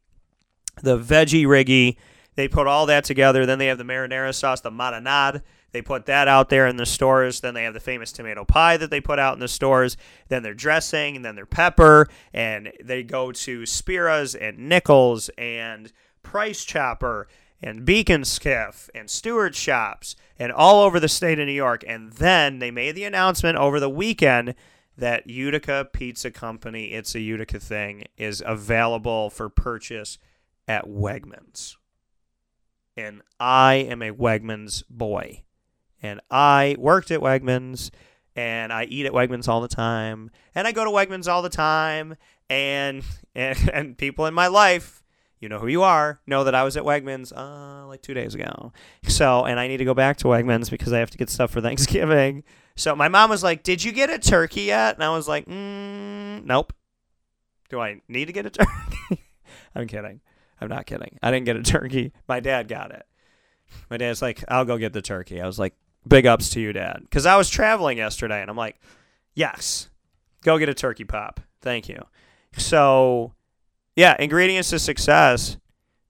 Speaker 1: the veggie riggy. They put all that together. Then they have the marinara sauce, the marinade. They put that out there in the stores. Then they have the famous tomato pie that they put out in the stores. Then their dressing, and then their pepper. And they go to Spira's and Nichols and Price Chopper and Beacon Skiff and Stewart Shops and all over the state of New York. And then they made the announcement over the weekend that Utica Pizza Company, it's a Utica thing, is available for purchase at Wegmans. And I am a Wegmans boy. And I worked at Wegmans and I eat at Wegmans all the time. And I go to Wegmans all the time. And and, and people in my life, you know who you are, know that I was at Wegmans uh, like two days ago. So, and I need to go back to Wegmans because I have to get stuff for Thanksgiving. So my mom was like, "Did you get a turkey yet?" And I was like, mm, "Nope." Do I need to get a turkey? I'm kidding. I'm not kidding. I didn't get a turkey. My dad got it. My dad's like, "I'll go get the turkey." I was like, "Big ups to you, dad," because I was traveling yesterday, and I'm like, "Yes, go get a turkey pop. Thank you." So, yeah, ingredients to success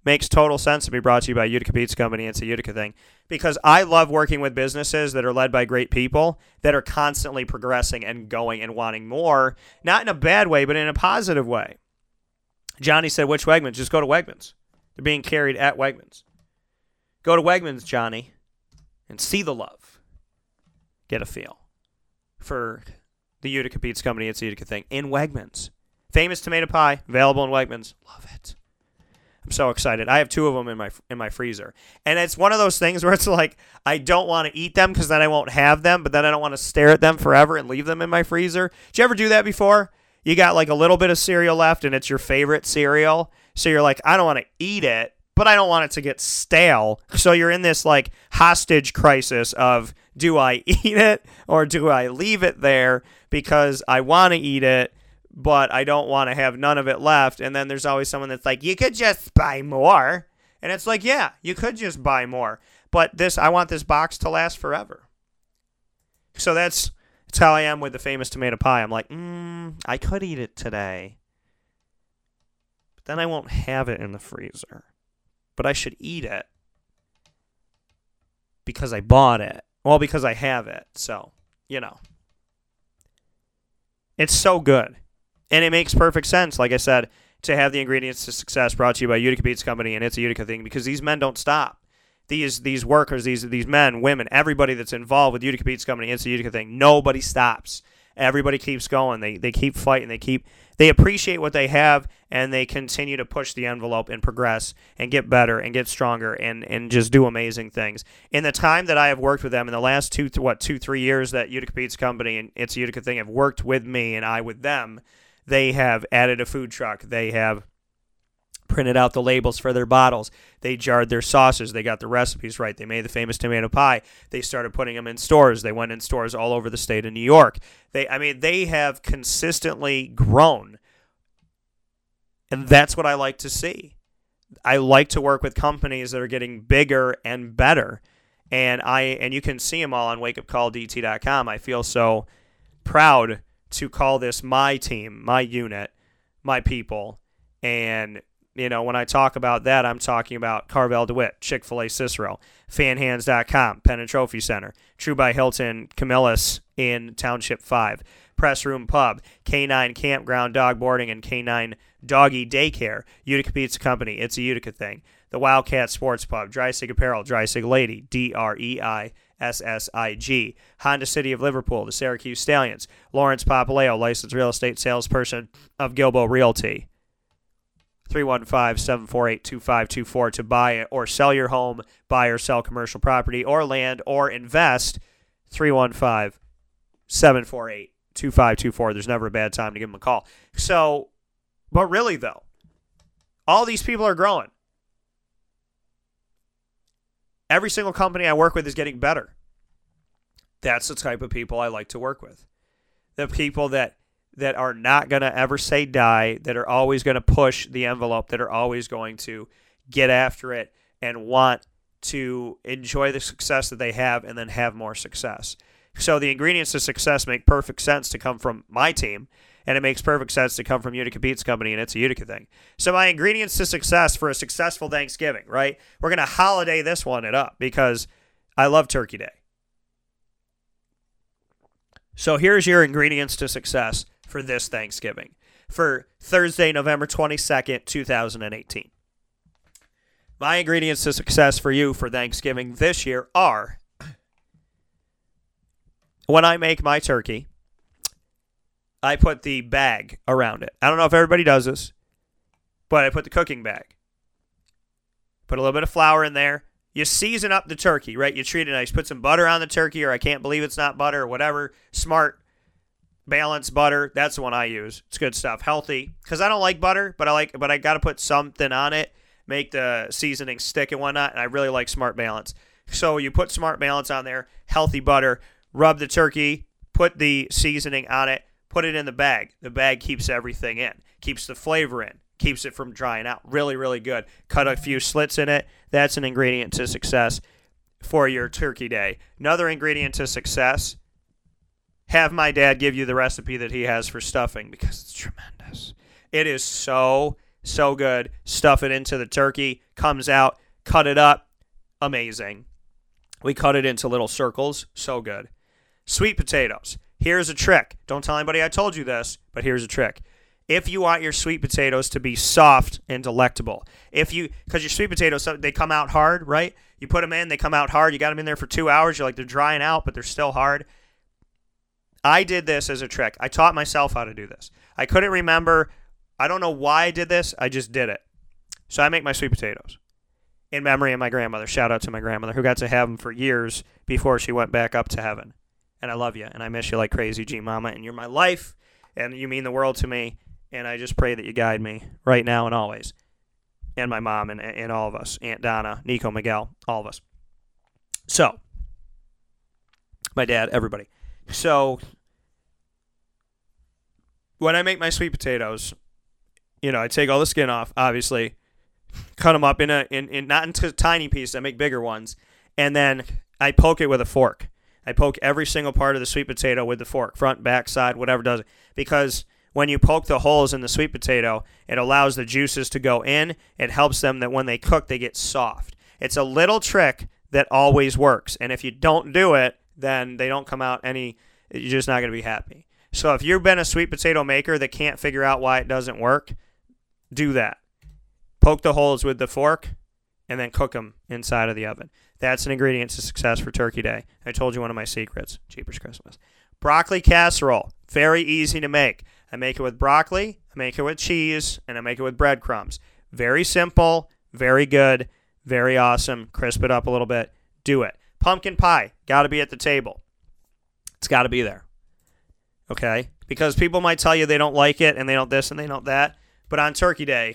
Speaker 1: makes total sense to be brought to you by Utica Pizza Company. It's a Utica thing because I love working with businesses that are led by great people that are constantly progressing and going and wanting more, not in a bad way, but in a positive way. Johnny said, "Which Wegmans? Just go to Wegmans. They're being carried at Wegmans. Go to Wegmans, Johnny, and see the love. Get a feel for the Utica Pizza Company. It's Utica thing in Wegmans. Famous tomato pie available in Wegmans. Love it. I'm so excited. I have two of them in my in my freezer, and it's one of those things where it's like I don't want to eat them because then I won't have them, but then I don't want to stare at them forever and leave them in my freezer. Did you ever do that before? You got like a little bit of cereal left, and it's your favorite cereal, so you're like, I don't want to eat it, but I don't want it to get stale. So you're in this like hostage crisis of do I eat it or do I leave it there because I want to eat it but I don't want to have none of it left. And then there's always someone that's like, you could just buy more. And it's like, yeah, you could just buy more. But this, I want this box to last forever. So that's that's how I am with the famous tomato pie. I'm like, mm, I could eat it today, but then I won't have it in the freezer. But I should eat it because I bought it. Well, because I have it. So, you know. It's so good. And it makes perfect sense, like I said, to have the ingredients to success brought to you by Utica Pizza Company and it's a Utica thing because these men don't stop. These these workers, these these men, women, everybody that's involved with Utica Pizza Company, it's a Utica thing. Nobody stops. Everybody keeps going. They they keep fighting. They keep they appreciate what they have and they continue to push the envelope and progress and get better and get stronger and and just do amazing things. In the time that I have worked with them in the last two what two three years that Utica Pizza Company and it's a Utica thing have worked with me and I with them, they have added a food truck. They have printed out the labels for their bottles. They jarred their sauces. They got the recipes right. They made the famous tomato pie. They started putting them in stores. They went in stores all over the state of New York. They I mean, they have consistently grown. And that's what I like to see. I like to work with companies that are getting bigger and better. And I and you can see them all on wakeupcalldt.com. I feel so proud to call this my team, my unit, my people. And you know, when I talk about that, I'm talking about Carvel DeWitt, Chick fil A Cicero, fanhands.com, Penn and Trophy Center, True by Hilton, Camillus in Township 5, Press Room Pub, K9 Campground Dog Boarding, and K9 Doggy Daycare, Utica Pizza Company, it's a Utica thing, the Wildcat Sports Pub, Dreissig Apparel, Dreissig Lady, D R E I S S I G, Honda City of Liverpool, the Syracuse Stallions, Lawrence Papaleo, licensed real estate salesperson of Gilbo Realty. 315-748-2524 to buy or sell your home, buy or sell commercial property or land or invest. 315-748-2524. There's never a bad time to give them a call. So, but really though, all these people are growing. Every single company I work with is getting better. That's the type of people I like to work with. The people that that are not going to ever say die, that are always going to push the envelope, that are always going to get after it and want to enjoy the success that they have and then have more success. So the ingredients to success make perfect sense to come from my team, and it makes perfect sense to come from Utica Pizza Company, and it's a Utica thing. So my ingredients to success for a successful Thanksgiving, right? We're going to holiday this one it up because I love Turkey Day. So here's your ingredients to success for this Thanksgiving for Thursday, November 22nd, 2018. My ingredients to success for you for Thanksgiving this year are when I make my turkey, I put the bag around it. I don't know if everybody does this, but I put the cooking bag. Put a little bit of flour in there. You season up the turkey, right? You treat it nice. Put some butter on the turkey, or I can't believe it's not butter, or whatever. Smart balanced butter. That's the one I use. It's good stuff. Healthy because I don't like butter, but I like, but I got to put something on it, make the seasoning stick and whatnot. And I really like Smart Balance. So you put Smart Balance on there, healthy butter. Rub the turkey, put the seasoning on it, put it in the bag. The bag keeps everything in, keeps the flavor in, keeps it from drying out. Really, really good. Cut a few slits in it. That's an ingredient to success for your turkey day. Another ingredient to success have my dad give you the recipe that he has for stuffing because it's tremendous. It is so, so good. Stuff it into the turkey, comes out, cut it up. Amazing. We cut it into little circles. So good. Sweet potatoes. Here's a trick. Don't tell anybody I told you this, but here's a trick. If you want your sweet potatoes to be soft and delectable, if you, because your sweet potatoes, they come out hard, right? You put them in, they come out hard. You got them in there for two hours. You're like, they're drying out, but they're still hard. I did this as a trick. I taught myself how to do this. I couldn't remember. I don't know why I did this. I just did it. So I make my sweet potatoes in memory of my grandmother. Shout out to my grandmother who got to have them for years before she went back up to heaven. And I love you and I miss you like crazy, G Mama. And you're my life and you mean the world to me. And I just pray that you guide me right now and always. And my mom and, and all of us Aunt Donna, Nico, Miguel, all of us. So, my dad, everybody. So when I make my sweet potatoes, you know, I take all the skin off, obviously, cut them up in a in, in not into tiny pieces. I make bigger ones, and then I poke it with a fork. I poke every single part of the sweet potato with the fork, front, back, side, whatever does it, because when you poke the holes in the sweet potato, it allows the juices to go in. It helps them that when they cook, they get soft. It's a little trick that always works, and if you don't do it, then they don't come out any. You're just not going to be happy. So if you've been a sweet potato maker that can't figure out why it doesn't work, do that. Poke the holes with the fork, and then cook them inside of the oven. That's an ingredient to success for Turkey Day. I told you one of my secrets. Jeepers Christmas. Broccoli casserole, very easy to make. I make it with broccoli, I make it with cheese, and I make it with breadcrumbs. Very simple, very good, very awesome. Crisp it up a little bit. Do it. Pumpkin pie, got to be at the table. It's got to be there. Okay? Because people might tell you they don't like it and they don't this and they don't that. But on Turkey Day,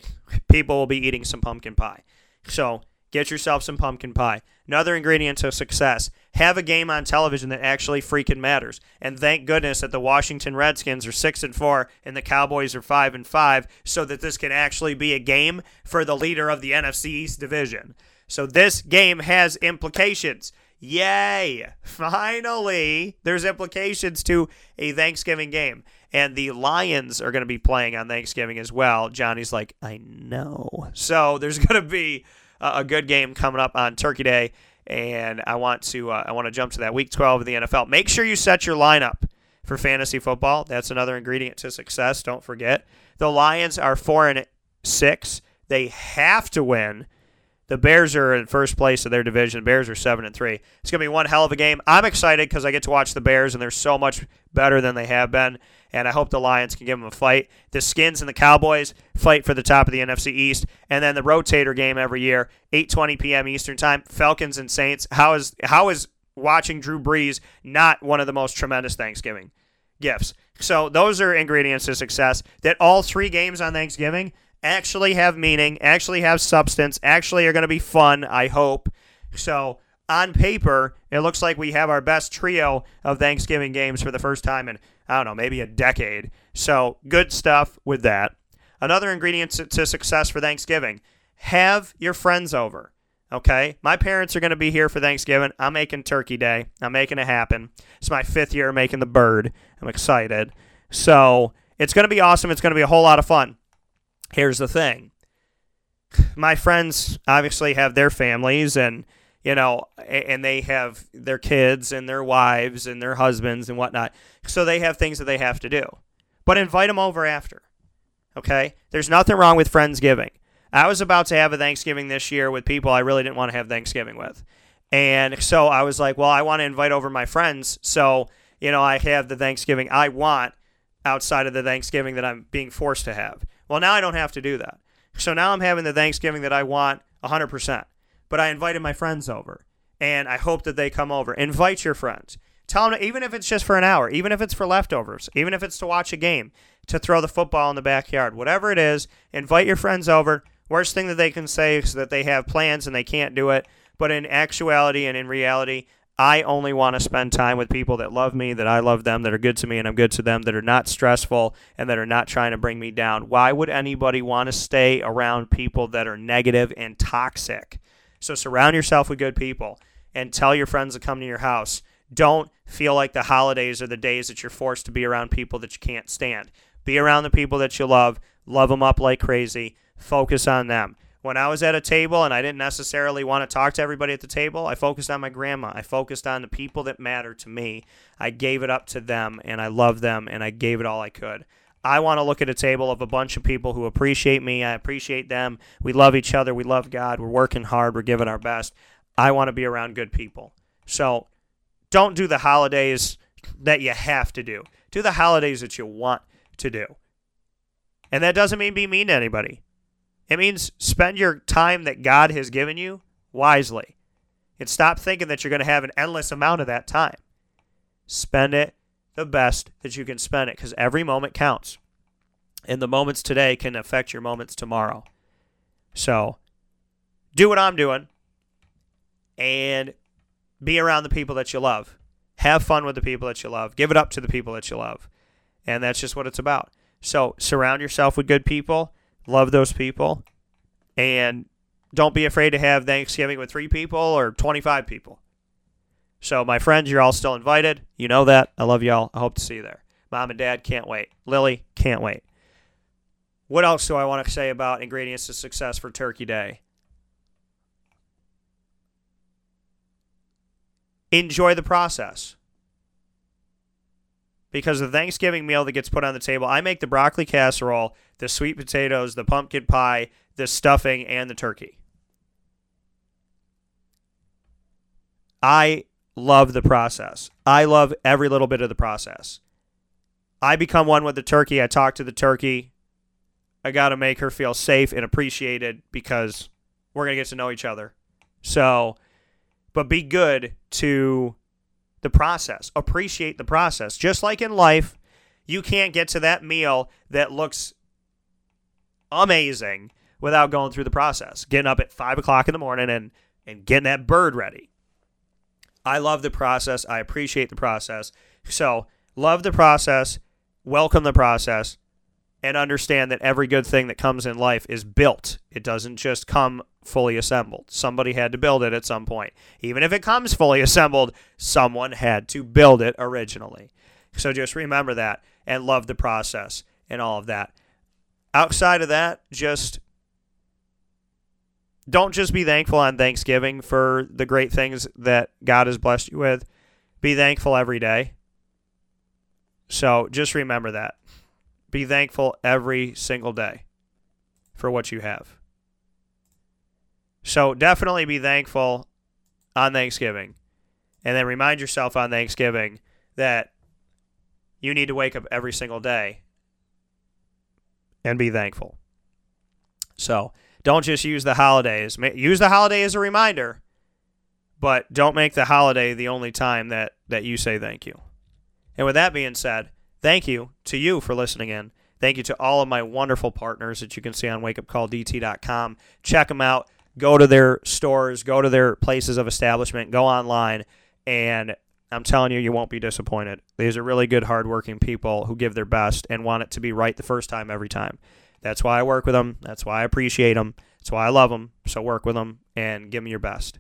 Speaker 1: people will be eating some pumpkin pie. So get yourself some pumpkin pie. Another ingredient to success have a game on television that actually freaking matters. And thank goodness that the Washington Redskins are 6 and 4 and the Cowboys are 5 and 5 so that this can actually be a game for the leader of the NFC East division. So this game has implications. Yay! Finally, there's implications to a Thanksgiving game. And the Lions are going to be playing on Thanksgiving as well. Johnny's like, I know. So there's going to be a good game coming up on Turkey Day, and I want to uh, I want to jump to that Week 12 of the NFL. Make sure you set your lineup for fantasy football. That's another ingredient to success. Don't forget. The Lions are four and six. They have to win. The Bears are in first place of their division. Bears are seven and three. It's gonna be one hell of a game. I'm excited because I get to watch the Bears, and they're so much better than they have been. And I hope the Lions can give them a fight. The Skins and the Cowboys fight for the top of the NFC East, and then the rotator game every year, 8:20 p.m. Eastern time. Falcons and Saints. How is how is watching Drew Brees not one of the most tremendous Thanksgiving gifts? So those are ingredients to success. That all three games on Thanksgiving actually have meaning, actually have substance, actually are going to be fun, I hope. So, on paper, it looks like we have our best trio of Thanksgiving games for the first time in, I don't know, maybe a decade. So, good stuff with that. Another ingredient to, success for Thanksgiving have your friends over. Okay? My parents are going to be here for Thanksgiving. I'm making Turkey Day. I'm making it happen. It's my fifth year making the bird. I'm excited. So, it's going to be awesome. It's going to be a whole lot of fun here's the thing. My friends obviously have their families and you know and they have their kids and their wives and their husbands and whatnot. So they have things that they have to do. But invite them over after okay? There's nothing wrong with friendsgiving. I was about to have a thanksgiving this year with people i really didn't want to have thanksgiving with. And so i was like well i want to invite over my friends. So you know i have the thanksgiving i want outside of the thanksgiving that i'm being forced to have well, now I don't have to do that. So now I'm having the Thanksgiving that I want 100%. But I invited my friends over, and I hope that they come over. Invite your friends. Tell them, even if it's just for an hour, even if it's for leftovers, even if it's to watch a game, to throw the football in the backyard, whatever it is, invite your friends over. Worst thing that they can say is that they have plans and they can't do it. But in actuality and in reality, I only want to spend time with people that love me, that I love them, that are good to me, and I'm good to them, that are not stressful and that are not trying to bring me down. Why would anybody want to stay around people that are negative and toxic? So surround yourself with good people and tell your friends to come to your house. Don't feel like the holidays are the days that you're forced to be around people that you can't stand. Be around the people that you love, love them up like crazy, focus on them when I was at a table and I didn't necessarily want to talk to everybody at the table, I focused on my grandma. I focused on the people that matter to me. I gave it up to them and I love them and I gave it all I could. I want to look at a table of a bunch of people who appreciate me. I appreciate them. We love each other. We love God. We're working hard. We're giving our best. I want to be around good people. So don't do the holidays that you have to do. Do the holidays that you want to do. And that doesn't mean be mean to anybody. It means spend your time that God has given you wisely. And stop thinking that you're going to have an endless amount of that time. Spend it the best that you can spend it because every moment counts. And the moments today can affect your moments tomorrow. So do what I'm doing and be around the people that you love. Have fun with the people that you love. Give it up to the people that you love. And that's just what it's about. So surround yourself with good people Love those people. And don't be afraid to have Thanksgiving with three people or 25 people. So, my friends, you're all still invited. You know that. I love y'all. I hope to see you there. Mom and dad can't wait. Lily can't wait. What else do I want to say about ingredients to success for Turkey Day? Enjoy the process because the Thanksgiving meal that gets put on the table, I make the broccoli casserole, the sweet potatoes, the pumpkin pie, the stuffing, and the turkey. I love the process. I love every little bit of the process. I become one with the turkey. I talk to the turkey. I got to make her feel safe and appreciated because we're going to get to know each other. So, but be good to the process. Appreciate the process. Just like in life, you can't get to that meal that looks amazing without going through the process. Getting up at five o'clock in the morning and, and getting that bird ready. I love the process. I appreciate the process. So, love the process, welcome the process, and understand that every good thing that comes in life is built. It doesn't just come fully assembled. Somebody had to build it at some point. Even if it comes fully assembled, someone had to build it originally. So just remember that and love the process and all of that. Outside of that, just don't just be thankful on Thanksgiving for the great things that God has blessed you with. Be thankful every day. So just remember that. Be thankful every single day for what you have. So definitely be thankful on Thanksgiving. And then remind yourself on Thanksgiving that you need to wake up every single day and be thankful. So don't just use the holidays. Use the holiday as a reminder, but don't make the holiday the only time that, that you say thank you. And with that being said, thank you to you for listening in. Thank you to all of my wonderful partners that you can see on wakeupcalldt.com. Check them out. Go to their stores, go to their places of establishment, go online, and I'm telling you, you won't be disappointed. These are really good, hardworking people who give their best and want it to be right the first time every time. That's why I work with them. That's why I appreciate them. That's why I love them. So work with them and give them your best.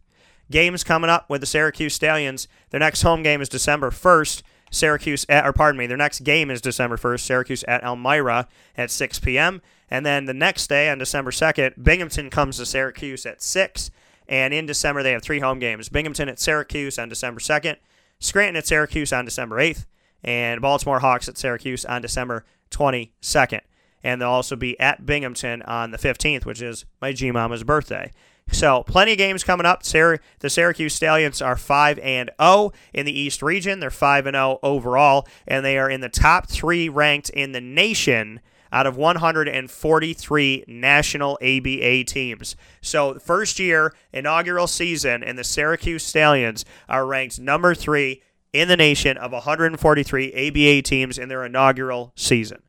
Speaker 1: Games coming up with the Syracuse Stallions. Their next home game is December 1st. Syracuse, at, or pardon me, their next game is December 1st. Syracuse at Elmira at 6 p.m. And then the next day on December 2nd, Binghamton comes to Syracuse at 6. And in December, they have three home games Binghamton at Syracuse on December 2nd, Scranton at Syracuse on December 8th, and Baltimore Hawks at Syracuse on December 22nd. And they'll also be at Binghamton on the 15th, which is my G Mama's birthday. So, plenty of games coming up. The Syracuse Stallions are 5 and 0 in the East region. They're 5 and 0 overall, and they are in the top 3 ranked in the nation out of 143 national ABA teams. So, first year, inaugural season, and the Syracuse Stallions are ranked number 3 in the nation of 143 ABA teams in their inaugural season.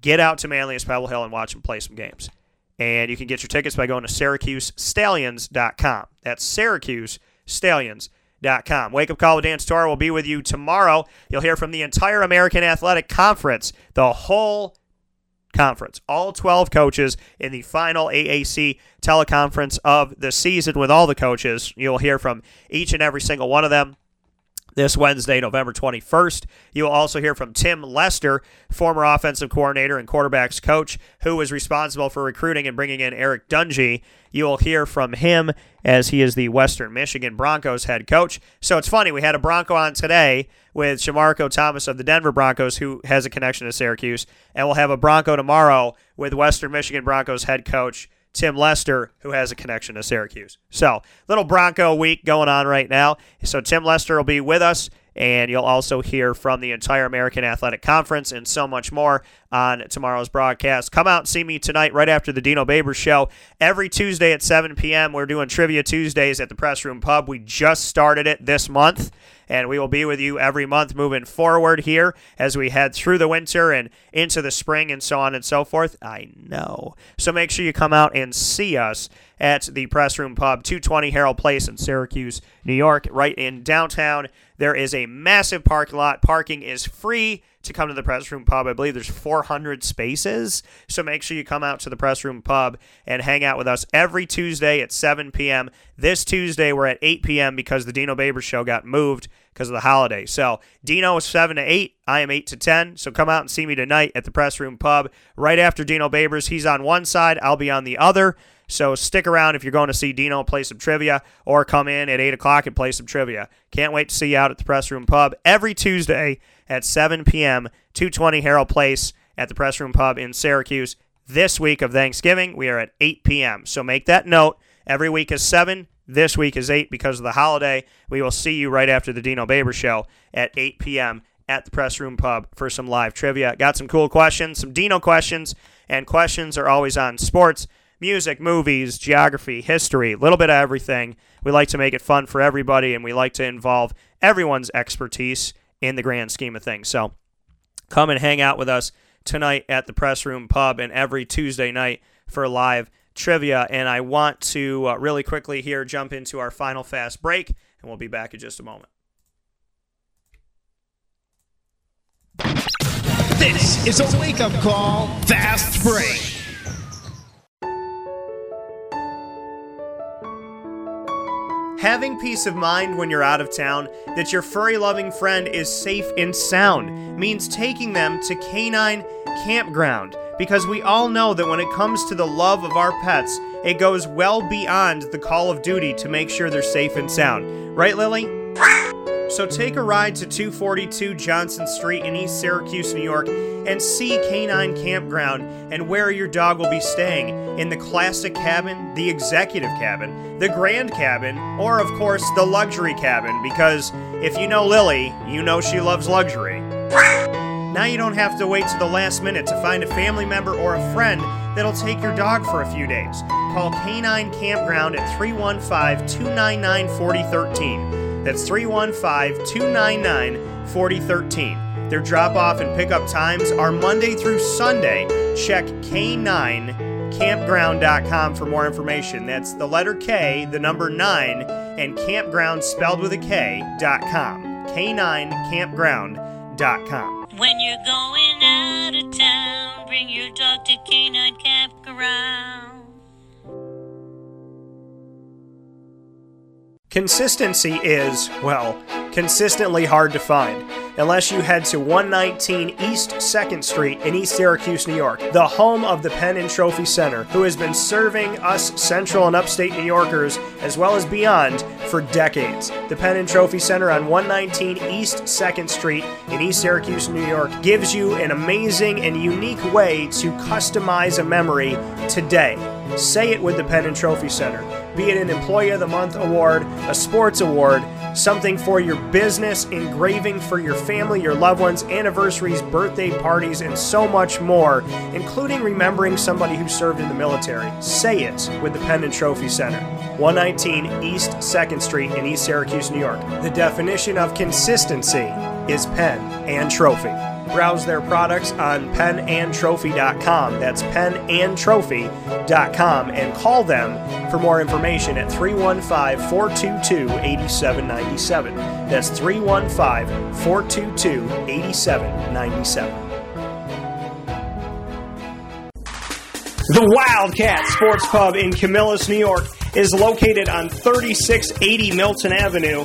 Speaker 1: Get out to Manlius Pebble Hill and watch them play some games. And you can get your tickets by going to SyracuseStallions.com. That's SyracuseStallions.com. Wake Up Call with Dan will be with you tomorrow. You'll hear from the entire American Athletic Conference, the whole conference, all 12 coaches in the final AAC teleconference of the season with all the coaches. You'll hear from each and every single one of them this Wednesday, November 21st. You will also hear from Tim Lester, former offensive coordinator and quarterbacks coach, who was responsible for recruiting and bringing in Eric Dungey. You will hear from him as he is the Western Michigan Broncos head coach. So it's funny, we had a Bronco on today with Shamarko Thomas of the Denver Broncos, who has a connection to Syracuse, and we'll have a Bronco tomorrow with Western Michigan Broncos head coach Tim Lester, who has a connection to Syracuse. So, little Bronco week going on right now. So, Tim Lester will be with us, and you'll also hear from the entire American Athletic Conference and so much more on tomorrow's broadcast. Come out and see me tonight right after the Dino Babers show. Every Tuesday at 7 p.m., we're doing Trivia Tuesdays at the Press Room Pub. We just started it this month and we will be with you every month moving forward here as we head through the winter and into the spring and so on and so forth. I know. So make sure you come out and see us at the Press Room Pub, 220 Harold Place in Syracuse, New York, right in downtown. There is a massive parking lot. Parking is free to come to the Press Room Pub. I believe there's 400 spaces. So make sure you come out to the Press Room Pub and hang out with us every Tuesday at 7 p.m. This Tuesday, we're at 8 p.m. because the Dino Babers show got moved because of the holiday. So Dino is 7 to 8. I am 8 to 10. So come out and see me tonight at the Press Room Pub right after Dino Babers. He's on one side, I'll be on the other. So stick around if you're going to see Dino play some trivia or come in at 8 o'clock and play some trivia. Can't wait to see you out at the Press Room Pub every Tuesday at 7 p.m., 220 Harold Place at the Press Room Pub in Syracuse. This week of Thanksgiving, we are at 8 p.m. So make that note. Every week is 7, This week is 8 because of the holiday. We will see you right after the Dino Babers show at 8 p.m. at the Press Room Pub for some live trivia. Got some cool questions, some Dino questions, and questions are always on sports, music, movies, geography, history, a little bit of everything. We like to make it fun for everybody, and we like to involve everyone's expertise in the grand scheme of things. So come and hang out with us tonight at the Press Room Pub and every Tuesday night for live trivia. And I want to uh, really quickly here jump into our final fast break, and we'll be back in just a moment.
Speaker 2: This is a wake up call, fast break.
Speaker 1: Having peace of mind when you're out of town that your furry loving friend is safe and sound means taking them to Canine Campground because we all know that when it comes to the love of our pets, it goes well beyond the call of duty to make sure they're safe and sound. Right, Lily? So take a ride to 242 Johnson Street in East Syracuse, New York, and see Canine Campground and where your dog will be staying in the classic cabin, the executive cabin, the grand cabin, or of course the luxury cabin. Because if you know Lily, you know she loves luxury. Now you don't have to wait to the last minute to find a family member or a friend that'll take your dog for a few days. Call Canine Campground at 315 299 4013. That's 315 299 4013. Their drop off and pickup times are Monday through Sunday. Check K9campground.com for more information. That's the letter K, the number 9, and campground spelled with a K.com. K9campground.com.
Speaker 10: When you're going out of town, bring your dog to Canine Campground.
Speaker 1: Consistency is, well, consistently hard to find unless you head to 119 East 2nd Street in East Syracuse, New York, the home of the Pen and Trophy Center, who has been serving us central and upstate New Yorkers as well as beyond for decades. The Pen and Trophy Center on 119 East 2nd Street in East Syracuse, New York gives you an amazing and unique way to customize a memory today. Say it with the Pen and Trophy Center. Be it an Employee of the Month award, a sports award, something for your business, engraving for your family, your loved ones, anniversaries, birthday parties, and so much more, including remembering somebody who served in the military. Say it with the Pen and Trophy Center. 119 East 2nd Street in East Syracuse, New York. The definition of consistency is pen and trophy. Browse their products on penandtrophy.com. That's penandtrophy.com and call them for more information at 315 422 8797. That's 315 422 8797. The Wildcat Sports Pub in Camillus, New York is located on 3680 Milton Avenue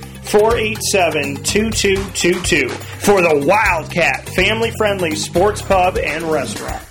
Speaker 1: 487 2222 for the Wildcat family friendly sports pub and restaurant.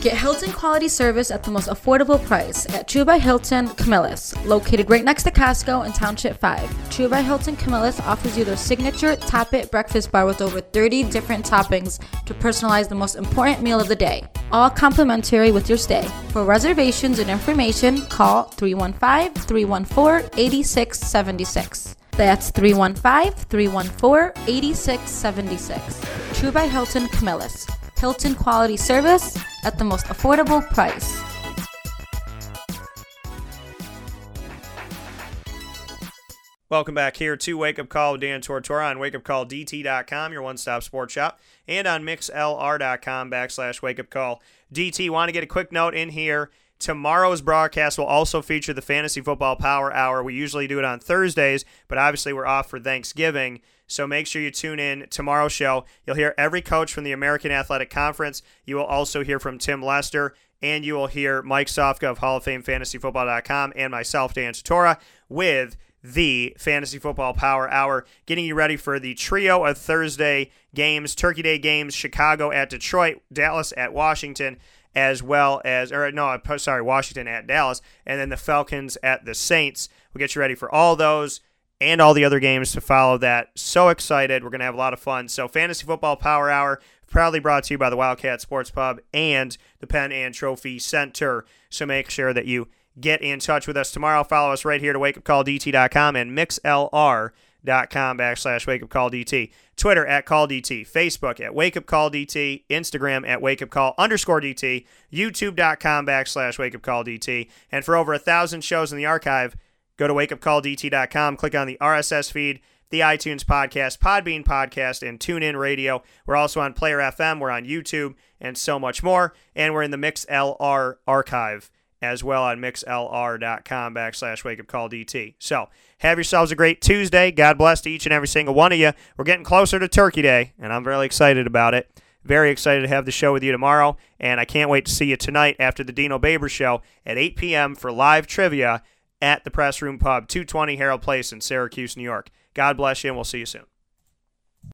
Speaker 8: Get Hilton quality service at the most affordable price at True by Hilton Camillus, located right next to Costco in Township 5. True by Hilton Camillus offers you their signature Top It breakfast bar with over 30 different toppings to personalize the most important meal of the day, all complimentary with your stay. For reservations and information, call 315 314 8676. That's 315 314 8676. True by Hilton Camillus. Hilton quality service at the most affordable price.
Speaker 1: Welcome back here to Wake Up Call with Dan Tortora on wakeupcalldt.com, your one-stop sports shop, and on mixlr.com backslash Wake Up Call DT. Want to get a quick note in here. Tomorrow's broadcast will also feature the Fantasy Football Power Hour. We usually do it on Thursdays, but obviously we're off for Thanksgiving. So make sure you tune in tomorrow's show. You'll hear every coach from the American Athletic Conference. You will also hear from Tim Lester, and you will hear Mike Sofka of Hall of Fame FantasyFootball.com and myself, Dan Tortora, with the Fantasy Football Power Hour, getting you ready for the trio of Thursday games, Turkey Day games, Chicago at Detroit, Dallas at Washington, as well as, or no, sorry, Washington at Dallas, and then the Falcons at the Saints. We'll get you ready for all those and all the other games to follow that. So excited. We're going to have a lot of fun. So, Fantasy Football Power Hour, proudly brought to you by the Wildcat Sports Pub and the Pen and Trophy Center. So, make sure that you get in touch with us tomorrow. Follow us right here to wakeupcalldt.com and mixlr.com backslash wakeupcalldt. Twitter at calldt, Facebook at wakeupcalldt, Instagram at wakeupcall underscore dt, youtube.com backslash wakeupcalldt. And for over a thousand shows in the archive, go to wakeupcalldt.com, click on the RSS feed, the iTunes podcast, Podbean podcast, and TuneIn Radio. We're also on Player FM, we're on YouTube, and so much more. And we're in the MixLR archive as well on mixlr.com backslash wake. So have yourselves a great Tuesday. God bless to each and every single one of you. We're getting closer to Turkey Day, and I'm really excited about it. Very excited to have the show with you tomorrow, and I can't wait to see you tonight after the Dino Baber show at 8 p.m. for live trivia at the Press Room Pub, 220 Harold Place in Syracuse, New York. God bless you, and we'll see you soon.